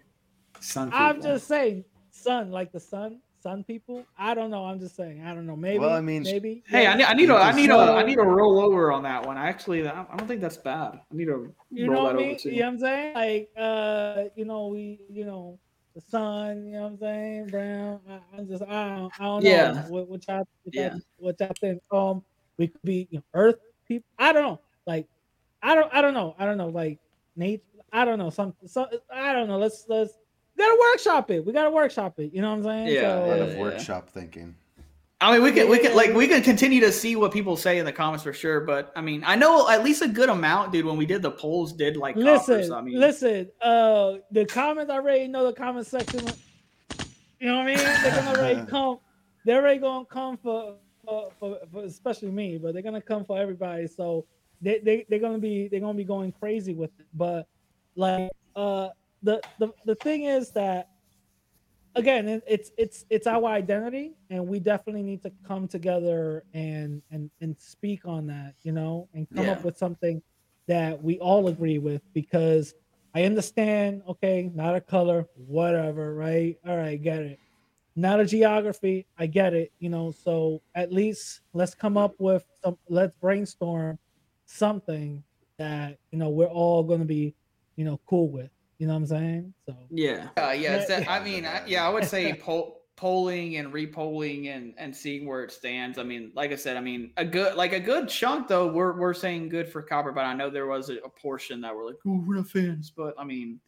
Sun people. I'm just saying. Sun, like the sun, sun people. I don't know. I'm just saying. I don't know. Maybe. Well, I mean- maybe. Hey, I yeah. need, I need a, I need a, I need a roll over on that one. Actually, I I don't think that's bad. I need to you roll know that what I over too. You know what I'm saying? Like, uh, you know, we, you know, the sun. You know what I'm saying? Brown. I, I'm just, I don't, I don't know. Yeah. What, what y'all, what y'all, Yeah. what y'all think? Um, we could be, you know, Earth people. I don't know. Like, I don't, I don't know. I don't know. Like, nature. I don't know. Some, some. I don't know. Let's, let's. We gotta workshop it. We gotta workshop it. You know what I'm saying? Yeah, A lot So, of yeah. workshop thinking. I mean, we can, we can, Yeah. like, we can continue to see what people say in the comments for sure. But I mean, I know at least a good amount, dude. When we did the polls, did like listen, copper, I mean, listen. Uh, the comments I already know the comment section. You know what I mean? They're gonna already come. They're already gonna come for, for, for, for especially me, but they're gonna come for everybody. So they they they're gonna be they're gonna be going crazy with it. But like uh, the the the thing is that again it, it's it's it's our identity and we definitely need to come together and and and speak on that you know and come up with something that we all agree with because i understand okay not a color whatever right all right get it not a geography i get it you know so at least let's come up with some let's brainstorm something that you know we're all going to be you know cool with you know what i'm saying so yeah, uh, yeah. It's that, I mean, I, yeah, I would say poll, polling and repolling and and seeing where it stands. I mean, like I said, I mean, a good like a good chunk though. We're we're saying good for copper, but I know there was a, a portion that were like, oh, we're not fans. But I mean,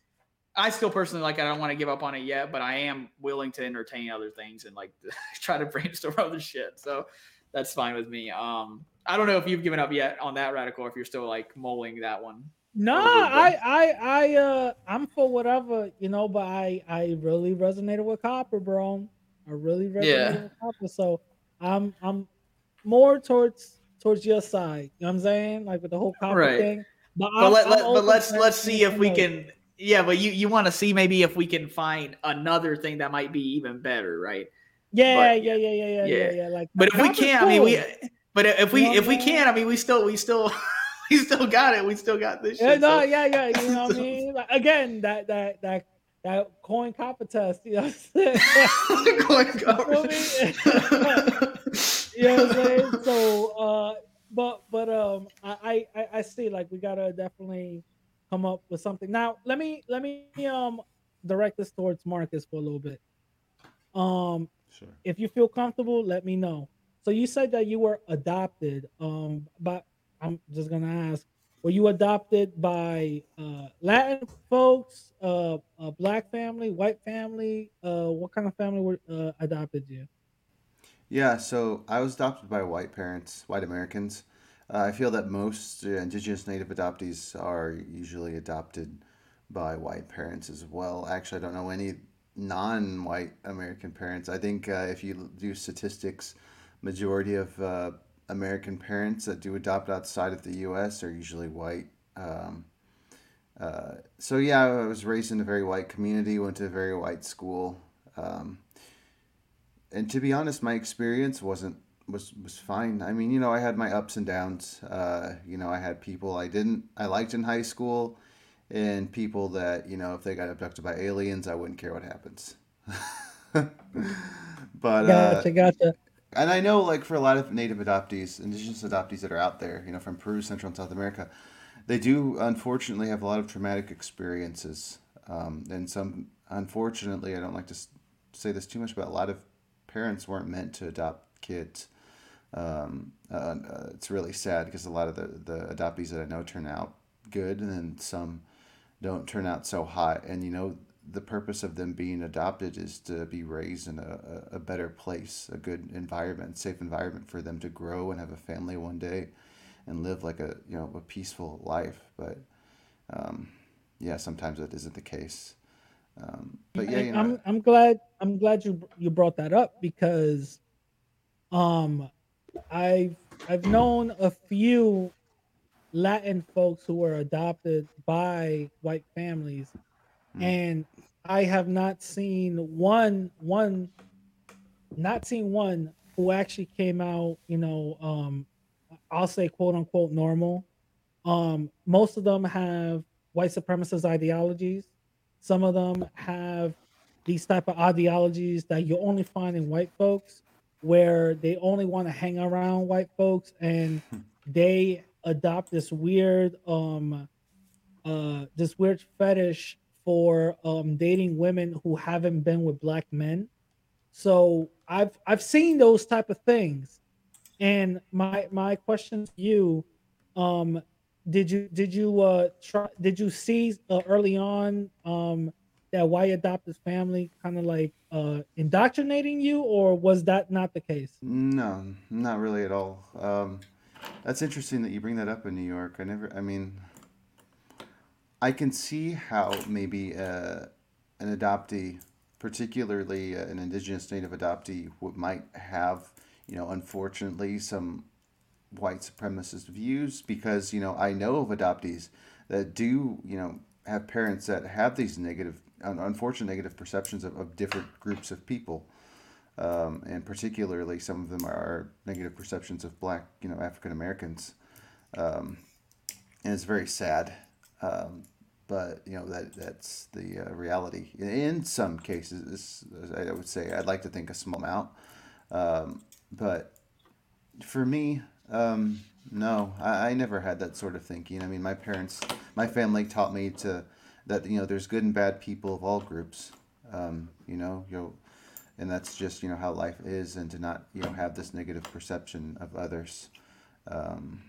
I still personally like. I don't want to give up on it yet, but I am willing to entertain other things and like try to brainstorm other shit. So that's fine with me. Um, I don't know if you've given up yet on that radical, or if you're still like mulling that one. No, I, I, I, uh, I'm for whatever, you know. But I, I really resonated with Copper, bro. I really resonated Yeah. with Copper. So I'm, I'm more towards towards your side. You know what I'm saying? Like with the whole Copper Right. thing. But, But I'm- let, I'm let but let's, let's see if we anything can. Yeah, but you you want to see maybe if we can find another thing that might be even better, right? Yeah, but- yeah, yeah, yeah, yeah, yeah, yeah. yeah. Like, But if we can't, I mean, we. But if we if we what I mean? can, I mean, we still we still we still got it. We still got this Yeah, no, so- yeah, yeah. You know what I mean? Like, again, that that that that coin copper test. You know what I'm saying? Going You know what I'm saying? So, uh, but but um, I, I I see like we gotta definitely come up with something. Now, let me let me um direct this towards Marcus for a little bit. Um, Sure. if you feel comfortable, let me know. So you said that you were adopted. Um, but I'm just gonna ask: Were you adopted by uh, Latin folks, uh, a black family, white family? Uh, what kind of family were uh, adopted you? Yeah, so I was adopted by white parents, white Americans. Uh, I feel that most uh, indigenous native adoptees are usually adopted by white parents as well. Actually, I don't know any non-white American parents. I think uh, if you do statistics, majority of uh, American parents that do adopt outside of the U.S. are usually white. Um, uh, so yeah, I was raised in a very white community, went to a very white school. Um, and to be honest, my experience wasn't was was fine. I mean, you know, I had my ups and downs. Uh, you know, I had people I didn't I liked in high school, and people that you know, if they got abducted by aliens, I wouldn't care what happens. but uh, Gotcha, gotcha. and I know, like, for a lot of native adoptees, indigenous adoptees that are out there, you know, from Peru, Central and South America, they do unfortunately have a lot of traumatic experiences. Um, and some, unfortunately, I don't like to say this too much, but a lot of parents weren't meant to adopt kids. Um, uh, uh, it's really sad because a lot of the, the adoptees that I know turn out good, and then some don't turn out so hot. And you know, the purpose of them being adopted is to be raised in a, a better place, a good environment, safe environment for them to grow and have a family one day, and live like a you know a peaceful life. But um, yeah, sometimes that isn't the case. Um, but yeah, you know, I'm I'm glad I'm glad you you brought that up because um I've I've known a few Latin folks who were adopted by white families Mm. and I have not seen one one not seen one who actually came out, you know, um I'll say quote unquote normal. Um most of them have white supremacist ideologies. Some of them have these type of ideologies that you only find in white folks where they only want to hang around white folks and they adopt this weird um uh this weird fetish for um dating women who haven't been with black men. So i've i've seen those type of things. And my my question to you um did you did you uh try did you see uh, early on um that white adopted family kind of like uh indoctrinating you or was that not the case No, not really at all. Um, that's interesting that you bring that up in New York. I never, I mean, I can see how maybe uh, an adoptee, particularly uh, an indigenous native adoptee, would, might have, you know, unfortunately, some white supremacist views because, you know, I know of adoptees that do, you know, have parents that have these negative, unfortunate negative perceptions of, of different groups of people um, and particularly some of them are negative perceptions of black, you know, African Americans, um, and it's very sad. Um, but you know that that's the uh, reality. In some cases, I would say I'd like to think a small amount, um, but for me, um, no, I, I never had that sort of thinking. I mean, my parents, my family taught me to that you know there's good and bad people of all groups. Um, you know, you and that's just you know how life is, and to not you know have this negative perception of others. Um,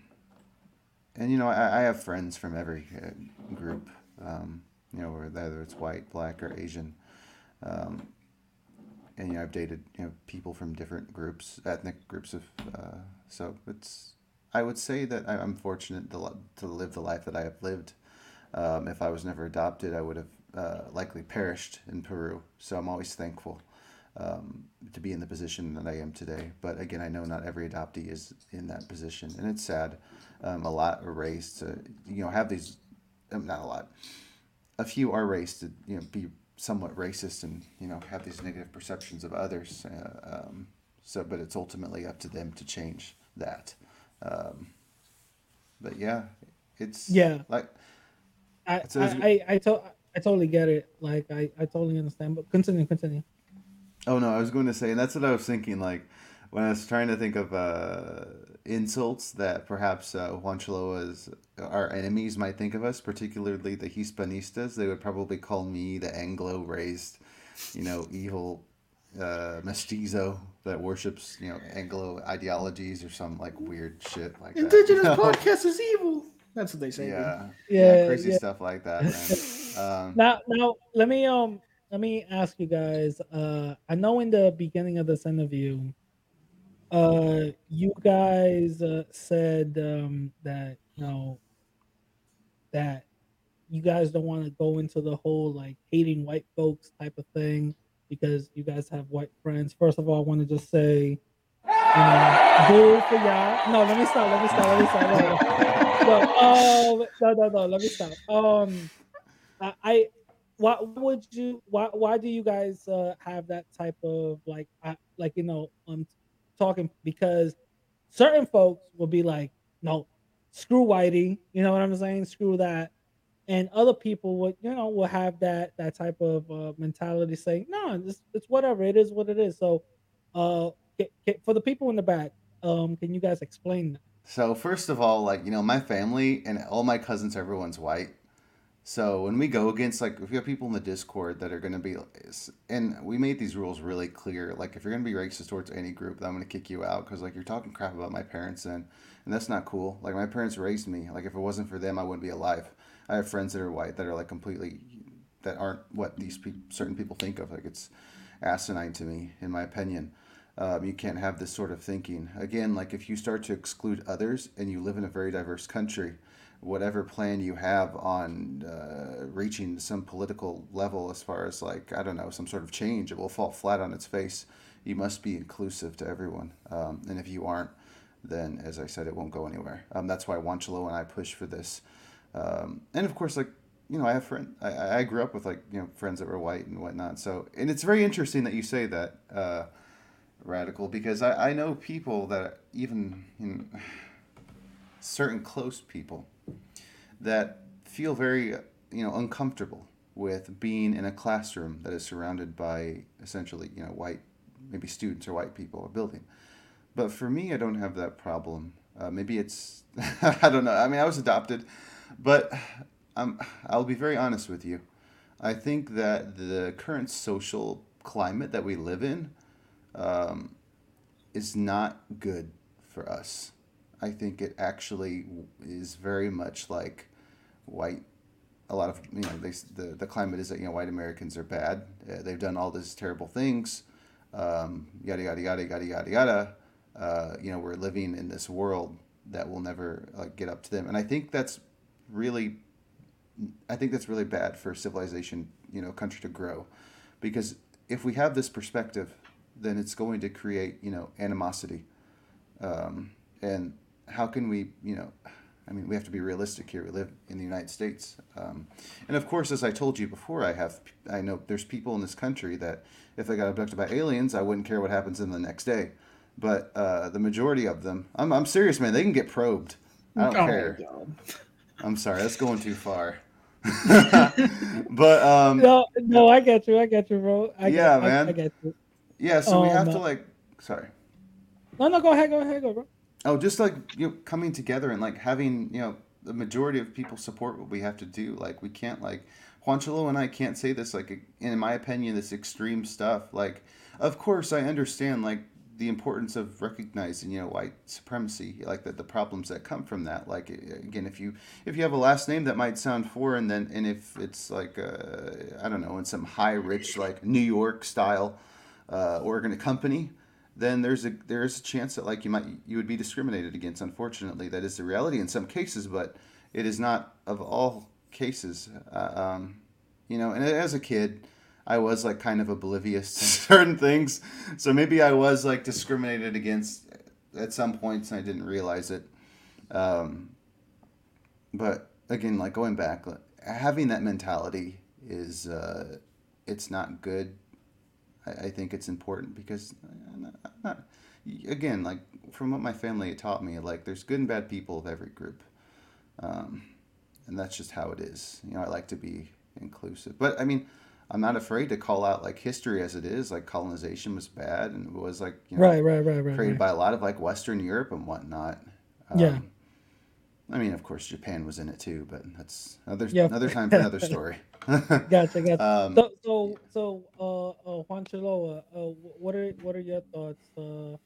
and you know, I, I have friends from every uh, group. Um, you know, whether it's white, black, or Asian. Um, and you know, I've dated you know people from different groups, ethnic groups of. Uh, so it's. I would say that I'm fortunate to, to live the life that I have lived. Um, if I was never adopted, I would have uh, likely perished in Peru. So I'm always thankful um, to be in the position that I am today. But again, I know not every adoptee is in that position, and it's sad. Um, a lot are raised to, you know, have these, um, not a lot, a few are raised to, you know, be somewhat racist and, you know, have these negative perceptions of others. Uh, um, so, but it's ultimately up to them to change that. Um, but yeah, it's Yeah. like I I, I, I, to, I totally get it. Like I, I totally understand. But continue, continue. Oh no, I was going to say, and that's what I was thinking. Like when I was trying to think of uh, insults that perhaps uh, Juan Choloa's our enemies might think of us, particularly the Hispanistas. They would probably call me the Anglo-raised, you know, evil uh, mestizo that worships, you know, Anglo ideologies or some like weird shit like that. Indigenous podcast is evil. That's what they say. Yeah, Yeah, yeah, crazy yeah. stuff like that. Um, Now, now, let me um, let me ask you guys. Uh, I know in the beginning of this interview, uh, you guys uh, said um that you know that you guys don't want to go into the whole like hating white folks type of thing because you guys have white friends. First of all, I want to just say, you know, boo for y'all. No, let me stop. Let me stop. Let me stop. No, no, um, no, no, no. Let me stop. Um, I, why would you? Why why do you guys uh, have that type of like, I, like you know, um, talking because certain folks will be like, no, screw Whitey. You know what I'm saying? Screw that. And other people would, you know, will have that that type of uh, mentality, saying, no, it's, it's whatever. It is what it is. So, uh, for the people in the back, um, can you guys explain that? So first of all, like you know, my family and all my cousins, everyone's white. So when we go against like if you have people in the Discord that are going to be, and we made these rules really clear. Like if you're going to be racist towards any group, then I'm going to kick you out because like you're talking crap about my parents then, and that's not cool. Like my parents raised me. Like if it wasn't for them, I wouldn't be alive. I have friends that are white that are like completely that aren't what these pe- certain people think of. Like it's asinine to me, in my opinion. Um, you can't have this sort of thinking. Again, like if you start to exclude others and you live in a very diverse country, whatever plan you have on uh, reaching some political level, as far as like, I don't know, some sort of change, it will fall flat on its face. You must be inclusive to everyone. Um, and if you aren't, then as I said, it won't go anywhere. Um, that's why Juancholoa and I push for this. Um, and of course, like, you know, I have friend. I, I grew up with like you know friends that were white and whatnot. So, and it's very interesting that you say that. Uh, radical because I, I know people that even know, certain close people that feel very you know uncomfortable with being in a classroom that is surrounded by essentially you know white maybe students or white people or building. But for me i don't have that problem. Uh, maybe it's i don't know. I mean i was adopted but um, i'll be very honest with you. I think that the current social climate that we live in um, is not good for us. I think it actually is very much like white. A lot of you know they, the the climate is that you know white Americans are bad. Uh, they've done all these terrible things. Um, yada yada yada yada yada yada. Uh, you know we're living in this world that will never like get up to them, and I think that's really, I think that's really bad for civilization. You know, country to grow, because if we have this perspective then it's going to create you know animosity um, and how can we you know i mean we have to be realistic here we live in the united states um, and of course as i told you before i have i know there's people in this country that if they got abducted by aliens i wouldn't care what happens in the next day but uh, the majority of them I'm, I'm serious man they can get probed i don't Oh my care God. i'm sorry that's going too far but um, No, no, I get you. I get you, bro. I get, Yeah, I- man. I, get you. Yeah so we Um, have to like sorry No, no, go ahead, go ahead, go, bro. Oh, just like you know, coming together and like having you know the majority of people support what we have to do. Like we can't like Juancholoa and I can't say this like in my opinion this extreme stuff. Like of course I understand like the importance of recognizing you know white supremacy like the, the problems that come from that like again if you if you have a last name that might sound foreign then and if it's like uh, i don't know in some high rich like new york style uh, organ a company then there's a there's a chance that like you might you would be discriminated against unfortunately. That is the reality in some cases but it is not of all cases. Uh, um, you know and as a kid i was like kind of oblivious to certain things. So maybe i was like discriminated against at some points and i didn't realize it. Um, but again like going back having that mentality is uh, it's not good I, I think it's important because I'm not, I'm not- again, like from what my family taught me, like there's good and bad people of every group, um, and that's just how it is. You know, I like to be inclusive, but I mean, I'm not afraid to call out like history as it is. Like colonization was bad and it was like you know, right, right, right, right, created right. by a lot of like Western Europe and whatnot. Um, Yeah. I mean, of course, Japan was in it too, but that's another Yeah. another time for another story. Gotcha, gotcha. um, So, so, so, uh, uh Juan Choloa, uh, wh- what are what are your thoughts uh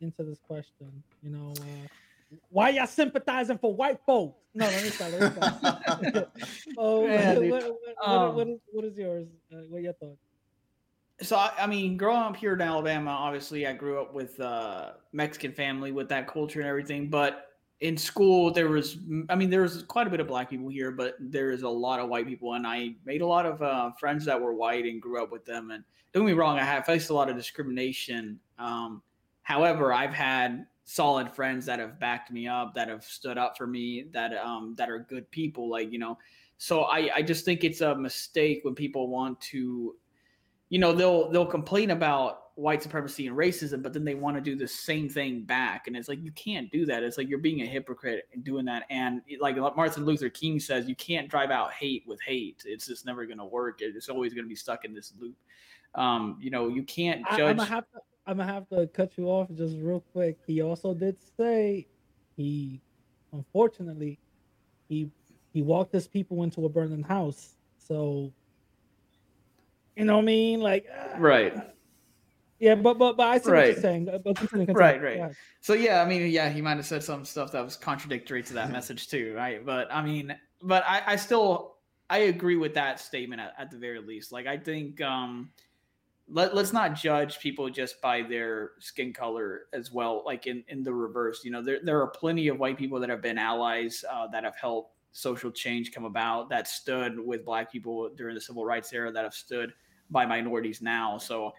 into this question? You know, uh, why y'all sympathizing for white folks? No, let me start. Let me start. oh, Yeah, what, what, what, what, Um, what is what is yours? Uh, what are your thoughts? So I, I mean, growing up here in Alabama, obviously I grew up with uh, Mexican family with that culture and everything. But in school, there was, I mean, there was quite a bit of black people here, but there is a lot of white people, and I made a lot of uh, friends that were white and grew up with them. And don't get me wrong, I have faced a lot of discrimination. Um, however, I've had solid friends that have backed me up, that have stood up for me, that um, that are good people. Like you know, so I I just think it's a mistake when people want to you know they'll they'll complain about white supremacy and racism but then they want to do the same thing back and it's like you can't do that it's like you're being a hypocrite and doing that and like martin luther king says you can't drive out hate with hate it's just never going to work it's always going to be stuck in this loop um you know you can't I, judge I'm gonna have to gonna have to cut you off just real quick. He also did say he, unfortunately, he he walked his people into a burning house. So, you know what I mean? Like, uh, right Yeah, but but but I see what you're saying. But continue. Right, right. Ahead. So yeah, I mean, yeah, he might have said some stuff that was contradictory to that message too, right? But I mean, but I, I still I agree with that statement at, at the very least. Like I think um let, let's not judge people just by their skin color as well, like in, in the reverse. You know, there there are plenty of white people that have been allies uh, that have helped social change come about, that stood with black people during the civil rights era, that have stood by minorities now. So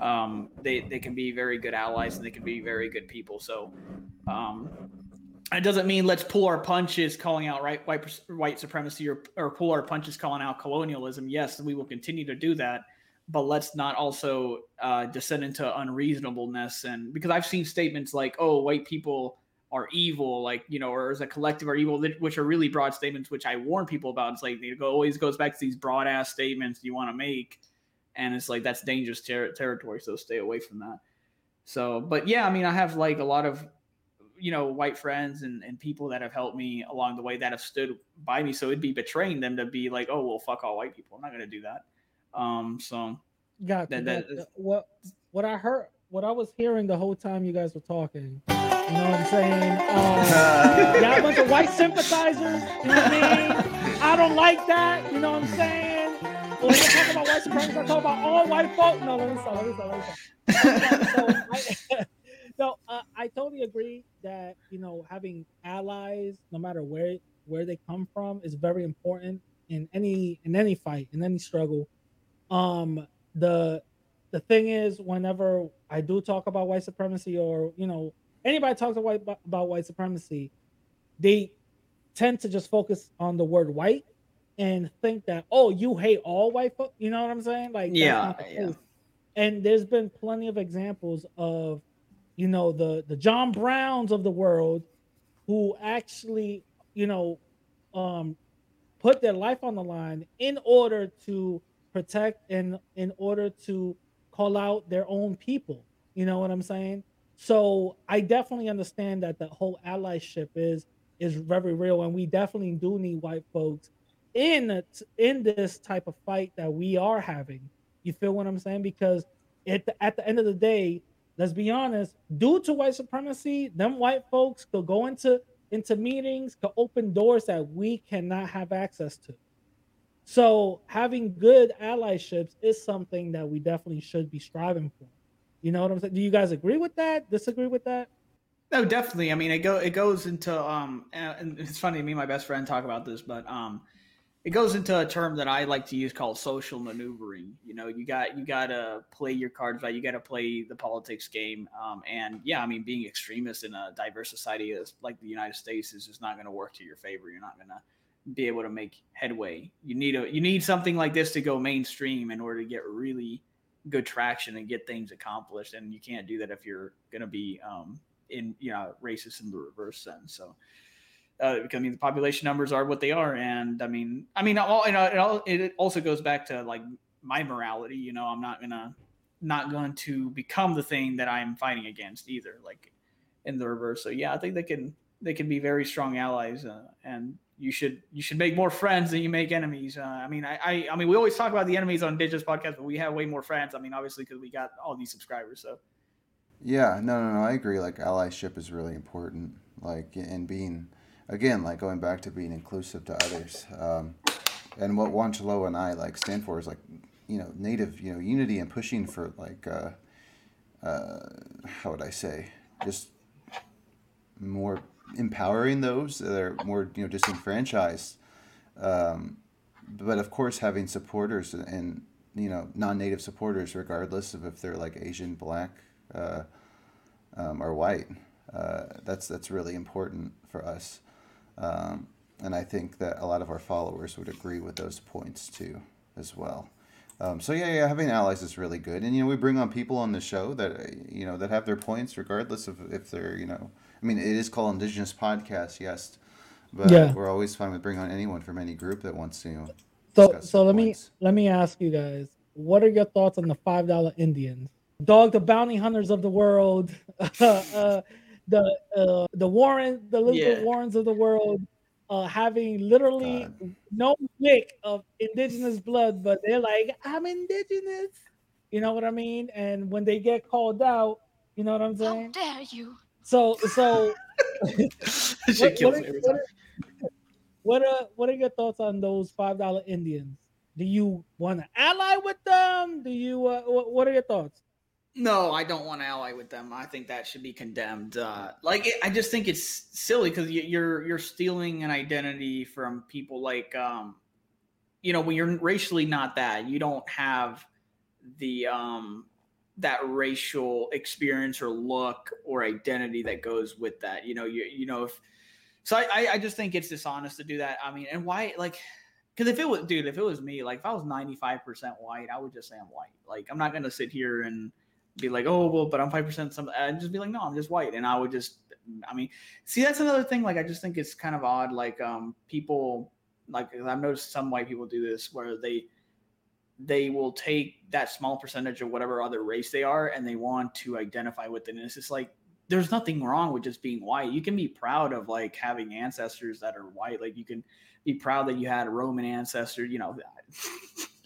um, they they can be very good allies and they can be very good people. So um, it doesn't mean let's pull our punches calling out right white white supremacy or or pull our punches calling out colonialism. Yes, we will continue to do that, but let's not also uh, descend into unreasonableness. And because I've seen statements like, "Oh, white people." Are evil, like you know, or as a collective are evil, which are really broad statements, which I warn people about. It's like it always goes back to these broad ass statements you want to make, and it's like that's dangerous ter- territory so stay away from that so but yeah i mean i have like a lot of you know white friends and, and people that have helped me along the way that have stood by me so it'd be betraying them to be like oh well fuck all white people i'm not going to do that um so Gotcha, That- that is- What what I heard, what I was hearing the whole time you guys were talking. You know what I'm saying? Um, y'all a bunch of white sympathizers. You know what I mean? I don't like that. You know what I'm saying? When we talk about white supremacy, I talk about all white folk. No, let me stop. Let me stop. Let me stop. So I, no, uh, I totally agree that you know having allies, no matter where where they come from, is very important in any in any fight in any struggle. Um, the the thing is, whenever I do talk about white supremacy, or you know anybody talks about white, about white supremacy, they tend to just focus on the word white and think that oh you hate all white folks You know what I'm saying? Like Yeah, yeah. And there's been plenty of examples of you know the the John Browns of the world who actually you know um put their life on the line in order to protect and in order to call out their own people you know what i'm saying so i definitely understand that the whole allyship is is very real and we definitely do need white folks in in this type of fight that we are having. You feel what i'm saying? Because at the, at the end of the day let's be honest due to white supremacy them white folks could go into into meetings could open doors that we cannot have access to. So having good allyships is something that we definitely should be striving for. You know what i'm saying do you guys agree with that? Disagree with that? No, definitely. I mean, it go it goes into um, and it's funny. Me and my best friend talk about this, but um, it goes into a term that I like to use called social maneuvering. You know, you got you got to play your cards right. You got to play the politics game. Um, and yeah, I mean, being extremist in a diverse society like the United States is just not going to work to your favor. You're not going to be able to make headway. You need a you need something like this to go mainstream in order to get really good traction and get things accomplished. And you can't do that if you're going to be um, in you know racist in the reverse sense. So. Uh, because I mean the population numbers are what they are, and I mean, I mean, all, you know, it, all, it also goes back to like my morality. You know, I'm not gonna not going to become the thing that I'm fighting against either. Like in the reverse. So yeah, I think they can they can be very strong allies, uh, and you should you should make more friends than you make enemies. Uh, I mean, I, I I mean, we always talk about the enemies on Indigenous podcast, but we have way more friends. I mean, obviously because we got all these subscribers. So Yeah, no, no, no. I agree. Like allyship is really important. Like and being, again, like going back to being inclusive to others. Um, and what Juancholoa and I like stand for is like, you know, native, you know, unity and pushing for like, uh, uh, how would I say, just more empowering those that are more, you know, disenfranchised. Um, but of course, having supporters and you know non-native supporters, regardless of if they're like Asian, black, uh, um, or white, uh, that's that's really important for us. Um, and I think that a lot of our followers would agree with those points too, as well. Um, so yeah, yeah, having allies is really good, and you know we bring on people on the show that you know that have their points, regardless of if they're you know. I mean, it is called Indigenous Podcast, yes, but Yeah. we're always fine with bringing on anyone from any group that wants to. You know, So so let me let me ask you guys, what are your thoughts on the five dollar Indians? Dog the bounty hunters of the world, uh, the uh, the Warren, the Elizabeth Yeah. Warrens of the world, uh, having literally no lick of indigenous blood, but they're like, I'm indigenous. You know what I mean? And when they get called out, you know what I'm saying? How dare you? So so shit what, kills what, me are, every what, time. are, what are what are your thoughts on those five dollar Indians? Do you want to ally with them? Do you uh, what, what are your thoughts? No, I don't want to ally with them. I think that should be condemned. Uh, like, it, I just think it's silly because you, you're you're stealing an identity from people. Like, um, you know, when you're racially not that, you don't have the um that racial experience or look or identity that goes with that. You know, you you know if so, I I- just think it's dishonest to do that. I mean, and why like. Because if it was, dude, if it was me, like if I was 95% white, I would just say I'm white. Like, I'm not to sit here and be like, oh well, but I'm five percent. Some I'd just be like, no, I'm just white, and I would just, I mean, see, that's another thing. Like, I just think it's kind of odd. Like, um, people, like I've noticed some white people do this where they, they will take that small percentage of whatever other race they are, and they want to identify with it. And it's just like, there's nothing wrong with just being white. You can be proud of like having ancestors that are white. Like, you can be proud that you had a Roman ancestor. You know.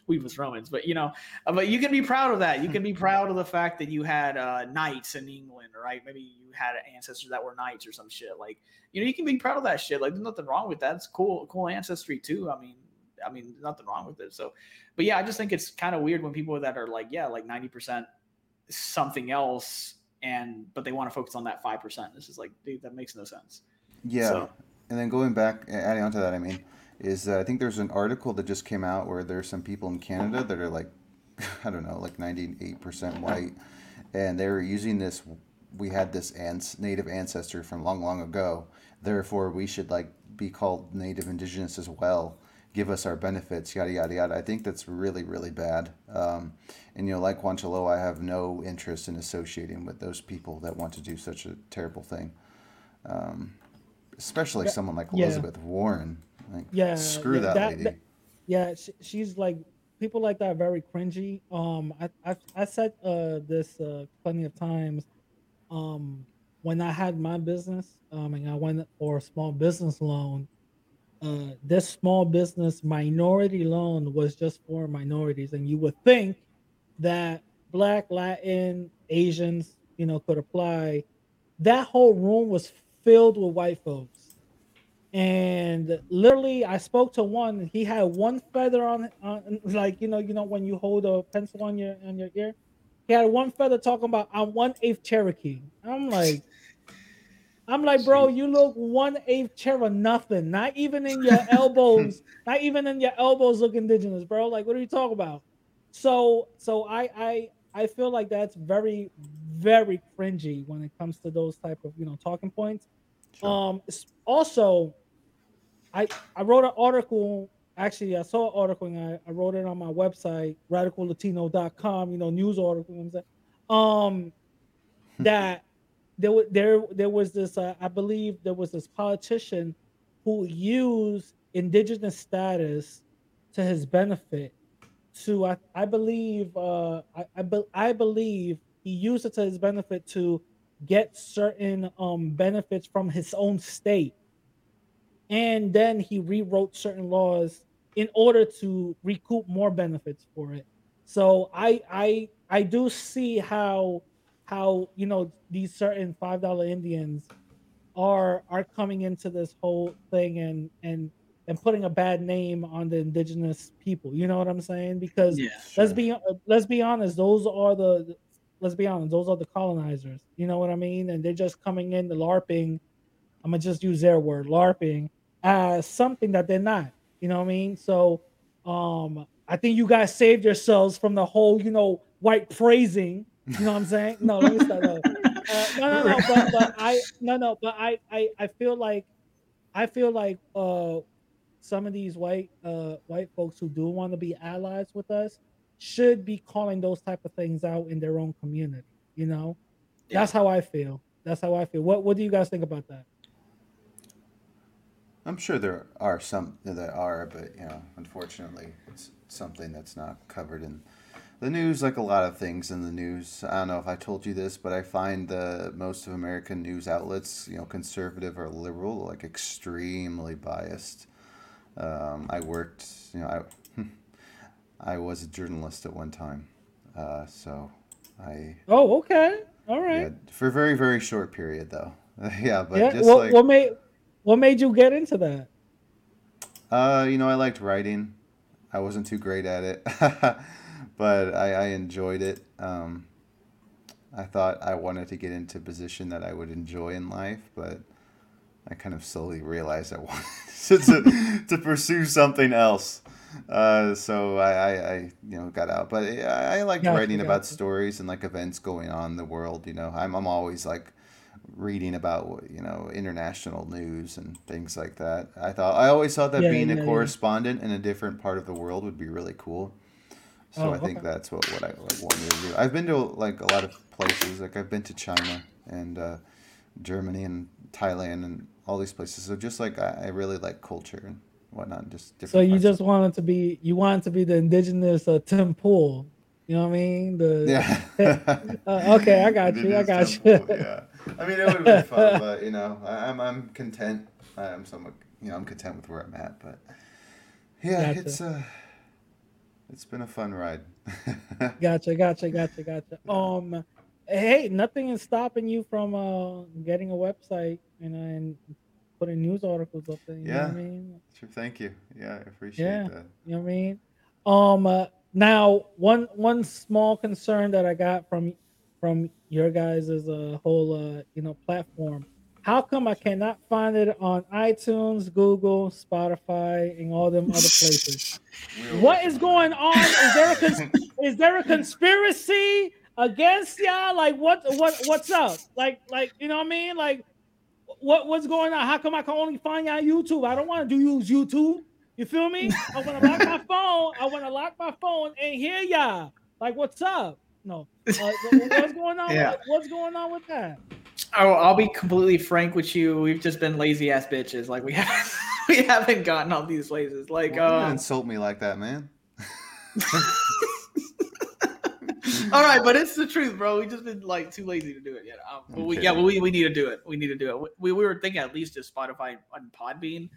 We was Romans, but you know, uh, but you can be proud of that. You can be proud of the fact that you had uh, knights in England, right? Maybe you had ancestors that were knights or some shit. Like, you know, you can be proud of that shit. Like, there's nothing wrong with that. It's cool, cool ancestry too. I mean, I mean, there's nothing wrong with it. So, but yeah, I just think it's kind of weird when people that are like, yeah, like ninety percent something else, and but they want to focus on that five percent. This is like, dude, that makes no sense. Yeah, So- and then going back, adding on to that, I mean, is that I think there's an article that just came out where there's some people in Canada that are like, I don't know, like 98% white, and they were using this. We had this ans- native ancestor from long, long ago. Therefore, we should like be called native indigenous as well. Give us our benefits, yada yada yada. I think that's really, really bad. Um, and you know, like Juancholoa, I have no interest in associating with those people that want to do such a terrible thing. Um, especially Yeah, someone like yeah. Elizabeth Warren. Like, Yeah, screw yeah, that, that- lady. that- Yeah, she, she's like people like that are very cringy. Um, I I, I said uh this uh plenty of times. Um, when I had my business, um, and I went for a small business loan. Uh, this small business minority loan was just for minorities, and you would think that Black, Latin, Asians, you know, could apply. That whole room was filled with white folks and literally i spoke to one he had one feather on, on like you know you know when you hold a pencil on your on your ear? He had one feather talking about i'm one eighth cherokee. I'm like i'm like bro you look one eighth cherokee nothing. Not even in your elbows not even in your elbows look indigenous bro. Like what are you talking about? So so i i i feel like that's very very cringy when it comes to those type of you know talking points. Um s- also i i wrote an article actually I saw an article and I, I wrote it on my website, radicallatino.com, you know, news article. You know? Um that there was there there was this uh, I believe there was this politician who used indigenous status to his benefit to I, I believe uh I, I, be, I believe he used it to his benefit to get certain um benefits from his own state and then he rewrote certain laws in order to recoup more benefits for it. So i i i do see how how you know these certain five dollar indians are are coming into this whole thing and and and putting a bad name on the indigenous people. You know what i'm saying? Because Yeah, let's be let's be honest those are the let's be honest those are the colonizers. You know what i mean? And they're just coming in the larping i'm gonna just use their word larping as something that they're not you know what i mean? So um i think you guys saved yourselves from the whole you know white praising you know what i'm saying? No let me start uh, uh, no no no but, but i no no but i i i feel like i feel like uh some of these white uh white folks who do want to be allies with us should be calling those type of things out in their own community you know? That's how i feel. That's how i feel. What what do you guys think about that I'm sure there are some that are, but you know, unfortunately, it's something that's not covered in the news. Like a lot of things in the news, I don't know if I told you this, but I find the most of American news outlets, you know, conservative or liberal, like extremely biased. Um, I worked, you know, I I was a journalist at one time, uh, so I oh okay all right. yeah, for a very very short period though. yeah, but yeah just what, like what made what made you get into that Uh, you know, I liked writing. I wasn't too great at it, but I, I enjoyed it. Um, I thought I wanted to get into a position that I would enjoy in life, but I kind of slowly realized I wanted to, to, to pursue something else. Uh, so I, I, I, you know, got out. But I, I liked Gotcha, writing about gotcha. stories and like events going on in the world. You know, I'm, I'm always like reading about you know international news and things like that. I thought I always thought that Yeah, being yeah, a yeah. correspondent in a different part of the world would be really cool. So Oh, I think that's what, what I like wanted to do. I've been to like a lot of places. Like I've been to China and uh, Germany and Thailand and all these places. So just like I, I really like culture and whatnot. and Just different. so you just wanted to be you wanted to be the indigenous uh, tim pool you know what i mean the yeah. Uh, okay, I got you, I got you. yeah. I mean, it would have been fun, but you know, I, I'm I'm content. I'm somewhat, you know, I'm content with where I'm at. But yeah, Gotcha. it's uh, it's been a fun ride. Gotcha, gotcha, gotcha, gotcha. Um, hey, nothing is stopping you from uh getting a website and and putting news articles up there. You know what I Yeah. mean? Sure, thank you. Yeah, I appreciate Yeah. that. You know what I mean? Um, uh, now one one small concern that I got from from your guys' uh, whole uh you know platform. How come I cannot find it on iTunes, Google, Spotify, and all them other places? What is going on? Is there a cons- is there a conspiracy against y'all? Like what what what's up? Like like you know what I mean? Like what what's going on? How come I can only find y'all on YouTube? I don't want to do use YouTube. You feel me? I want to lock my phone. I want to lock my phone and hear y'all. Like what's up? No, uh, what's going on? Yeah. With, what's going on with that? Oh, I'll be completely frank with you. We've just been lazy ass bitches. Like we haven't we haven't gotten all these places. Like Well, don't um, insult me like that, man. all right, but it's the truth, bro. We've just been like too lazy to do it yet. Um, but we, yeah, Okay. but we, we need to do it. We need to do it. We, we were thinking at least just Spotify and Podbean.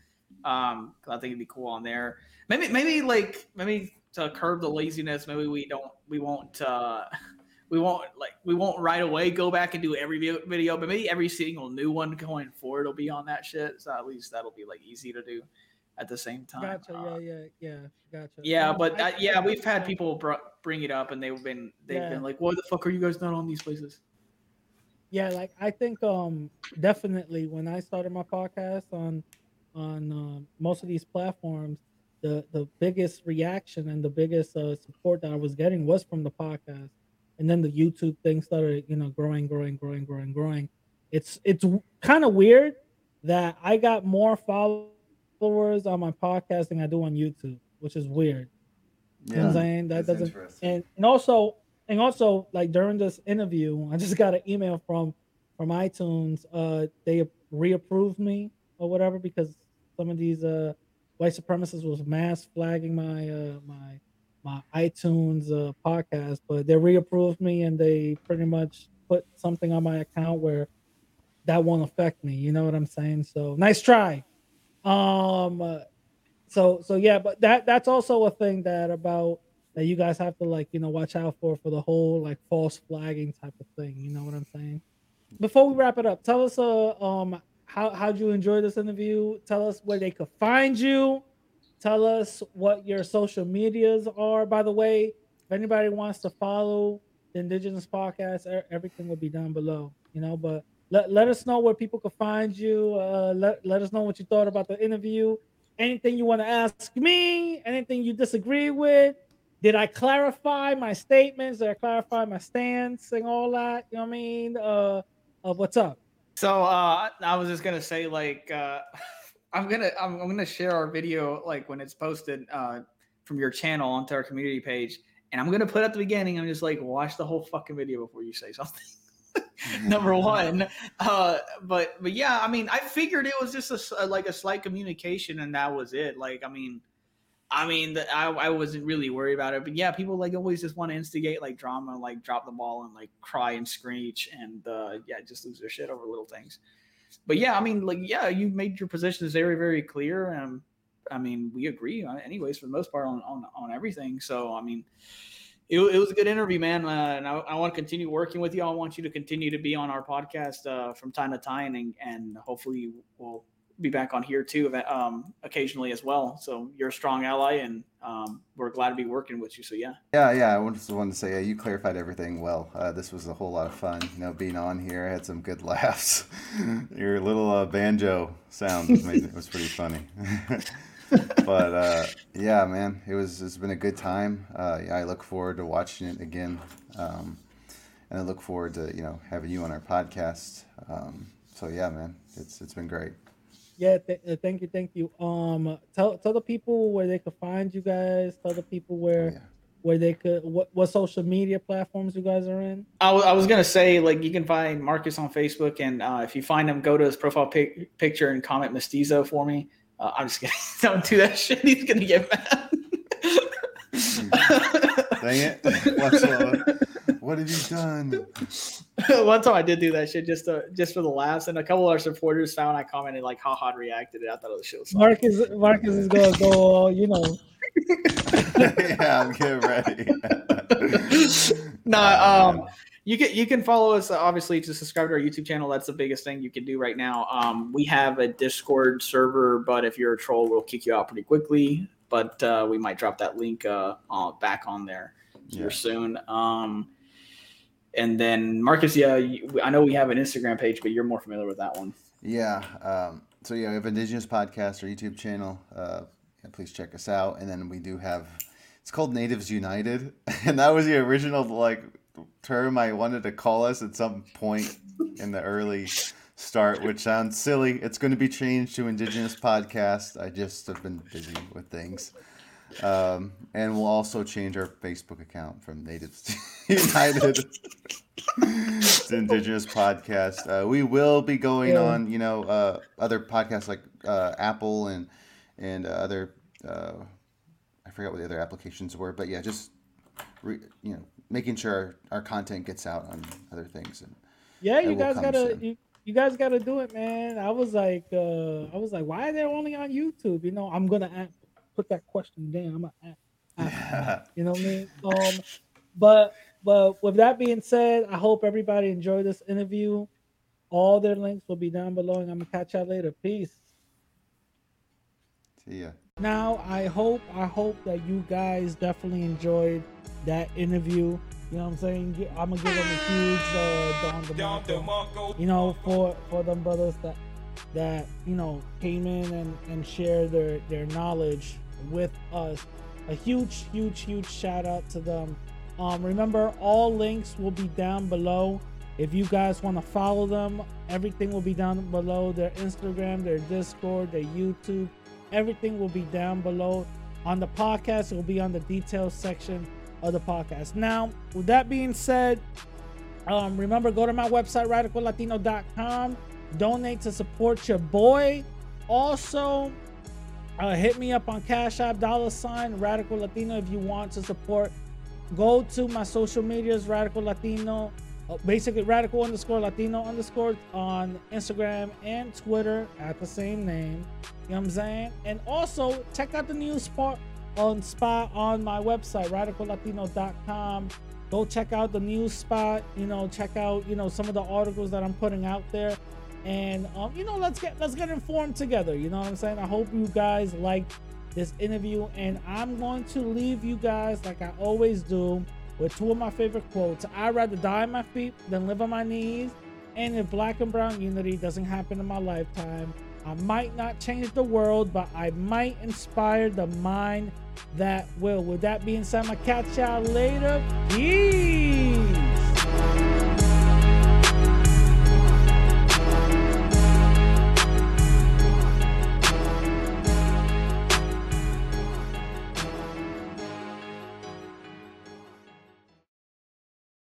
Um, 'cause I think it'd be cool on there. Maybe maybe like maybe to curb the laziness. Maybe we don't we won't uh we won't like we won't right away go back and do every video, but maybe every single new one going forward will be on that shit. So at least that'll be like easy to do at the same time. Gotcha. Uh, Yeah, yeah, yeah. Gotcha. yeah, Um, but I- uh, yeah, we've had people br- bring it up, and they've been they've Yeah. been like, "Why the fuck are you guys not on these places?" yeah like i think um definitely when i started my podcast on on um, most of these platforms the the biggest reaction and the biggest uh, support that i was getting was from the podcast and then the youtube thing started you know growing growing growing growing growing it's it's kind of weird that i got more followers on my podcast than I do on YouTube, which is weird. You know what I'm saying? That doesn't and and also and also like during this interview, I just got an email from from iTunes. Uh, they reapproved me or whatever because some of these uh white supremacists was mass flagging my uh my my iTunes uh podcast, but they reapproved me and they pretty much put something on my account where that won't affect me. You know what I'm saying? So nice try. Um. uh, so so yeah, but that that's also a thing that about that you guys have to like you know watch out for for the whole like false flagging type of thing. You know what I'm saying? Before we wrap it up, tell us uh um how how'd you enjoy this interview? Tell us where they could find you. Tell us what your social medias are. By the way, if anybody wants to follow the Indigenous Podcast, everything will be down below. You know, but let, let us know where people could find you. Uh, let let us know what you thought about the interview. Anything you want to ask me? Anything you disagree with? Did I clarify my statements? Did I clarify my stance and all that? You know what I mean? Uh, uh what's up? So uh, I was just gonna say like uh, I'm gonna I'm, I'm gonna share our video like when it's posted uh, from your channel onto our community page, and I'm gonna put at the beginning. I'm just like watch the whole fucking video before you say something. Number one, uh, but but yeah, I mean, I figured it was just a like a slight communication, and that was it. Like, I mean, I mean, the, I I wasn't really worried about it, but yeah, people like always just want to instigate like drama, like drop the ball and like cry and screech, and uh, yeah, just lose their shit over little things. But yeah, I mean, like yeah, you made your positions very very clear, and I mean, we agree, anyways, for the most part on on, on everything. So I mean. It, it was a good interview, man, uh, and I, I want to continue working with you. I want you to continue to be on our podcast uh, from time to time, and, and hopefully we'll be back on here too, um, occasionally as well. So you're a strong ally, and um, we're glad to be working with you. So yeah, Yeah, yeah. I just wanted to say, yeah, you clarified everything well. Uh, this was a whole lot of fun. You know, being on here, I had some good laughs. Your little uh, banjo sound was, made, it was pretty funny. but uh, yeah, man, it was. It's been a good time. Uh, yeah, I look forward to watching it again, um, and I look forward to you know having you on our podcast. Um, so yeah, man, it's it's been great. Yeah, th- uh, thank you, thank you. Um, tell tell the people where they could find you guys. Tell the people where Yeah. where they could what what social media platforms you guys are in. I I was gonna say like you can find Marcus on Facebook, and uh, if you find him, go to his profile pic- picture and comment mestizo for me. Uh, I'm just kidding. Don't do that shit. He's gonna get mad. Dang it! What's uh, what have you done? One time I did do that shit just to, just for the laughs, and a couple of our supporters found I commented like how hot reacted it. I thought it was shit. was funny. Marcus Marcus is gonna go, you know. yeah, I'm getting ready. no, Oh, um, you can you can follow us uh, obviously to subscribe to our YouTube channel. That's the biggest thing you can do right now. Um, we have a Discord server, but if you're a troll, we'll kick you out pretty quickly. But uh, we might drop that link uh, uh, back on there here Yeah. soon. Um, and then Marcus, yeah, I know we have an Instagram page, but you're more familiar with that one. Yeah. Um, so yeah, we have Indigenous Podcast, or YouTube channel. Uh, yeah, please check us out. And then we do have it's called Natives United, and that was the original like term I wanted to call us at some point in the early start, which sounds silly. It's going to be changed to Indigenous Podcast. I just have been busy with things. Um, and we'll also change our Facebook account from Natives United to Indigenous Podcast. Uh, we will be going Yeah. on, you know, uh, other podcasts like uh, Apple and and uh, other. Uh, I forgot what the other applications were, but yeah, just re, you know, making sure our, our content gets out on other things. And Yeah, you guys gotta you, you guys gotta do it, man. I was like, uh I was like, why are they only on YouTube? You know, I'm gonna put that question down. I'm gonna ask, ask you know what I mean? Um, but but with that being said, I hope everybody enjoyed this interview. All their links will be down below, and I'm gonna catch y'all later. Peace. see ya. Now, I hope I hope that you guys definitely enjoyed that interview. You know what I'm saying? I'm gonna give them a huge uh, Don DeMarco. You know, for for them brothers that that you know came in and and shared their their knowledge with us. A huge, huge, huge shout out to them. Um, remember, all links will be down below. If you guys want to follow them, everything will be down below. Their Instagram, their Discord, their YouTube, Everything will be down below on the podcast. It will be on the details section of the podcast. Now, with that being said, um, remember go to my website radicallatino.com. Donate to support your boy. Also, uh, hit me up on Cash App dollar sign Radical Latino if you want to support. Go to my social medias Radical Latino, uh, basically Radical underscore Latino underscore on Instagram and Twitter at the same name. You know what I'm saying? And also check out the new spot on spot on my website radicallatino.com. Go check out the news spot. You know, check out you know some of the articles that I'm putting out there and um, you know let's get let's get informed together you know what i'm saying? I hope you guys like this interview and i'm going to leave you guys like i always do with two of my favorite quotes. I'd rather die on my feet than live on my knees and if black and brown unity doesn't happen in my lifetime i might not change the world but i might inspire the mind that will. With that being said i'm gonna catch y'all later. Peace